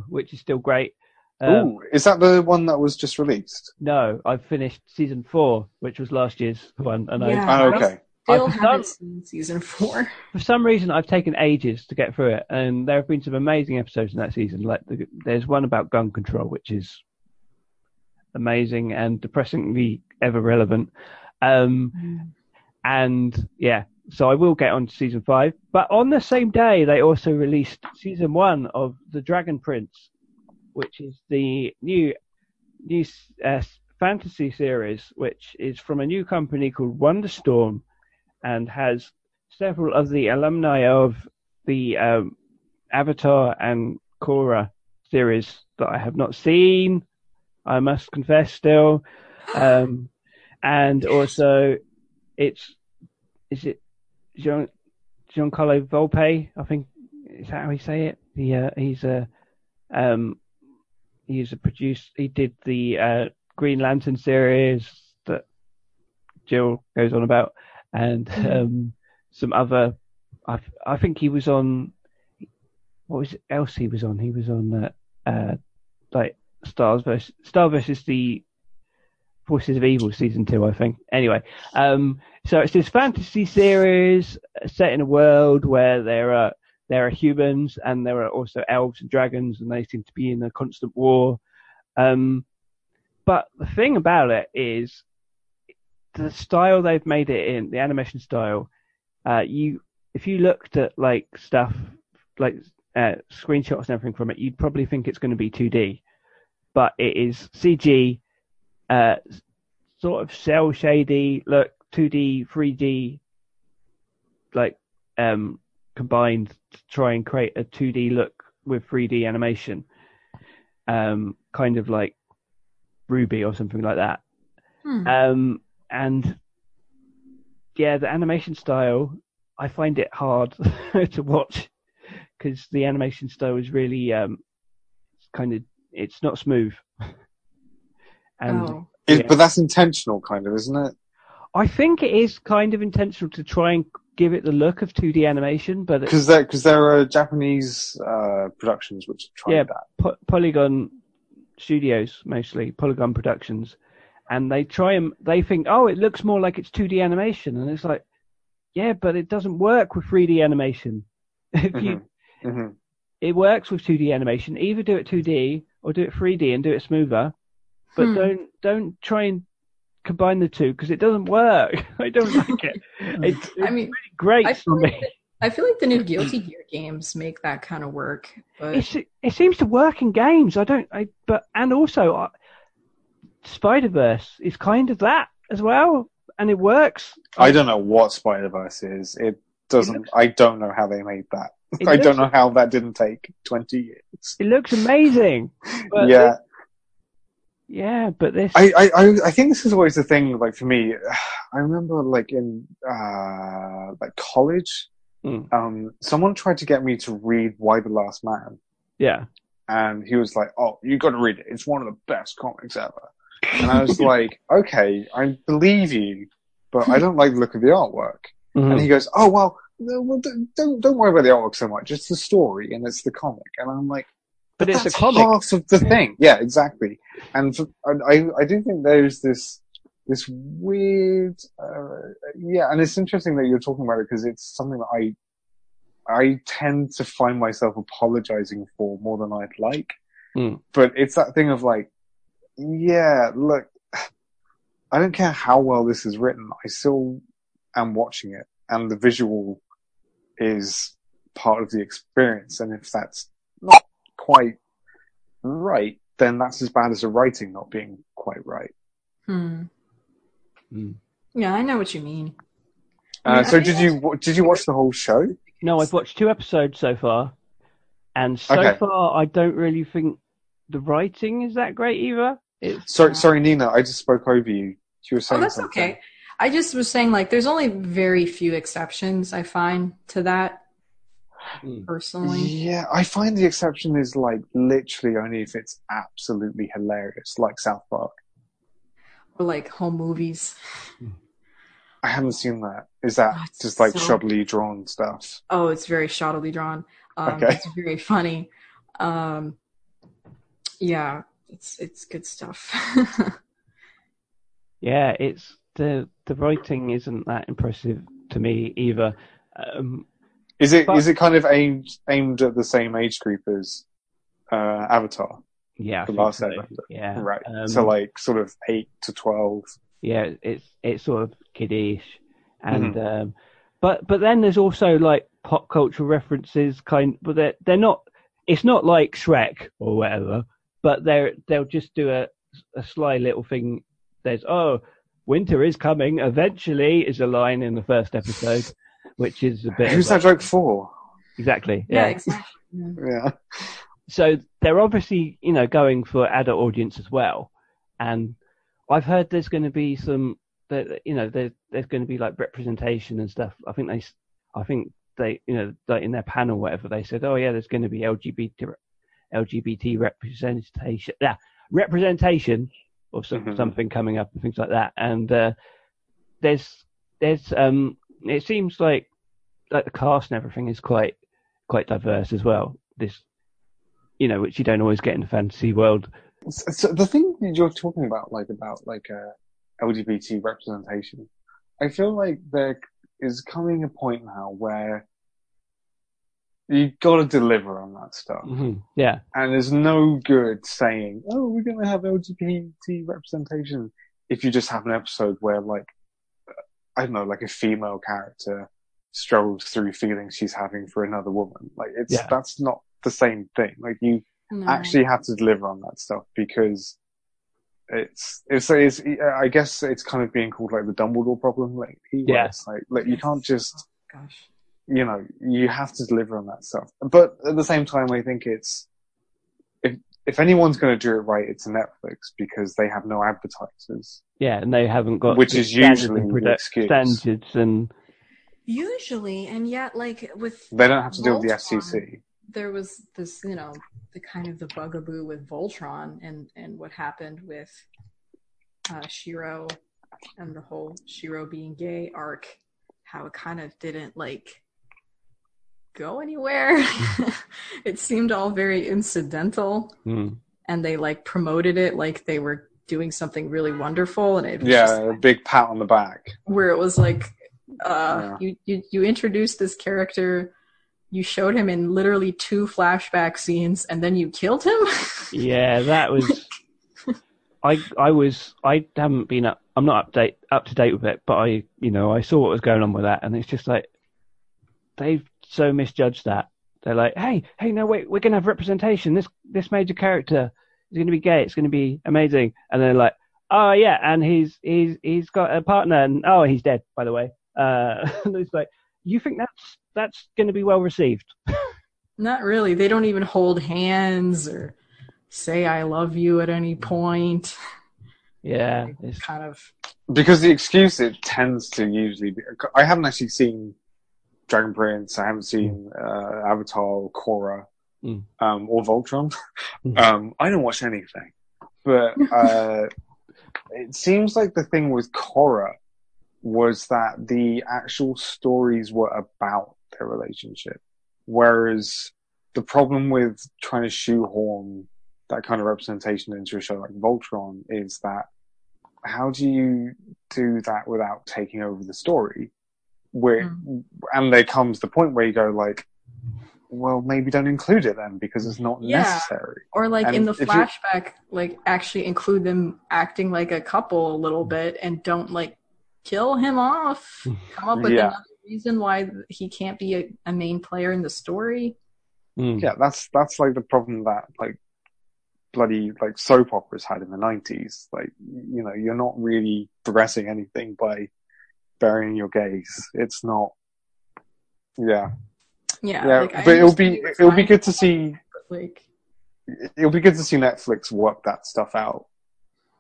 which is still great. Um, Ooh, is that the one that was just released? no, I've finished season four, which was last year's one, and Yeah. I, Oh, okay. Still I've haven't done- seen season four. for some reason I've taken ages to get through it, and there have been some amazing episodes in that season. Like the, there's one about gun control, which is amazing and depressingly ever relevant. Um, and yeah, so I will get on to season five. But on the same day, they also released season one of The Dragon Prince, which is the new new uh, fantasy series, which is from a new company called Wonderstorm, and has several of the alumni of the um, Avatar and Korra series that I have not seen. I must confess, still, um, and also it's is it Jean Giancarlo Volpe? I think is that how you say it. He uh, he's a um he's a producer. He did the uh, Green Lantern series that Jill goes on about, and um, some other. I I think he was on. What was it else he was on? He was on uh, uh like Stars versus Star versus the Forces of Evil season two, I think. Anyway, um, so it's this fantasy series set in a world where there are there are humans and there are also elves and dragons, and they seem to be in a constant war. Um, but the thing about it is the style they've made it in, the animation style. Uh, you, if you looked at like stuff like uh, screenshots and everything from it, you'd probably think it's going to be 2D, but it is CG, uh, sort of cell shady look 2D, 3D, like um, combined to try and create a 2D look with 3D animation, um, kind of like RWBY or something like that. Hmm. Um, and yeah, the animation style, I find it hard to watch because the animation style is really um, kind of it's not smooth. and oh. It- Yeah. But that's intentional, kind of, isn't it? I think it is kind of intentional to try and give it the look of 2D animation, but Because there, cause there are Japanese uh, productions which try Yeah. that. Po- Polygon Studios mostly, Polygon Productions, and they try and they think, oh, it looks more like it's 2D animation, and it's like, yeah, but it doesn't work with 3D animation. if you, hmm it works with 2D animation. Either do it 2D or do it 3D and do it smoother, but Hmm. don't don't try and combine the two because it doesn't work. I don't like it. It's, it's I mean, great I for feel, like me. the, I feel like the new Guilty Gear games make that kind of work, but It's, it seems to work in games. I don't. I but and also uh, Spider Verse is kind of that as well, and it works. I don't know what Spider Verse is. It doesn't. looks- I don't know how they made that. It I don't know how that didn't take twenty years. It looks amazing. But yeah, Yeah, but this. I, I, I, I think this is always the thing. Like for me, I remember like in uh, like college, Mm. um, someone tried to get me to read Y the Last Man, yeah. and he was like, "Oh, you got to read it. It's one of the best comics ever." And I was like, "Okay, I believe you, but I don't like the look of the artwork." Mhm. And he goes, "Oh well, well don't don't worry about the artwork so much. It's the story and it's the comic." And I'm like, But it's a that's comic. Half of the thing, yeah, exactly. And I I do think there's this this weird, uh, yeah, and it's interesting that you're talking about it because it's something that I I tend to find myself apologizing for more than I'd like. Hmm. But it's that thing of like, yeah, look, I don't care how well this is written, I still am watching it, and the visual is part of the experience. And if that's not quite right, then that's as bad as the writing not being quite right. hmm. Hmm. yeah, I know what you mean. I Uh, mean, so I did you wa- did you watch the whole show? No, I've watched two episodes so far, and so Okay. far I don't really think the writing is that great either. It's Sorry, sorry, Nina, I just spoke over you. You were Oh, saying that's something. okay. I just was saying, like, there's only very few exceptions I find to that Hmm. personally. Yeah, I find the exception is like literally only if it's absolutely hilarious, like South Park. Or like home movies. I haven't seen that. Is that Oh, just like so- shoddily drawn stuff? Oh, it's very shoddily drawn. Um, Okay. It's very funny. Um, yeah, it's it's good stuff. yeah, it's the the writing isn't that impressive to me either. Um, Is it But- is it kind of aimed aimed at the same age group as uh, Avatar? yeah, The last so. Yeah, Right. Um, so like sort of eight to twelve. yeah, it's it's sort of kiddish, and Mm-hmm. um, but but then there's also like pop culture references, kind, but they're they're not. It's not like Shrek or whatever, but they're they'll just do a a sly little thing. There's oh, winter is coming eventually is a line in the first episode, which is a bit Who's that a- joke for? exactly yeah, yeah. exactly. Yeah. Yeah. so they're obviously you know going for adult audience as well and i've heard there's going to be some that you know there, there's going to be like representation and stuff i think they s- i think they you know like in their panel whatever they said oh yeah there's going to be lgbt lgbt representation yeah representation or some, Mhm. something coming up and things like that and uh there's there's um it seems like like the cast and everything is quite quite diverse as well this you know, which you don't always get in the fantasy world. So, so the thing that you're talking about, like about like uh, LGBT representation, I feel like there is coming a point now where you've got to deliver on that stuff, Mm-hmm. Yeah, and there's no good saying, "Oh, we're going to have LGBT representation," if you just have an episode where, like, I don't know, like a female character struggles through feelings she's having for another woman. Like, it's Yeah. that's not the same thing. Like, you No. actually have to deliver on that stuff because it's it's it's I guess it's kind of being called like the Dumbledore problem lately. where Yeah. like like you can't just oh, Gosh. you know you have to deliver on that stuff. But at the same time, I think it's if if anyone's going to do it right, it's Netflix because they have no advertisers. Yeah, and they haven't got Which is usually and the excuse. standards and Usually, and yet, like with They don't have to deal with the FCC. there was this, you know, the kind of the bugaboo with Voltron and and what happened with uh, Shiro and the whole Shiro being gay arc, how it kind of didn't like go anywhere. it seemed all very incidental, hmm. and they like promoted it like they were doing something really wonderful, and it was Yeah, just a big pat on the back. where it was like uh you, you you introduced this character you showed him in literally two flashback scenes and then you killed him yeah, that was. I I was I haven't been up. I'm not update up to date with it, but I you know I saw what was going on with that, and it's just like they've so misjudged that. They're like, hey, hey, no, wait, we're gonna have representation. This this major character is gonna be gay. It's gonna be amazing. And they're like, oh yeah, and he's he's he's got a partner, and oh, he's dead, by the way. Uh, and it's like, you think that's that's gonna be well received? not really they don't even hold hands or say i love you at any point Yeah, it's, kind of because the excuse it tends to usually be. I haven't actually seen Dragon Prince. I haven't seen uh, Avatar, or Korra, Mm. um, or Voltron. Mm. um, I don't watch anything, but uh, it seems like the thing with Korra was that the actual stories were about their relationship, whereas the problem with trying to shoehorn that kind of representation into a show like Voltron is that how do you do that without taking over the story? Where hmm. and there comes the point where you go like, well, maybe don't include it then because it's not Yeah. necessary. or like And in the if you- flashback like actually include them acting like a couple a little hmm. bit and don't like kill him off come up with Yeah. another reason why he can't be a, a main player in the story mm. Yeah, that's that's like the problem that like bloody like soap operas had in the nineties. Like you know, you're not really progressing anything by burying your gays. It's not. Yeah, yeah yeah, like, but it'll be it'll be good to see. like It'll be good to see Netflix work that stuff out.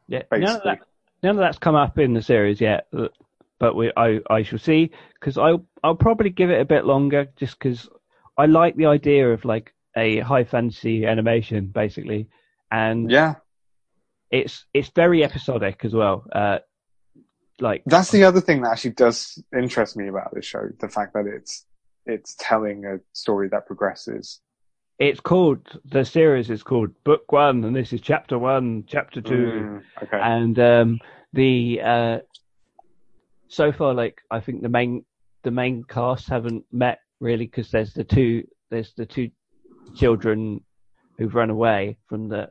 Yeah, none of, Basically. that, none of that's come up in the series yet, but we, I, I shall see because I'll, I'll probably give it a bit longer just because I like the idea of like a high fantasy animation basically, and Yeah, it's it's very episodic as well. Uh, like that's the other thing that actually does interest me about this show: the fact that it's it's telling a story that progresses. It's called the series is called Book One, and this is Chapter One, Chapter Two. Mm, okay. and um, the uh, so far, like I think the main the main cast haven't met really because there's the two there's the two children who've run away from the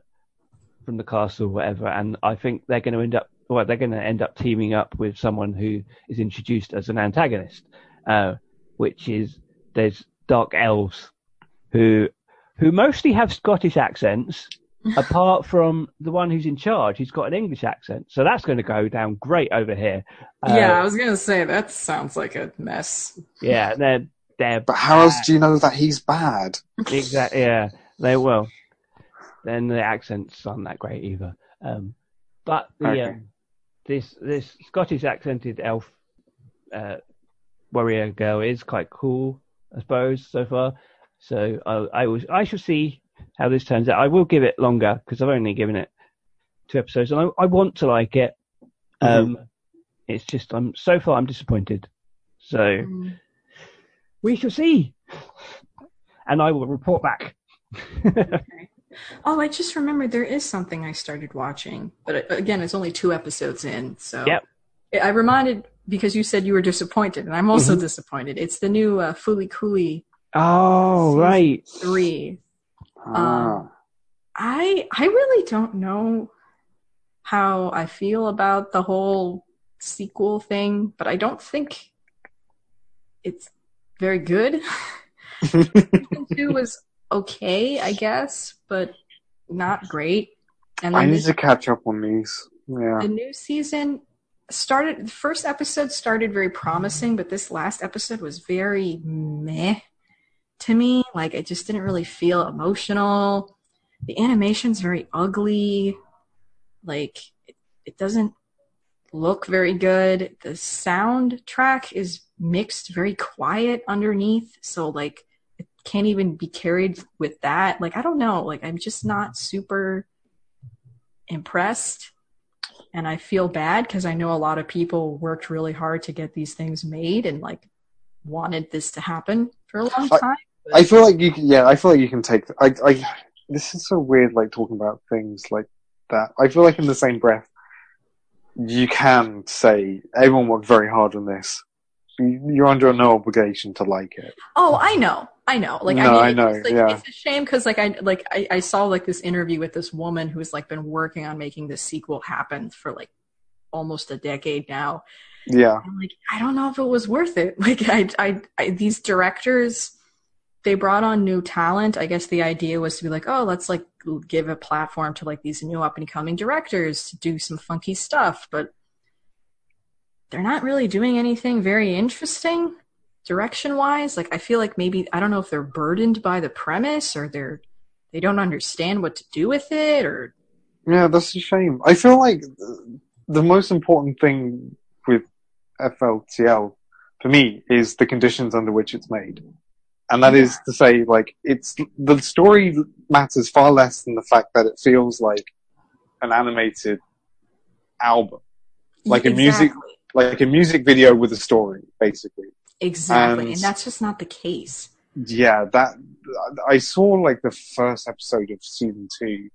from the castle, whatever, and I think they're going to end up well, they're going to end up teaming up with someone who is introduced as an antagonist, uh, which is there's dark elves who who mostly have Scottish accents apart from the one who's in charge, he's got an English accent. So that's going to go down great over here. Uh, yeah i was gonna say that sounds like a mess yeah, they're they're but how else do you know that he's bad? exactly yeah they will. Then the accents aren't that great either. Um, but the Okay. um, this this Scottish accented elf uh, warrior girl is quite cool, I suppose so far. So I I, was, I shall see how this turns out. I will give it longer because I've only given it two episodes, and I, I want to like it. Um, It's just I'm so far I'm disappointed. So Mm. we shall see, and I will report back. oh i just remembered there is something i started watching but uh, again it's only two episodes in so Yep. i reminded because you said you were disappointed and i'm also Mhm. disappointed it's the new uh, Fooly Cooley oh right, three Ah. Um, I I really don't know how I feel about the whole sequel thing, but I don't think it's very good. Two was okay, I guess, but not great. And I need this, to catch up on these. Yeah. the new season started the first episode started very promising but this last episode was very meh to me like it just didn't really feel emotional. The animation's very ugly. Like it, it doesn't look very good. The soundtrack is mixed very quiet underneath so like it can't even be carried with that. Like i don't know. Like i'm just not super impressed and I feel bad because I know a lot of people worked really hard to get these things made and like wanted this to happen for a long time. I feel like you can, yeah, I feel like you can take, I, I, this is so weird, like talking about things like that. I feel like in the same breath, you can say everyone worked very hard on this. You- You're under no obligation to like it. Oh, I know, I know. Like No, I, I know, It's, like, yeah. it's a shame because like I like I, I saw like this interview with this woman who's like been working on making this sequel happen for like almost a decade now. Yeah. I'm like, I don't know if it was worth it. Like, I, I, I, these directors, they brought on new talent. I guess the idea was to be like, oh, let's like give a platform to like these new up and coming directors to do some funky stuff, but they're not really doing anything very interesting direction wise. Like, I feel like maybe I don't know if they're burdened by the premise or they're they don't understand what to do with it or Yeah, that's a shame. I feel like th- the most important thing with FLCL for me is the conditions under which it's made. And that is to say, like, it's, the story matters far less than the fact that it feels like an animated album. Like a music- Like a music video with a story, basically. Exactly. And- and that's just not the case. Yeah, that, I saw like the first episode of season two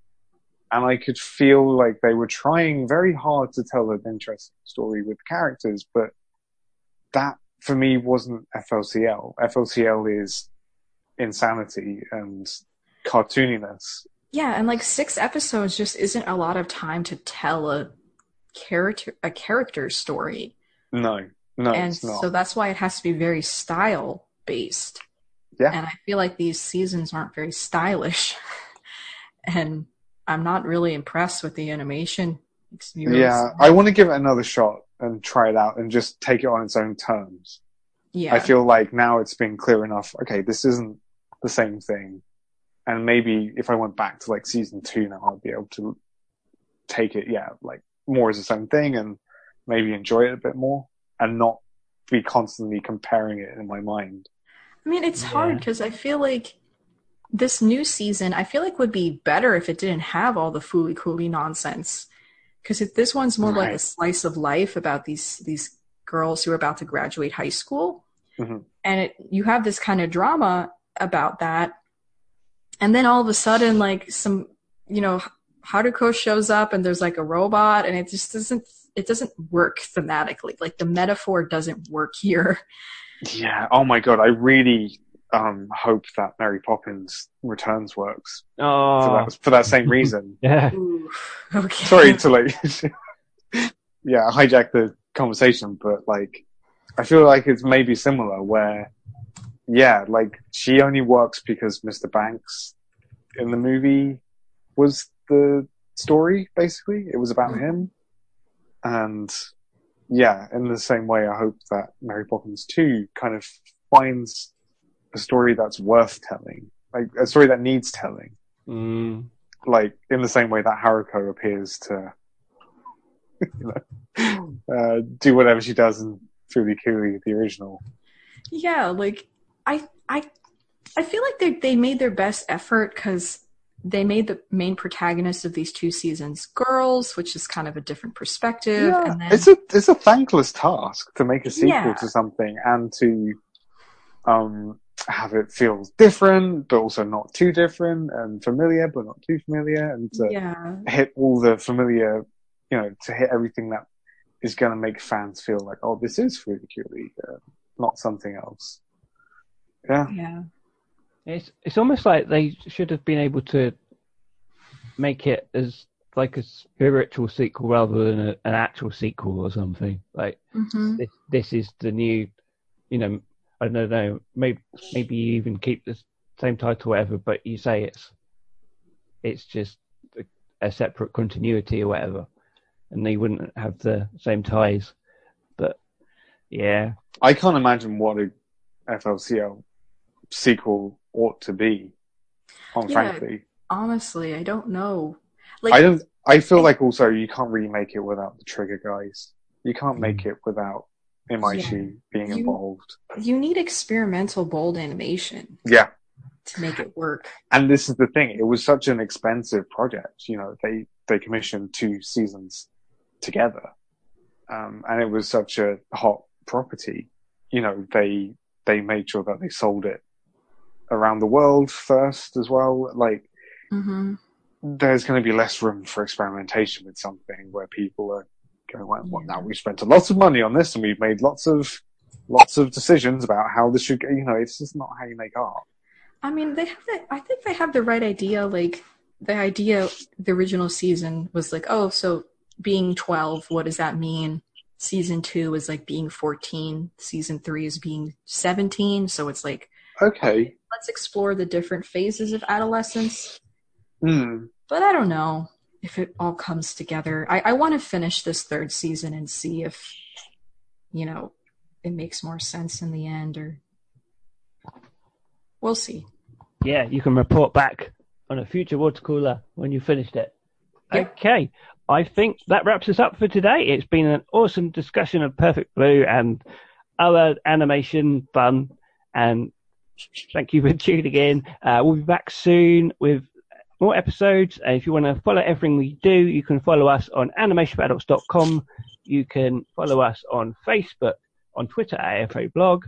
and I could feel like they were trying very hard to tell an interesting story with characters, but that for me wasn't FLCL. FLCL is insanity and cartooniness. Yeah, and like six episodes just isn't a lot of time to tell a character a character story. No, no, and it's not. so that's why it has to be very style based. Yeah. And I feel like these seasons aren't very stylish. and I'm not really impressed with the animation. Really yeah, I want to give it another shot and try it out and just take it on its own terms. yeah. I feel like now it's been clear enough. Okay, this isn't the same thing. And maybe if I went back to like season two now, I'd be able to take it, yeah, like more as its own thing and maybe enjoy it a bit more and not be constantly comparing it in my mind. I mean, it's hard because I feel like this new season, I feel like would be better if it didn't have all the fooly cooly nonsense. Because this one's more like a slice of life about these these girls who are about to graduate high school, Mhm. and it, you have this kind of drama about that, and then all of a sudden, like some, you know, Haruko shows up and there's like a robot, and it just doesn't it doesn't work thematically. Like the metaphor doesn't work here. Yeah. Oh my god, I really um hope that Mary Poppins Returns works for Oh, that for that same reason. yeah. Ooh, okay. Sorry to like yeah, hijack the conversation, but like I feel like it's maybe similar where yeah, like she only works because Mr. Banks in the movie was the story, basically. It was about him. And yeah, in the same way I hope that Mary Poppins 2 kind of finds a story that's worth telling. Like a story that needs telling Mm. like in the same way that Haruko appears to, you know, uh, do whatever she does in Fooly Cooly, the original. Yeah, like I I I feel like they they made their best effort because they made the main protagonist of these two seasons girls, which is kind of a different perspective. Yeah, and then it's a it's a thankless task to make a sequel Yeah. to something and to um have it feel different, but also not too different, and familiar but not too familiar, and to yeah, hit all the familiar, you know, to hit everything that is going to make fans feel like, oh, this is Fooly Cooly, uh, not something else. Yeah. yeah, It's it's almost like they should have been able to make it as like a spiritual sequel rather than a, an actual sequel or something. Like hmm this this is the new, you know, I don't know, maybe maybe you even keep the same title, whatever, but you say it's it's just a, a separate continuity or whatever. and they wouldn't have the same ties. But yeah, I can't imagine what a FLCL sequel ought to be. On Yeah. frankly, Honestly, I don't know. Like, I don't. I feel like also you can't really make it without the Trigger guys. You can't make Mm. it without Imaishi being You- involved. you need experimental bold animation Yeah, to make it work. and this is the thing. It was such an expensive project. You know, they they commissioned two seasons together, um, and it was such a hot property. You know, they they made sure that they sold it around the world first as well. Like, hmm there's going to be less room for experimentation with something where people are going, well, well, now we've spent a lot of money on this and we've made lots of lots of decisions about how this should go. You know, it's just not how you make art. I mean, they have the, I think they have the right idea. Like the idea, the original season was like, oh, so being 12, what does that mean? Season two is like being 14. Season three is being 17. So it's like, Okay. let's explore the different phases of adolescence. Hmm. But I don't know if it all comes together. I, I want to finish this third season and see if, you know, it makes more sense in the end or we'll see. yeah, you can report back on a future water cooler when you finished it. Yep. Okay, I think that wraps us up for today. It's been an awesome discussion of Perfect Blue and other animation fun. And thank you for tuning in. Uh, we'll be back soon with more episodes. Uh, if you want to follow everything we do, you can follow us on animationforadults.com. You can follow us on Facebook, on Twitter at AFA Blog,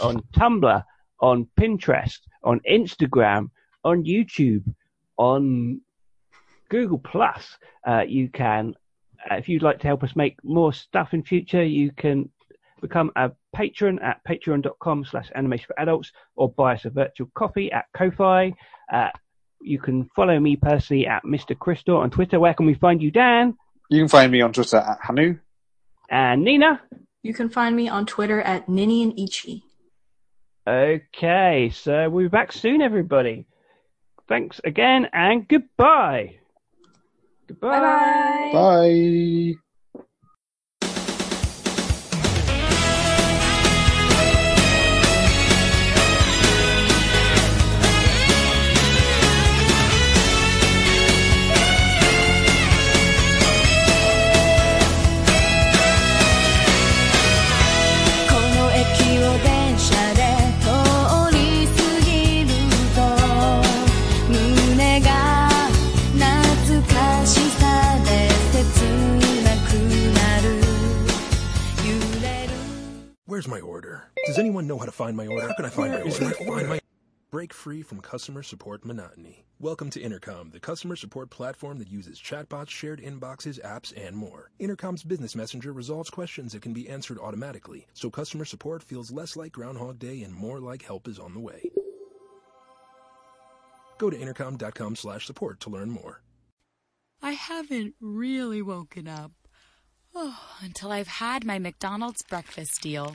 on Tumblr, on Pinterest, on Instagram, on YouTube, on Google Plus. Uh, you can, uh, if you'd like to help us make more stuff in future, you can become a patron at patreon.com slash animation for adults or buy us a virtual coffee at Ko-Fi. Uh, you can follow me personally at Mr. Crystal on Twitter. Where can we find you, Dan? You can find me on Twitter at Hanu. And Nina? You can find me on Twitter at Nini and Ichi. Okay, so we'll be back soon, everybody. Thanks again and goodbye. Goodbye. Bye bye. Where's my order? Does anyone know how to find my order? How can I find my order? Find my- Break free from customer support monotony. Welcome to Intercom, the customer support platform that uses chatbots, shared inboxes, apps, and more. Intercom's business messenger resolves questions that can be answered automatically, so customer support feels less like Groundhog Day and more like help is on the way. Go to intercom.com slash support to learn more. I haven't really woken up oh, until I've had my McDonald's breakfast deal.